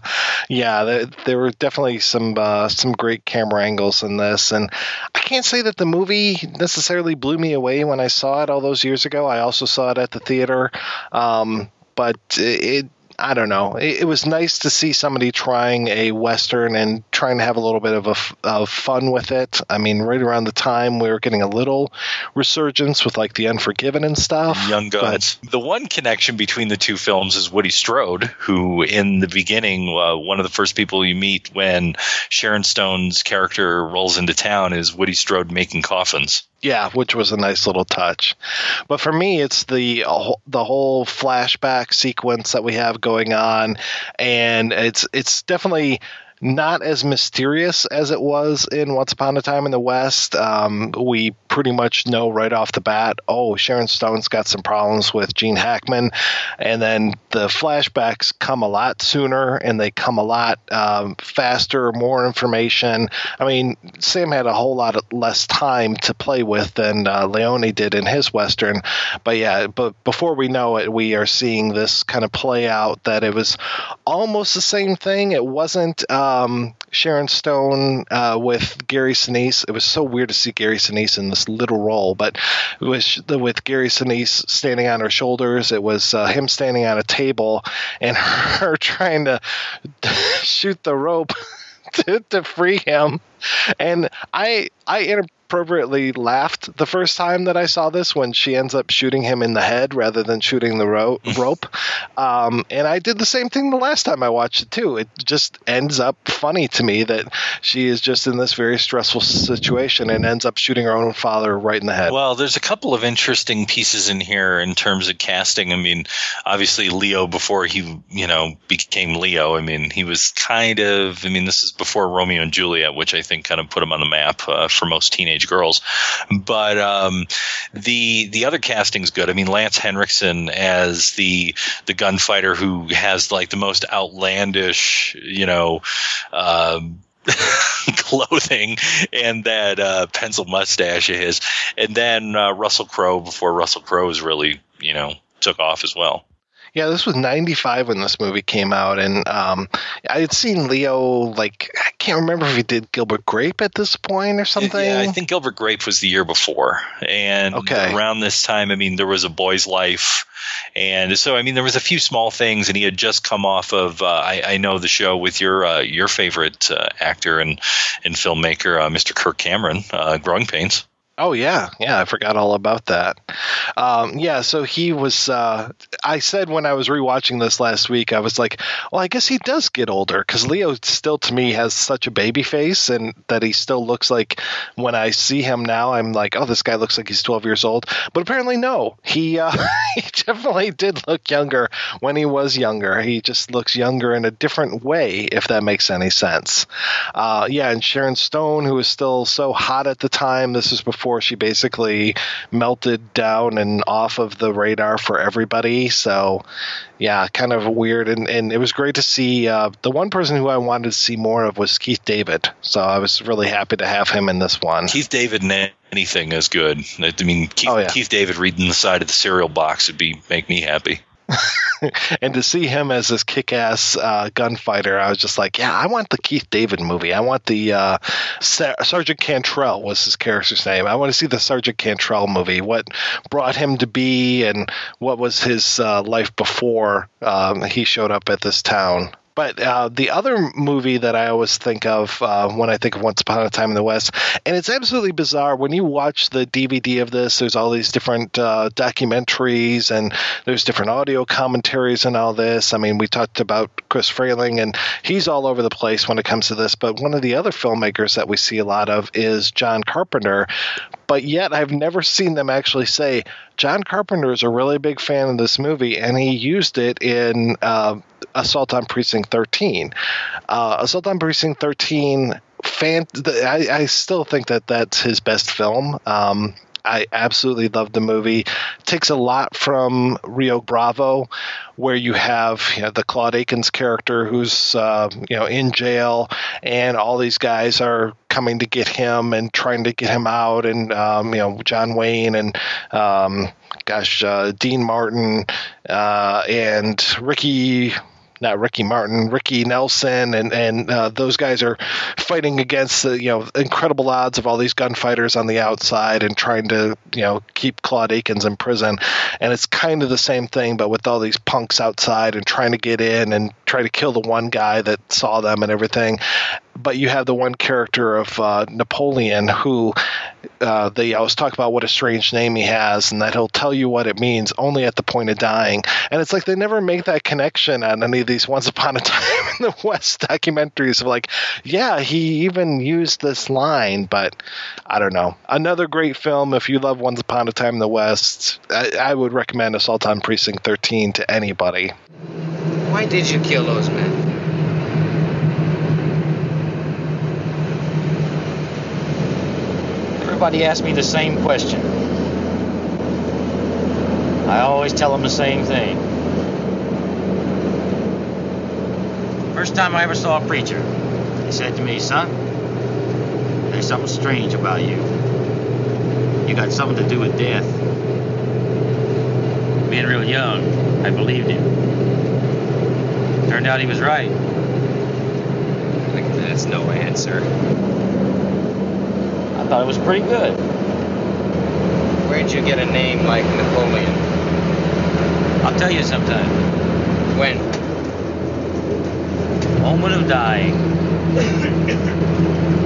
yeah, there, there were definitely some uh, some great camera angles in this, and I can't say that the movie necessarily blew me away when I saw it all those years ago. I also saw it at the theater, um, but it I don't know. It, it, was nice to see somebody trying a western and trying to have a little bit of a f- of fun with it. I mean, right around the time we were getting a little resurgence with like the Unforgiven and stuff. Young Guns. the one connection between the two films is Woody Strode, who in the beginning, uh, one of the first people you meet when Sharon Stone's character rolls into town is Woody Strode making coffins. Yeah, which was a nice little touch. But for me, it's the the whole flashback sequence that we have going on, and it's it's definitely not as mysterious as it was in Once Upon a Time in the West. Um, we pretty much know right off the bat, oh, Sharon Stone's got some problems with Gene Hackman, and then the flashbacks come a lot sooner and they come a lot um, faster, more information. I mean, Sam had a whole lot less time to play with than uh, Leone did in his western, but yeah, but before we know it, we are seeing this kind of play out that it was almost the same thing. It wasn't. Uh, um, Sharon Stone uh, with Gary Sinise. It was so weird to see Gary Sinise in this little role, but was with Gary Sinise standing on her shoulders. It was uh, him standing on a table and her trying to shoot the rope to, to free him. And I I inappropriately laughed the first time that I saw this when she ends up shooting him in the head rather than shooting the ro- rope. Um, and I did the same thing the last time I watched it too. It just ends up funny to me that she is just in this very stressful situation and ends up shooting her own father right in the head. Well, there's a couple of interesting pieces in here in terms of casting. I mean, obviously Leo before he, you know, became Leo. I mean, he was kind of. I mean, this is before Romeo and Juliet, which I think kind of put him on the map uh, for most teenage teenage girls. But um, the the other casting's good. I mean, Lance Henriksen as the the gunfighter who has like the most outlandish, you know. Um, clothing and that uh, pencil mustache of his, and then uh, Russell Crowe before Russell Crowe was really, you know, took off as well. Yeah, this was '95 when this movie came out, and um, I had seen Leo. Like, I can't remember if he did Gilbert Grape at this point or something. Yeah, I think Gilbert Grape was the year before, and okay. around this time, I mean, there was a Boy's Life, and so I mean, there was a few small things, and he had just come off of. Uh, I, I, know the show with your uh, your favorite uh, actor and and filmmaker, uh, Mr. Kirk Cameron, uh, Growing Pains. Oh yeah, yeah, I forgot all about that. Um, yeah, so he was. Uh, I said when I was rewatching this last week, I was like, well, I guess he does get older because Leo still to me has such a baby face, and that he still looks like when I see him now, I'm like, oh, this guy looks like he's 12 years old. But apparently, no, he uh, he definitely did look younger when he was younger. He just looks younger in a different way, if that makes any sense. Uh, yeah, and Sharon Stone, who was still so hot at the time, this is before before she basically melted down and off of the radar for everybody. So, yeah, kind of weird. And, and it was great to see. Uh, the one person who I wanted to see more of was Keith David. So I was really happy to have him in this one. Keith David in anything is good. I mean, Keith, oh, yeah. Keith David reading the side of the cereal box would be make me happy. and to see him as this kick-ass uh, gunfighter, I was just like, yeah, I want the Keith David movie. I want the uh, Sergeant Cantrell was his character's name. I want to see the Sergeant Cantrell movie. What brought him to be, and what was his uh, life before um, he showed up at this town. But uh, the other movie that I always think of uh, when I think of Once Upon a Time in the West, and it's absolutely bizarre when you watch the DVD of this. There's all these different uh, documentaries and there's different audio commentaries and all this. I mean, we talked about Chris Frayling, and he's all over the place when it comes to this. But one of the other filmmakers that we see a lot of is John Carpenter. But yet, I've never seen them actually say John Carpenter is a really big fan of this movie, and he used it in uh, Assault on Precinct 13. Uh, Assault on Precinct 13, fan, I, I, still think that that's his best film. Um, I absolutely love the movie. It takes a lot from Rio Bravo, where you have you know, the Claude Akins character who's uh, you know in jail, and all these guys are coming to get him and trying to get him out, and um, you know John Wayne and um, gosh uh, Dean Martin uh, and Ricky not Ricky Martin, Ricky Nelson, and and uh, those guys are fighting against the you know incredible odds of all these gunfighters on the outside and trying to you know keep Claude Akins in prison. And it's kind of the same thing, but with all these punks outside and trying to get in and try to kill the one guy that saw them and everything. But you have the one character of uh, Napoleon who uh, they always talk about what a strange name he has and that he'll tell you what it means only at the point of dying. And it's like they never make that connection on any of these These once Upon a Time in the West documentaries of like, yeah, he even used this line, but I don't know. Another great film. If you love Once Upon a Time in the West, I, I would recommend Assault on Precinct 13 to anybody. Why did you kill those men? Everybody asks me the same question. I always tell them the same thing. First time I ever saw a preacher, he said to me, Son, there's something strange about you. You got something to do with death. Being real young, I believed him. Turned out he was right. That's no answer. I thought it was pretty good. Where'd you get a name like Napoleon? I'll tell you sometime. When? Moment of dying.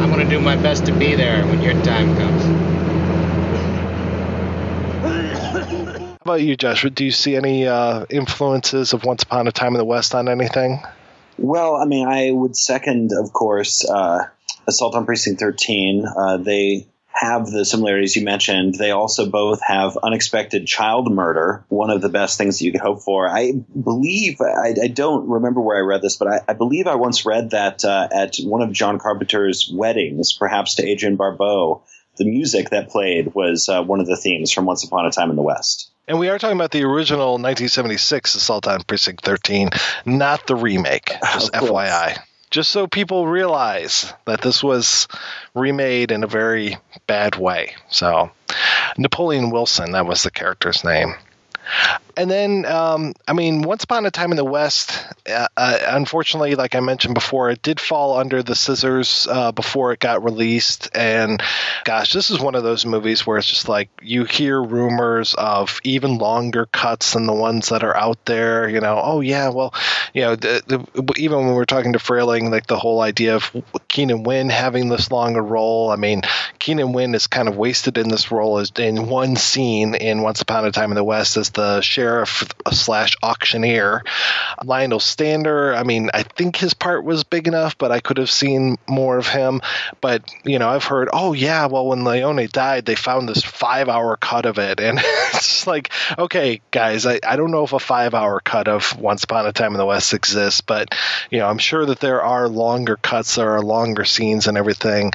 I'm gonna do my best to be there when your time comes. How about you, Joshua? Do you see any uh, influences of Once Upon a Time in the West on anything? Well, I mean, I would second, of course, uh, Assault on Precinct 13. Uh, they have the similarities you mentioned. They also both have unexpected child murder, one of the best things that you could hope for. I believe, I, I don't remember where I read this, but I, I believe I once read that uh, at one of John Carpenter's weddings, perhaps to Adrienne Barbeau, the music that played was uh, one of the themes from Once Upon a Time in the West. And we are talking about the original 1976 Assault on Precinct 13, not the remake, just FYI just so people realize that this was remade in a very bad way. So, Napoleon Wilson, that was the character's name. And then, um, I mean, Once Upon a Time in the West, uh, uh, unfortunately, like I mentioned before, it did fall under the scissors uh, before it got released. And gosh, this is one of those movies where it's just like you hear rumors of even longer cuts than the ones that are out there. You know, oh, yeah, well, you know, the, the, even when we are talking to Frayling, like the whole idea of Keenan Wynn having this longer role. I mean, Keenan Wynn is kind of wasted in this role as in one scene in Once Upon a Time in the West as the sheriff slash auctioneer. Lionel Stander, I mean, I think his part was big enough, but I could have seen more of him. But, you know, I've heard, oh, yeah, well, when Leone died, they found this five hour cut of it. And it's like, okay, guys, I, I don't know if a five hour cut of Once Upon a Time in the West exists, but, you know, I'm sure that there are longer cuts, there are longer scenes and everything.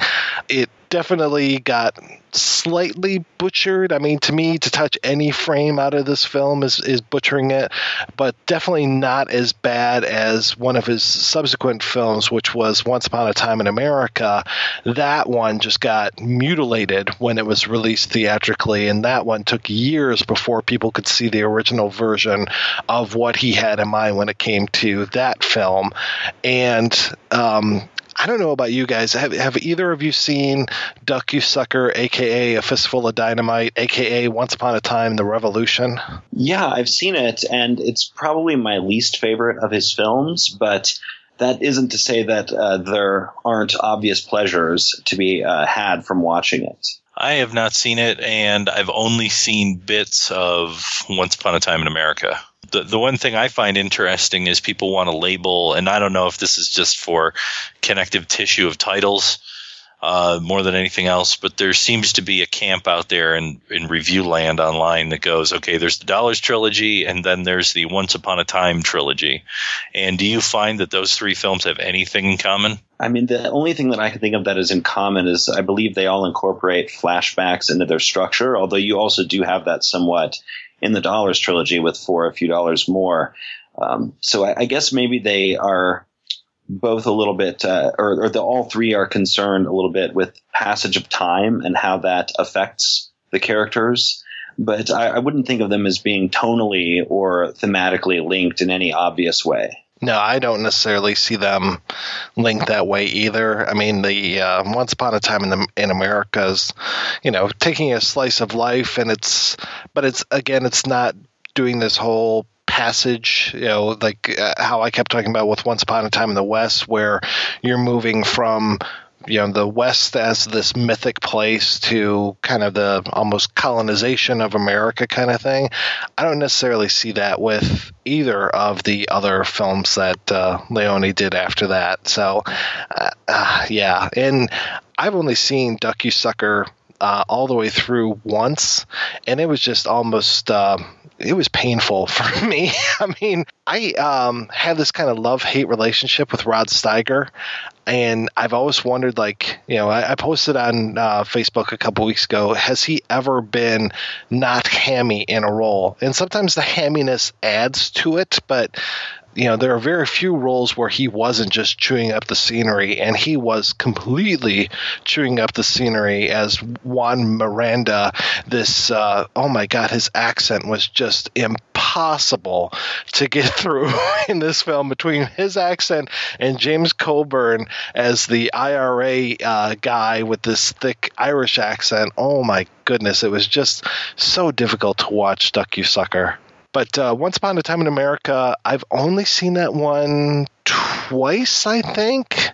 It definitely got slightly butchered. I mean, to me, to touch any frame out of this film is, is butchering it, but definitely not as bad as one of his subsequent films, which was Once Upon a Time in America. That one just got mutilated when it was released theatrically, and that one took years before people could see the original version of what he had in mind when it came to that film. And um, I don't know about you guys. Have, have either of you seen Duck You Sucker, aka A Fistful of Dynamite, aka Once Upon a Time, The Revolution? Yeah, I've seen it, and it's probably my least favorite of his films, but that isn't to say that uh, there aren't obvious pleasures to be uh, had from watching it. I have not seen it, and I've only seen bits of Once Upon a Time in America the, the one thing I find interesting is people want to label, and I don't know if this is just for connective tissue of titles uh, more than anything else, but there seems to be a camp out there in, in review land online that goes, okay, there's the Dollars trilogy, and then there's the Once Upon a Time trilogy. And do you find that those three films have anything in common? I mean, the only thing that I can think of that is in common is I believe they all incorporate flashbacks into their structure, although you also do have that somewhat in the Dollars trilogy with for a few dollars more. Um, so I, I, guess maybe they are both a little bit, uh, or, or the, all three are concerned a little bit with passage of time and how that affects the characters. But I, I wouldn't think of them as being tonally or thematically linked in any obvious way. No, I don't necessarily see them linked that way either. I mean, the uh, Once Upon a Time in the in America's, you know, taking a slice of life, and it's, but it's again, it's not doing this whole passage, you know, like uh, how I kept talking about with Once Upon a Time in the West, where you're moving from you know the West as this mythic place to kind of the almost colonization of America kind of thing. I don't necessarily see that with either of the other films that uh, Leone did after that. So, uh, uh, yeah, and I've only seen Duck You Sucker uh, all the way through once, and it was just almost. Uh, it was painful for me. I mean, I um, have this kind of love hate relationship with Rod Steiger, and I've always wondered, like, you know, I, I posted on uh, Facebook a couple weeks ago, has he ever been not hammy in a role? And sometimes the hamminess adds to it, but you know, there are very few roles where he wasn't just chewing up the scenery, and he was completely chewing up the scenery as Juan Miranda. This, uh, oh my God, his accent was just impossible to get through in this film between his accent and James Coburn as the IRA uh, guy with this thick Irish accent. Oh my goodness, it was just so difficult to watch Duck You Sucker. But uh, Once Upon a Time in America, I've only seen that one twice, I think.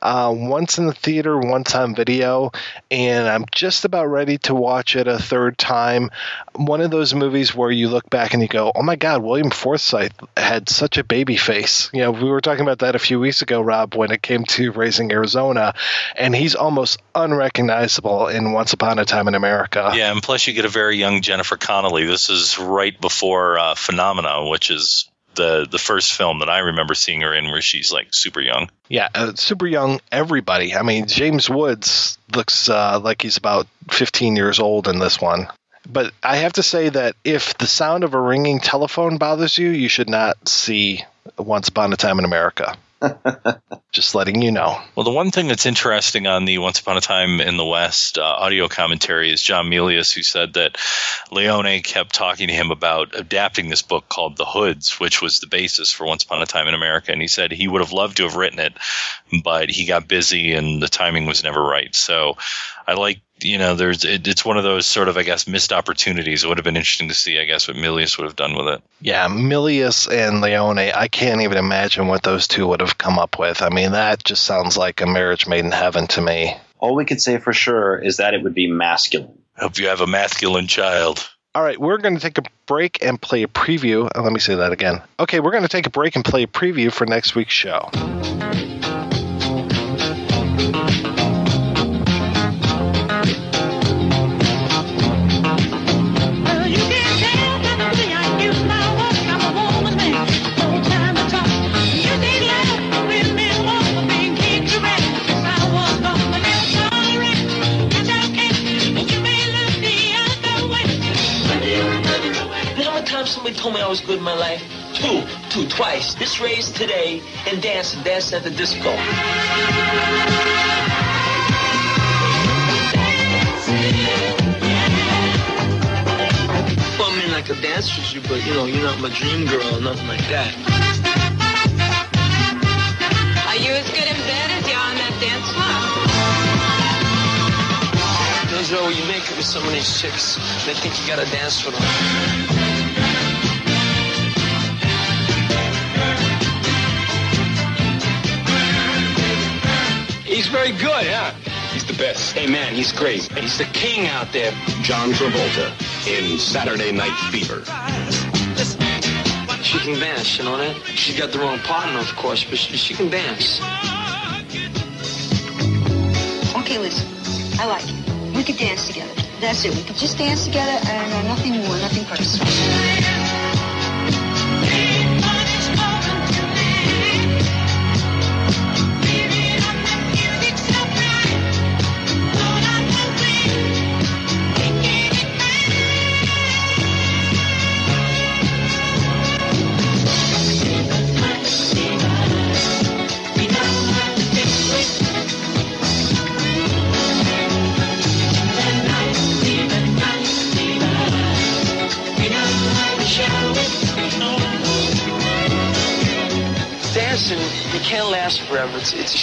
Uh, once in the theater, once on video, and I'm just about ready to watch it a third time. One of those movies where you look back and you go, "Oh my God, William Forsythe had such a baby face." You know, we were talking about that a few weeks ago, Rob, when it came to Raising Arizona, and he's almost unrecognizable in Once Upon a Time in America. Yeah, and plus you get a very young Jennifer Connelly. This is right before uh, Phenomena, which is the the first film that I remember seeing her in, where she's like super young. Yeah, uh, super young. Everybody. I mean, James Woods looks uh, like he's about 15 years old in this one. But I have to say that if the sound of a ringing telephone bothers you, you should not see Once Upon a Time in America. Just letting you know. Well, the one thing that's interesting on the Once Upon a Time in the West uh, audio commentary is John Milius, who said that Leone kept talking to him about adapting this book called The Hoods, which was the basis for Once Upon a Time in America. And he said he would have loved to have written it, but he got busy and the timing was never right. So I like you know, there's it, it's one of those sort of I guess missed opportunities. It would have been interesting to see, I guess, what Milius would have done with it. Yeah, Milius and Leone, I can't even imagine what those two would have come up with. I mean, that just sounds like a marriage made in heaven to me. All we could say for sure is that it would be masculine. Hope you have a masculine child. All right, we're going to take a break and play a preview. Oh, let me say that again. Okay, we're going to take a break and play a preview for next week's show. Told me I was good in my life? Two, two, twice. This race today and dancing, dancing at the disco. Well, I mean, I could dance with you, but you know, you're not my dream girl or nothing like that. Are you as good in bed as you are on that dance floor? Joe, you make it with some of these chicks. They think you gotta dance with them. He's very good, yeah. He's the best. Hey, man, he's great. He's the king out there. John Travolta in Saturday Night Fever. She can dance, you know that? She's got the wrong partner, of course, but she, she can dance. Okay, listen. I like it. We could dance together. That's it. We could just dance together and uh, nothing more, nothing personal.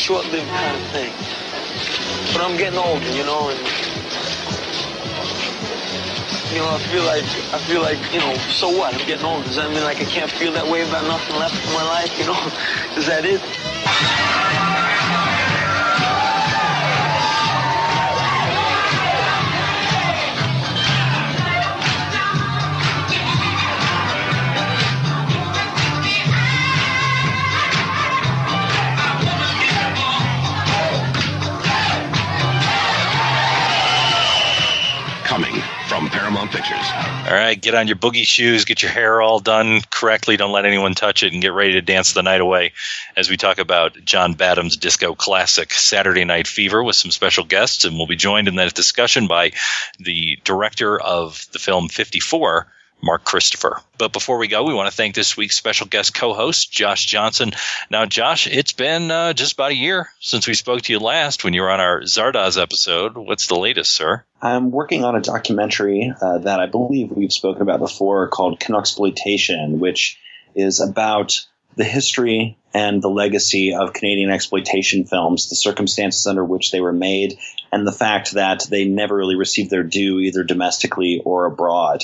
Short-lived kind of thing. But I'm getting older, you know, and you know, I feel like I feel like you know. So what? I'm getting older. Does that mean like I can't feel that way about nothing left in my life? You know, is that it? All right, get on your boogie shoes, get your hair all done correctly, don't let anyone touch it, and get ready to dance the night away as we talk about John Badham's disco classic, Saturday Night Fever, with some special guests. And we'll be joined in that discussion by the director of the film 54. Mark Christopher. But before we go, we want to thank this week's special guest co-host, Josh Johnson. Now, Josh, it's been uh, just about a year since we spoke to you last when you were on our Zardoz episode. What's the latest, sir? I'm working on a documentary uh, that I believe we've spoken about before called Canucksploitation, which is about the history and the legacy of Canadian exploitation films, the circumstances under which they were made, and the fact that they never really received their due either domestically or abroad.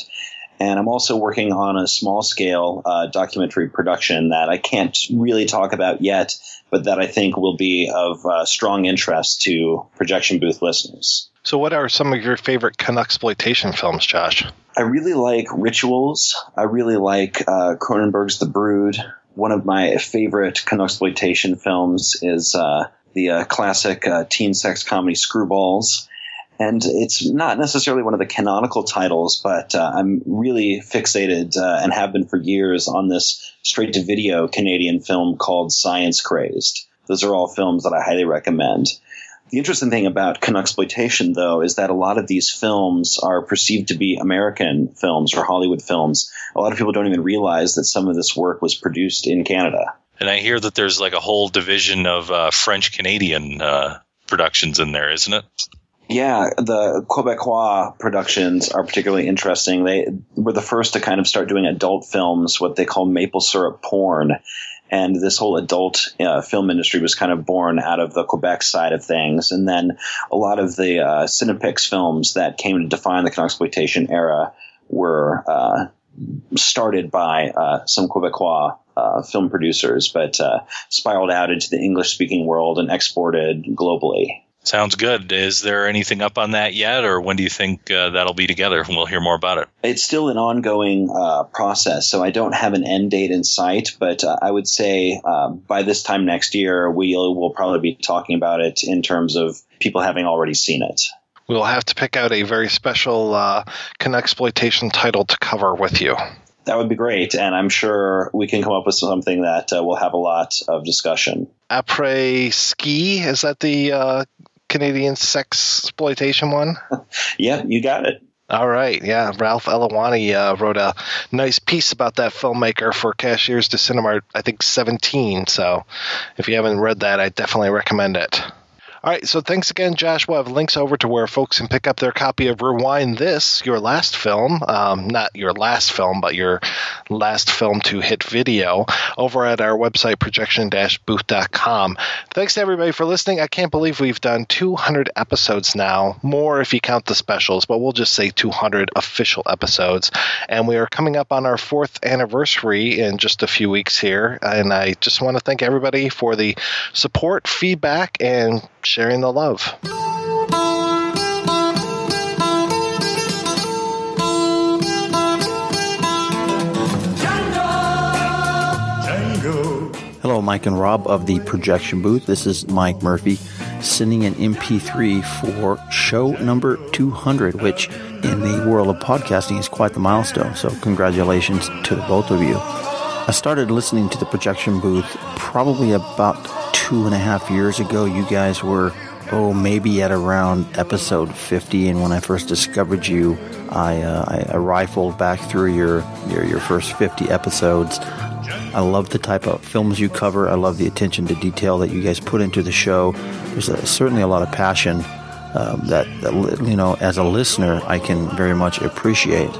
And I'm also working on a small scale uh, documentary production that I can't really talk about yet, but that I think will be of uh, strong interest to projection booth listeners. So, what are some of your favorite Canucksploitation films, Josh? I really like Rituals. I really like uh, Cronenberg's The Brood. One of my favorite Canucksploitation films is uh, the uh, classic uh, teen sex comedy Screwballs. And it's not necessarily one of the canonical titles, but uh, I'm really fixated uh, and have been for years on this straight to video Canadian film called Science Crazed. Those are all films that I highly recommend. The interesting thing about Canucksploitation, though, is that a lot of these films are perceived to be American films or Hollywood films. A lot of people don't even realize that some of this work was produced in Canada. And I hear that there's like a whole division of uh, French Canadian uh, productions in there, isn't it? Yeah, the Quebecois productions are particularly interesting. They were the first to kind of start doing adult films, what they call maple syrup porn. And this whole adult uh, film industry was kind of born out of the Quebec side of things. And then a lot of the uh, Cinepix films that came to define the exploitation era were uh, started by uh, some Quebecois uh, film producers, but uh, spiraled out into the English speaking world and exported globally. Sounds good. Is there anything up on that yet, or when do you think uh, that'll be together? And we'll hear more about it. It's still an ongoing uh, process, so I don't have an end date in sight. But uh, I would say uh, by this time next year, we will probably be talking about it in terms of people having already seen it. We'll have to pick out a very special uh, exploitation title to cover with you. That would be great, and I'm sure we can come up with something that uh, will have a lot of discussion. Après ski is that the uh, Canadian sex exploitation one? yeah, you got it. All right, yeah. Ralph Elawani uh, wrote a nice piece about that filmmaker for Cashiers du Cinemart, I think 17. So if you haven't read that, I definitely recommend it. All right, so thanks again, Josh. We'll have links over to where folks can pick up their copy of Rewind This, your last film, um, not your last film, but your last film to hit video, over at our website, projection-booth.com. Thanks to everybody for listening. I can't believe we've done 200 episodes now, more if you count the specials, but we'll just say 200 official episodes. And we are coming up on our fourth anniversary in just a few weeks here. And I just want to thank everybody for the support, feedback, and sharing the love. Hello, Mike and Rob of the Projection Booth. This is Mike Murphy sending an MP3 for show number 200, which in the world of podcasting is quite the milestone. So, congratulations to the both of you. I started listening to the Projection Booth probably about two and a half years ago. You guys were, oh, maybe at around episode 50. And when I first discovered you, I, uh, I, I rifled back through your, your, your first 50 episodes. I love the type of films you cover. I love the attention to detail that you guys put into the show. There's a, certainly a lot of passion um, that, that, you know, as a listener, I can very much appreciate.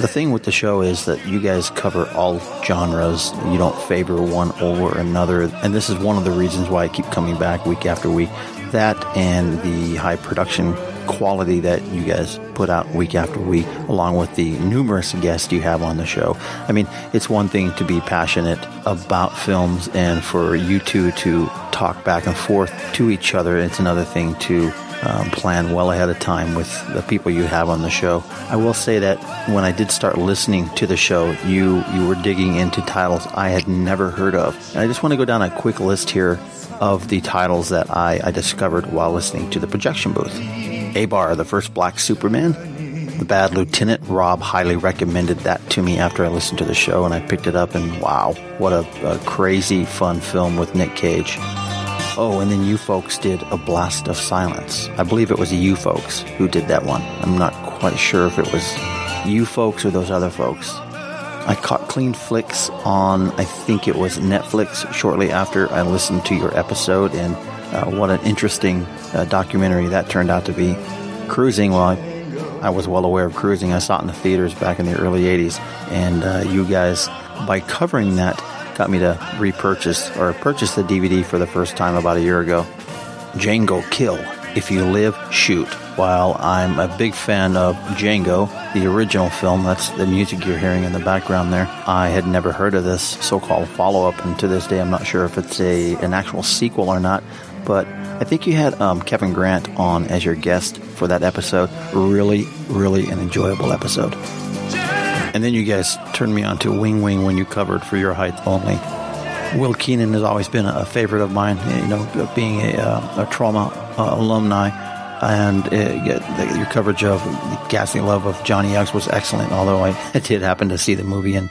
The thing with the show is that you guys cover all genres. You don't favor one over another. And this is one of the reasons why I keep coming back week after week. That and the high production quality that you guys put out week after week, along with the numerous guests you have on the show. I mean, it's one thing to be passionate about films and for you two to talk back and forth to each other. It's another thing to um, plan well ahead of time with the people you have on the show. I will say that when I did start listening to the show, you you were digging into titles I had never heard of. And I just want to go down a quick list here of the titles that I, I discovered while listening to the projection booth. Abar, the first black Superman. The Bad Lieutenant. Rob highly recommended that to me after I listened to the show, and I picked it up, and wow, what a, a crazy, fun film with Nick Cage. Oh, and then you folks did A Blast of Silence. I believe it was you folks who did that one. I'm not quite sure if it was you folks or those other folks. I caught Cleanflix on, I think it was Netflix shortly after I listened to your episode, and uh, what an interesting uh, documentary that turned out to be. Cruising, well, I, I, was well aware of Cruising. I saw it in the theaters back in the early 80s, and uh, you guys, by covering that, got me to repurchase or purchase the DVD for the first time about a year ago. Django Kill. If you live, shoot. While I'm a big fan of Django, the original film, that's the music you're hearing in the background there, I had never heard of this so-called follow-up, and to this day I'm not sure if it's a an actual sequel or not but I think you had um, Kevin Grant on as your guest for that episode. Really, really an enjoyable episode. And then you guys turned me on to Weng Weng when you covered For Your Height Only. Will Keenan has always been a favorite of mine, you know, being a, uh, a Troma uh, alumni. And uh, your coverage of The Ghastly Love of Johnny X was excellent, although I, did happen to see the movie and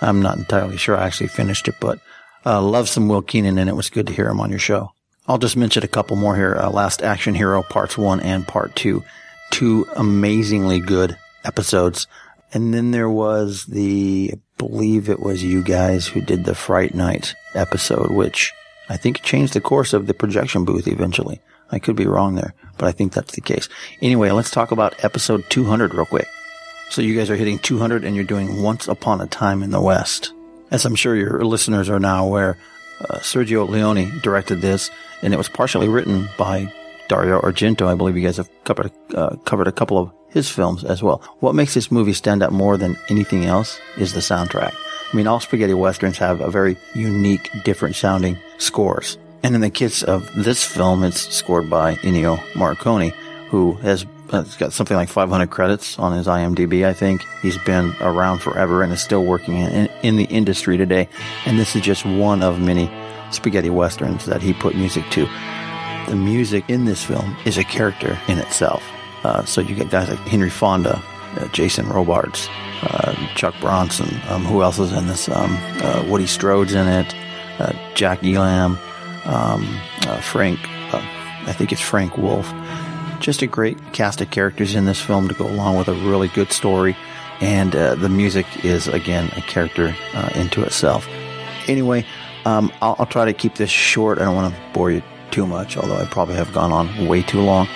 I'm not entirely sure I actually finished it, but uh, love some Will Keenan and it was good to hear him on your show. I'll just mention a couple more here. Uh, Last Action Hero Parts 1 and Part 2. Two amazingly good episodes. And then there was the, I believe it was you guys who did the Fright Night episode, which I think changed the course of the projection booth eventually. I could be wrong there, but I think that's the case. Anyway, let's talk about episode 200 real quick. So you guys are hitting 200 and you're doing Once Upon a Time in the West. As I'm sure your listeners are now aware, uh, Sergio Leone directed this, and it was partially written by Dario Argento. I believe you guys have covered uh, covered a couple of his films as well. What makes this movie stand out more than anything else is the soundtrack. I mean, all spaghetti westerns have a very unique, different sounding scores. And in the case of this film, it's scored by Ennio Morricone, who has uh, got something like 500 credits on his IMDb, I think. He's been around forever and is still working in, in the industry today. And this is just one of many spaghetti westerns that he put music to. The music in this film is a character in itself. Uh, so you get guys like Henry Fonda, uh, Jason Robards, uh, Chuck Bronson. Um, who else is in this? Um, uh, Woody Strode's in it. Uh, Jack Elam, um, Frank. I think it's Frank Wolff. Just a great cast of characters in this film to go along with a really good story, and the music is again a character into itself. Anyway, um, I'll, I'll, try to keep this short. I don't want to bore you too much, although I probably have gone on way too long.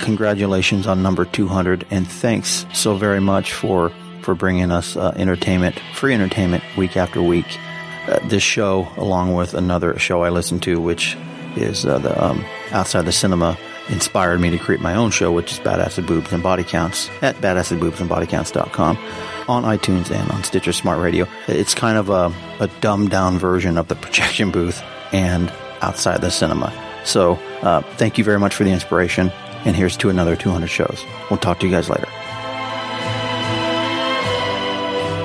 Congratulations on number 200, and thanks so very much for for bringing us uh, entertainment, free entertainment, week after week. Uh, this show, along with another show I listen to, which is uh, the um, Outside the Cinema, inspired me to create my own show, which is Badass Boobs and Body Counts at badassboobsandbodycounts.com on iTunes and on Stitcher Smart Radio. It's kind of a, a dumbed down version of the projection booth and outside the cinema. So uh, thank you very much for the inspiration. And here's to another 200 shows. We'll talk to you guys later.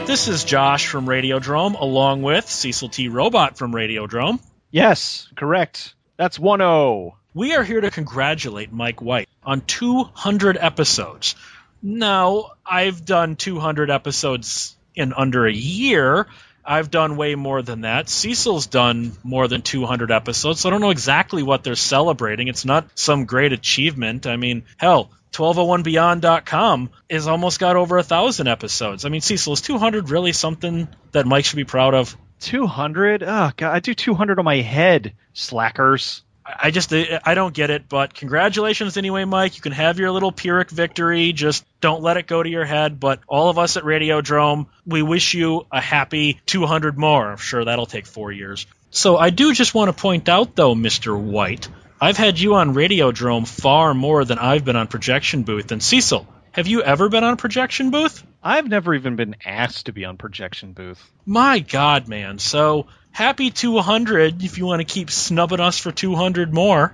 This is Josh from Radiodrome, along with Cecil T. Robot from Radiodrome. Yes, correct. That's 1 0. We are here to congratulate Mike White on 200 episodes. Now, I've done 200 episodes in under a year. I've done way more than that. Cecil's done more than 200 episodes, so I don't know exactly what they're celebrating. It's not some great achievement. I mean, hell, 1201beyond.com is almost got over a thousand episodes. I mean, Cecil, is 200 really something that Mike should be proud of? 200? Oh, God, I do 200 on my head, slackers. I just I don't get it, but congratulations anyway, Mike. You can have your little Pyrrhic victory. Just don't let it go to your head. But all of us at Radiodrome, we wish you a happy 200 more. I'm sure that'll take four years. So I do just want to point out, though, Mr. White, I've had you on Radiodrome far more than I've been on Projection Booth. And Cecil, have you ever been on Projection Booth? I've never even been asked to be on Projection Booth. My God, man. So happy 200 if you want to keep snubbing us for 200 more.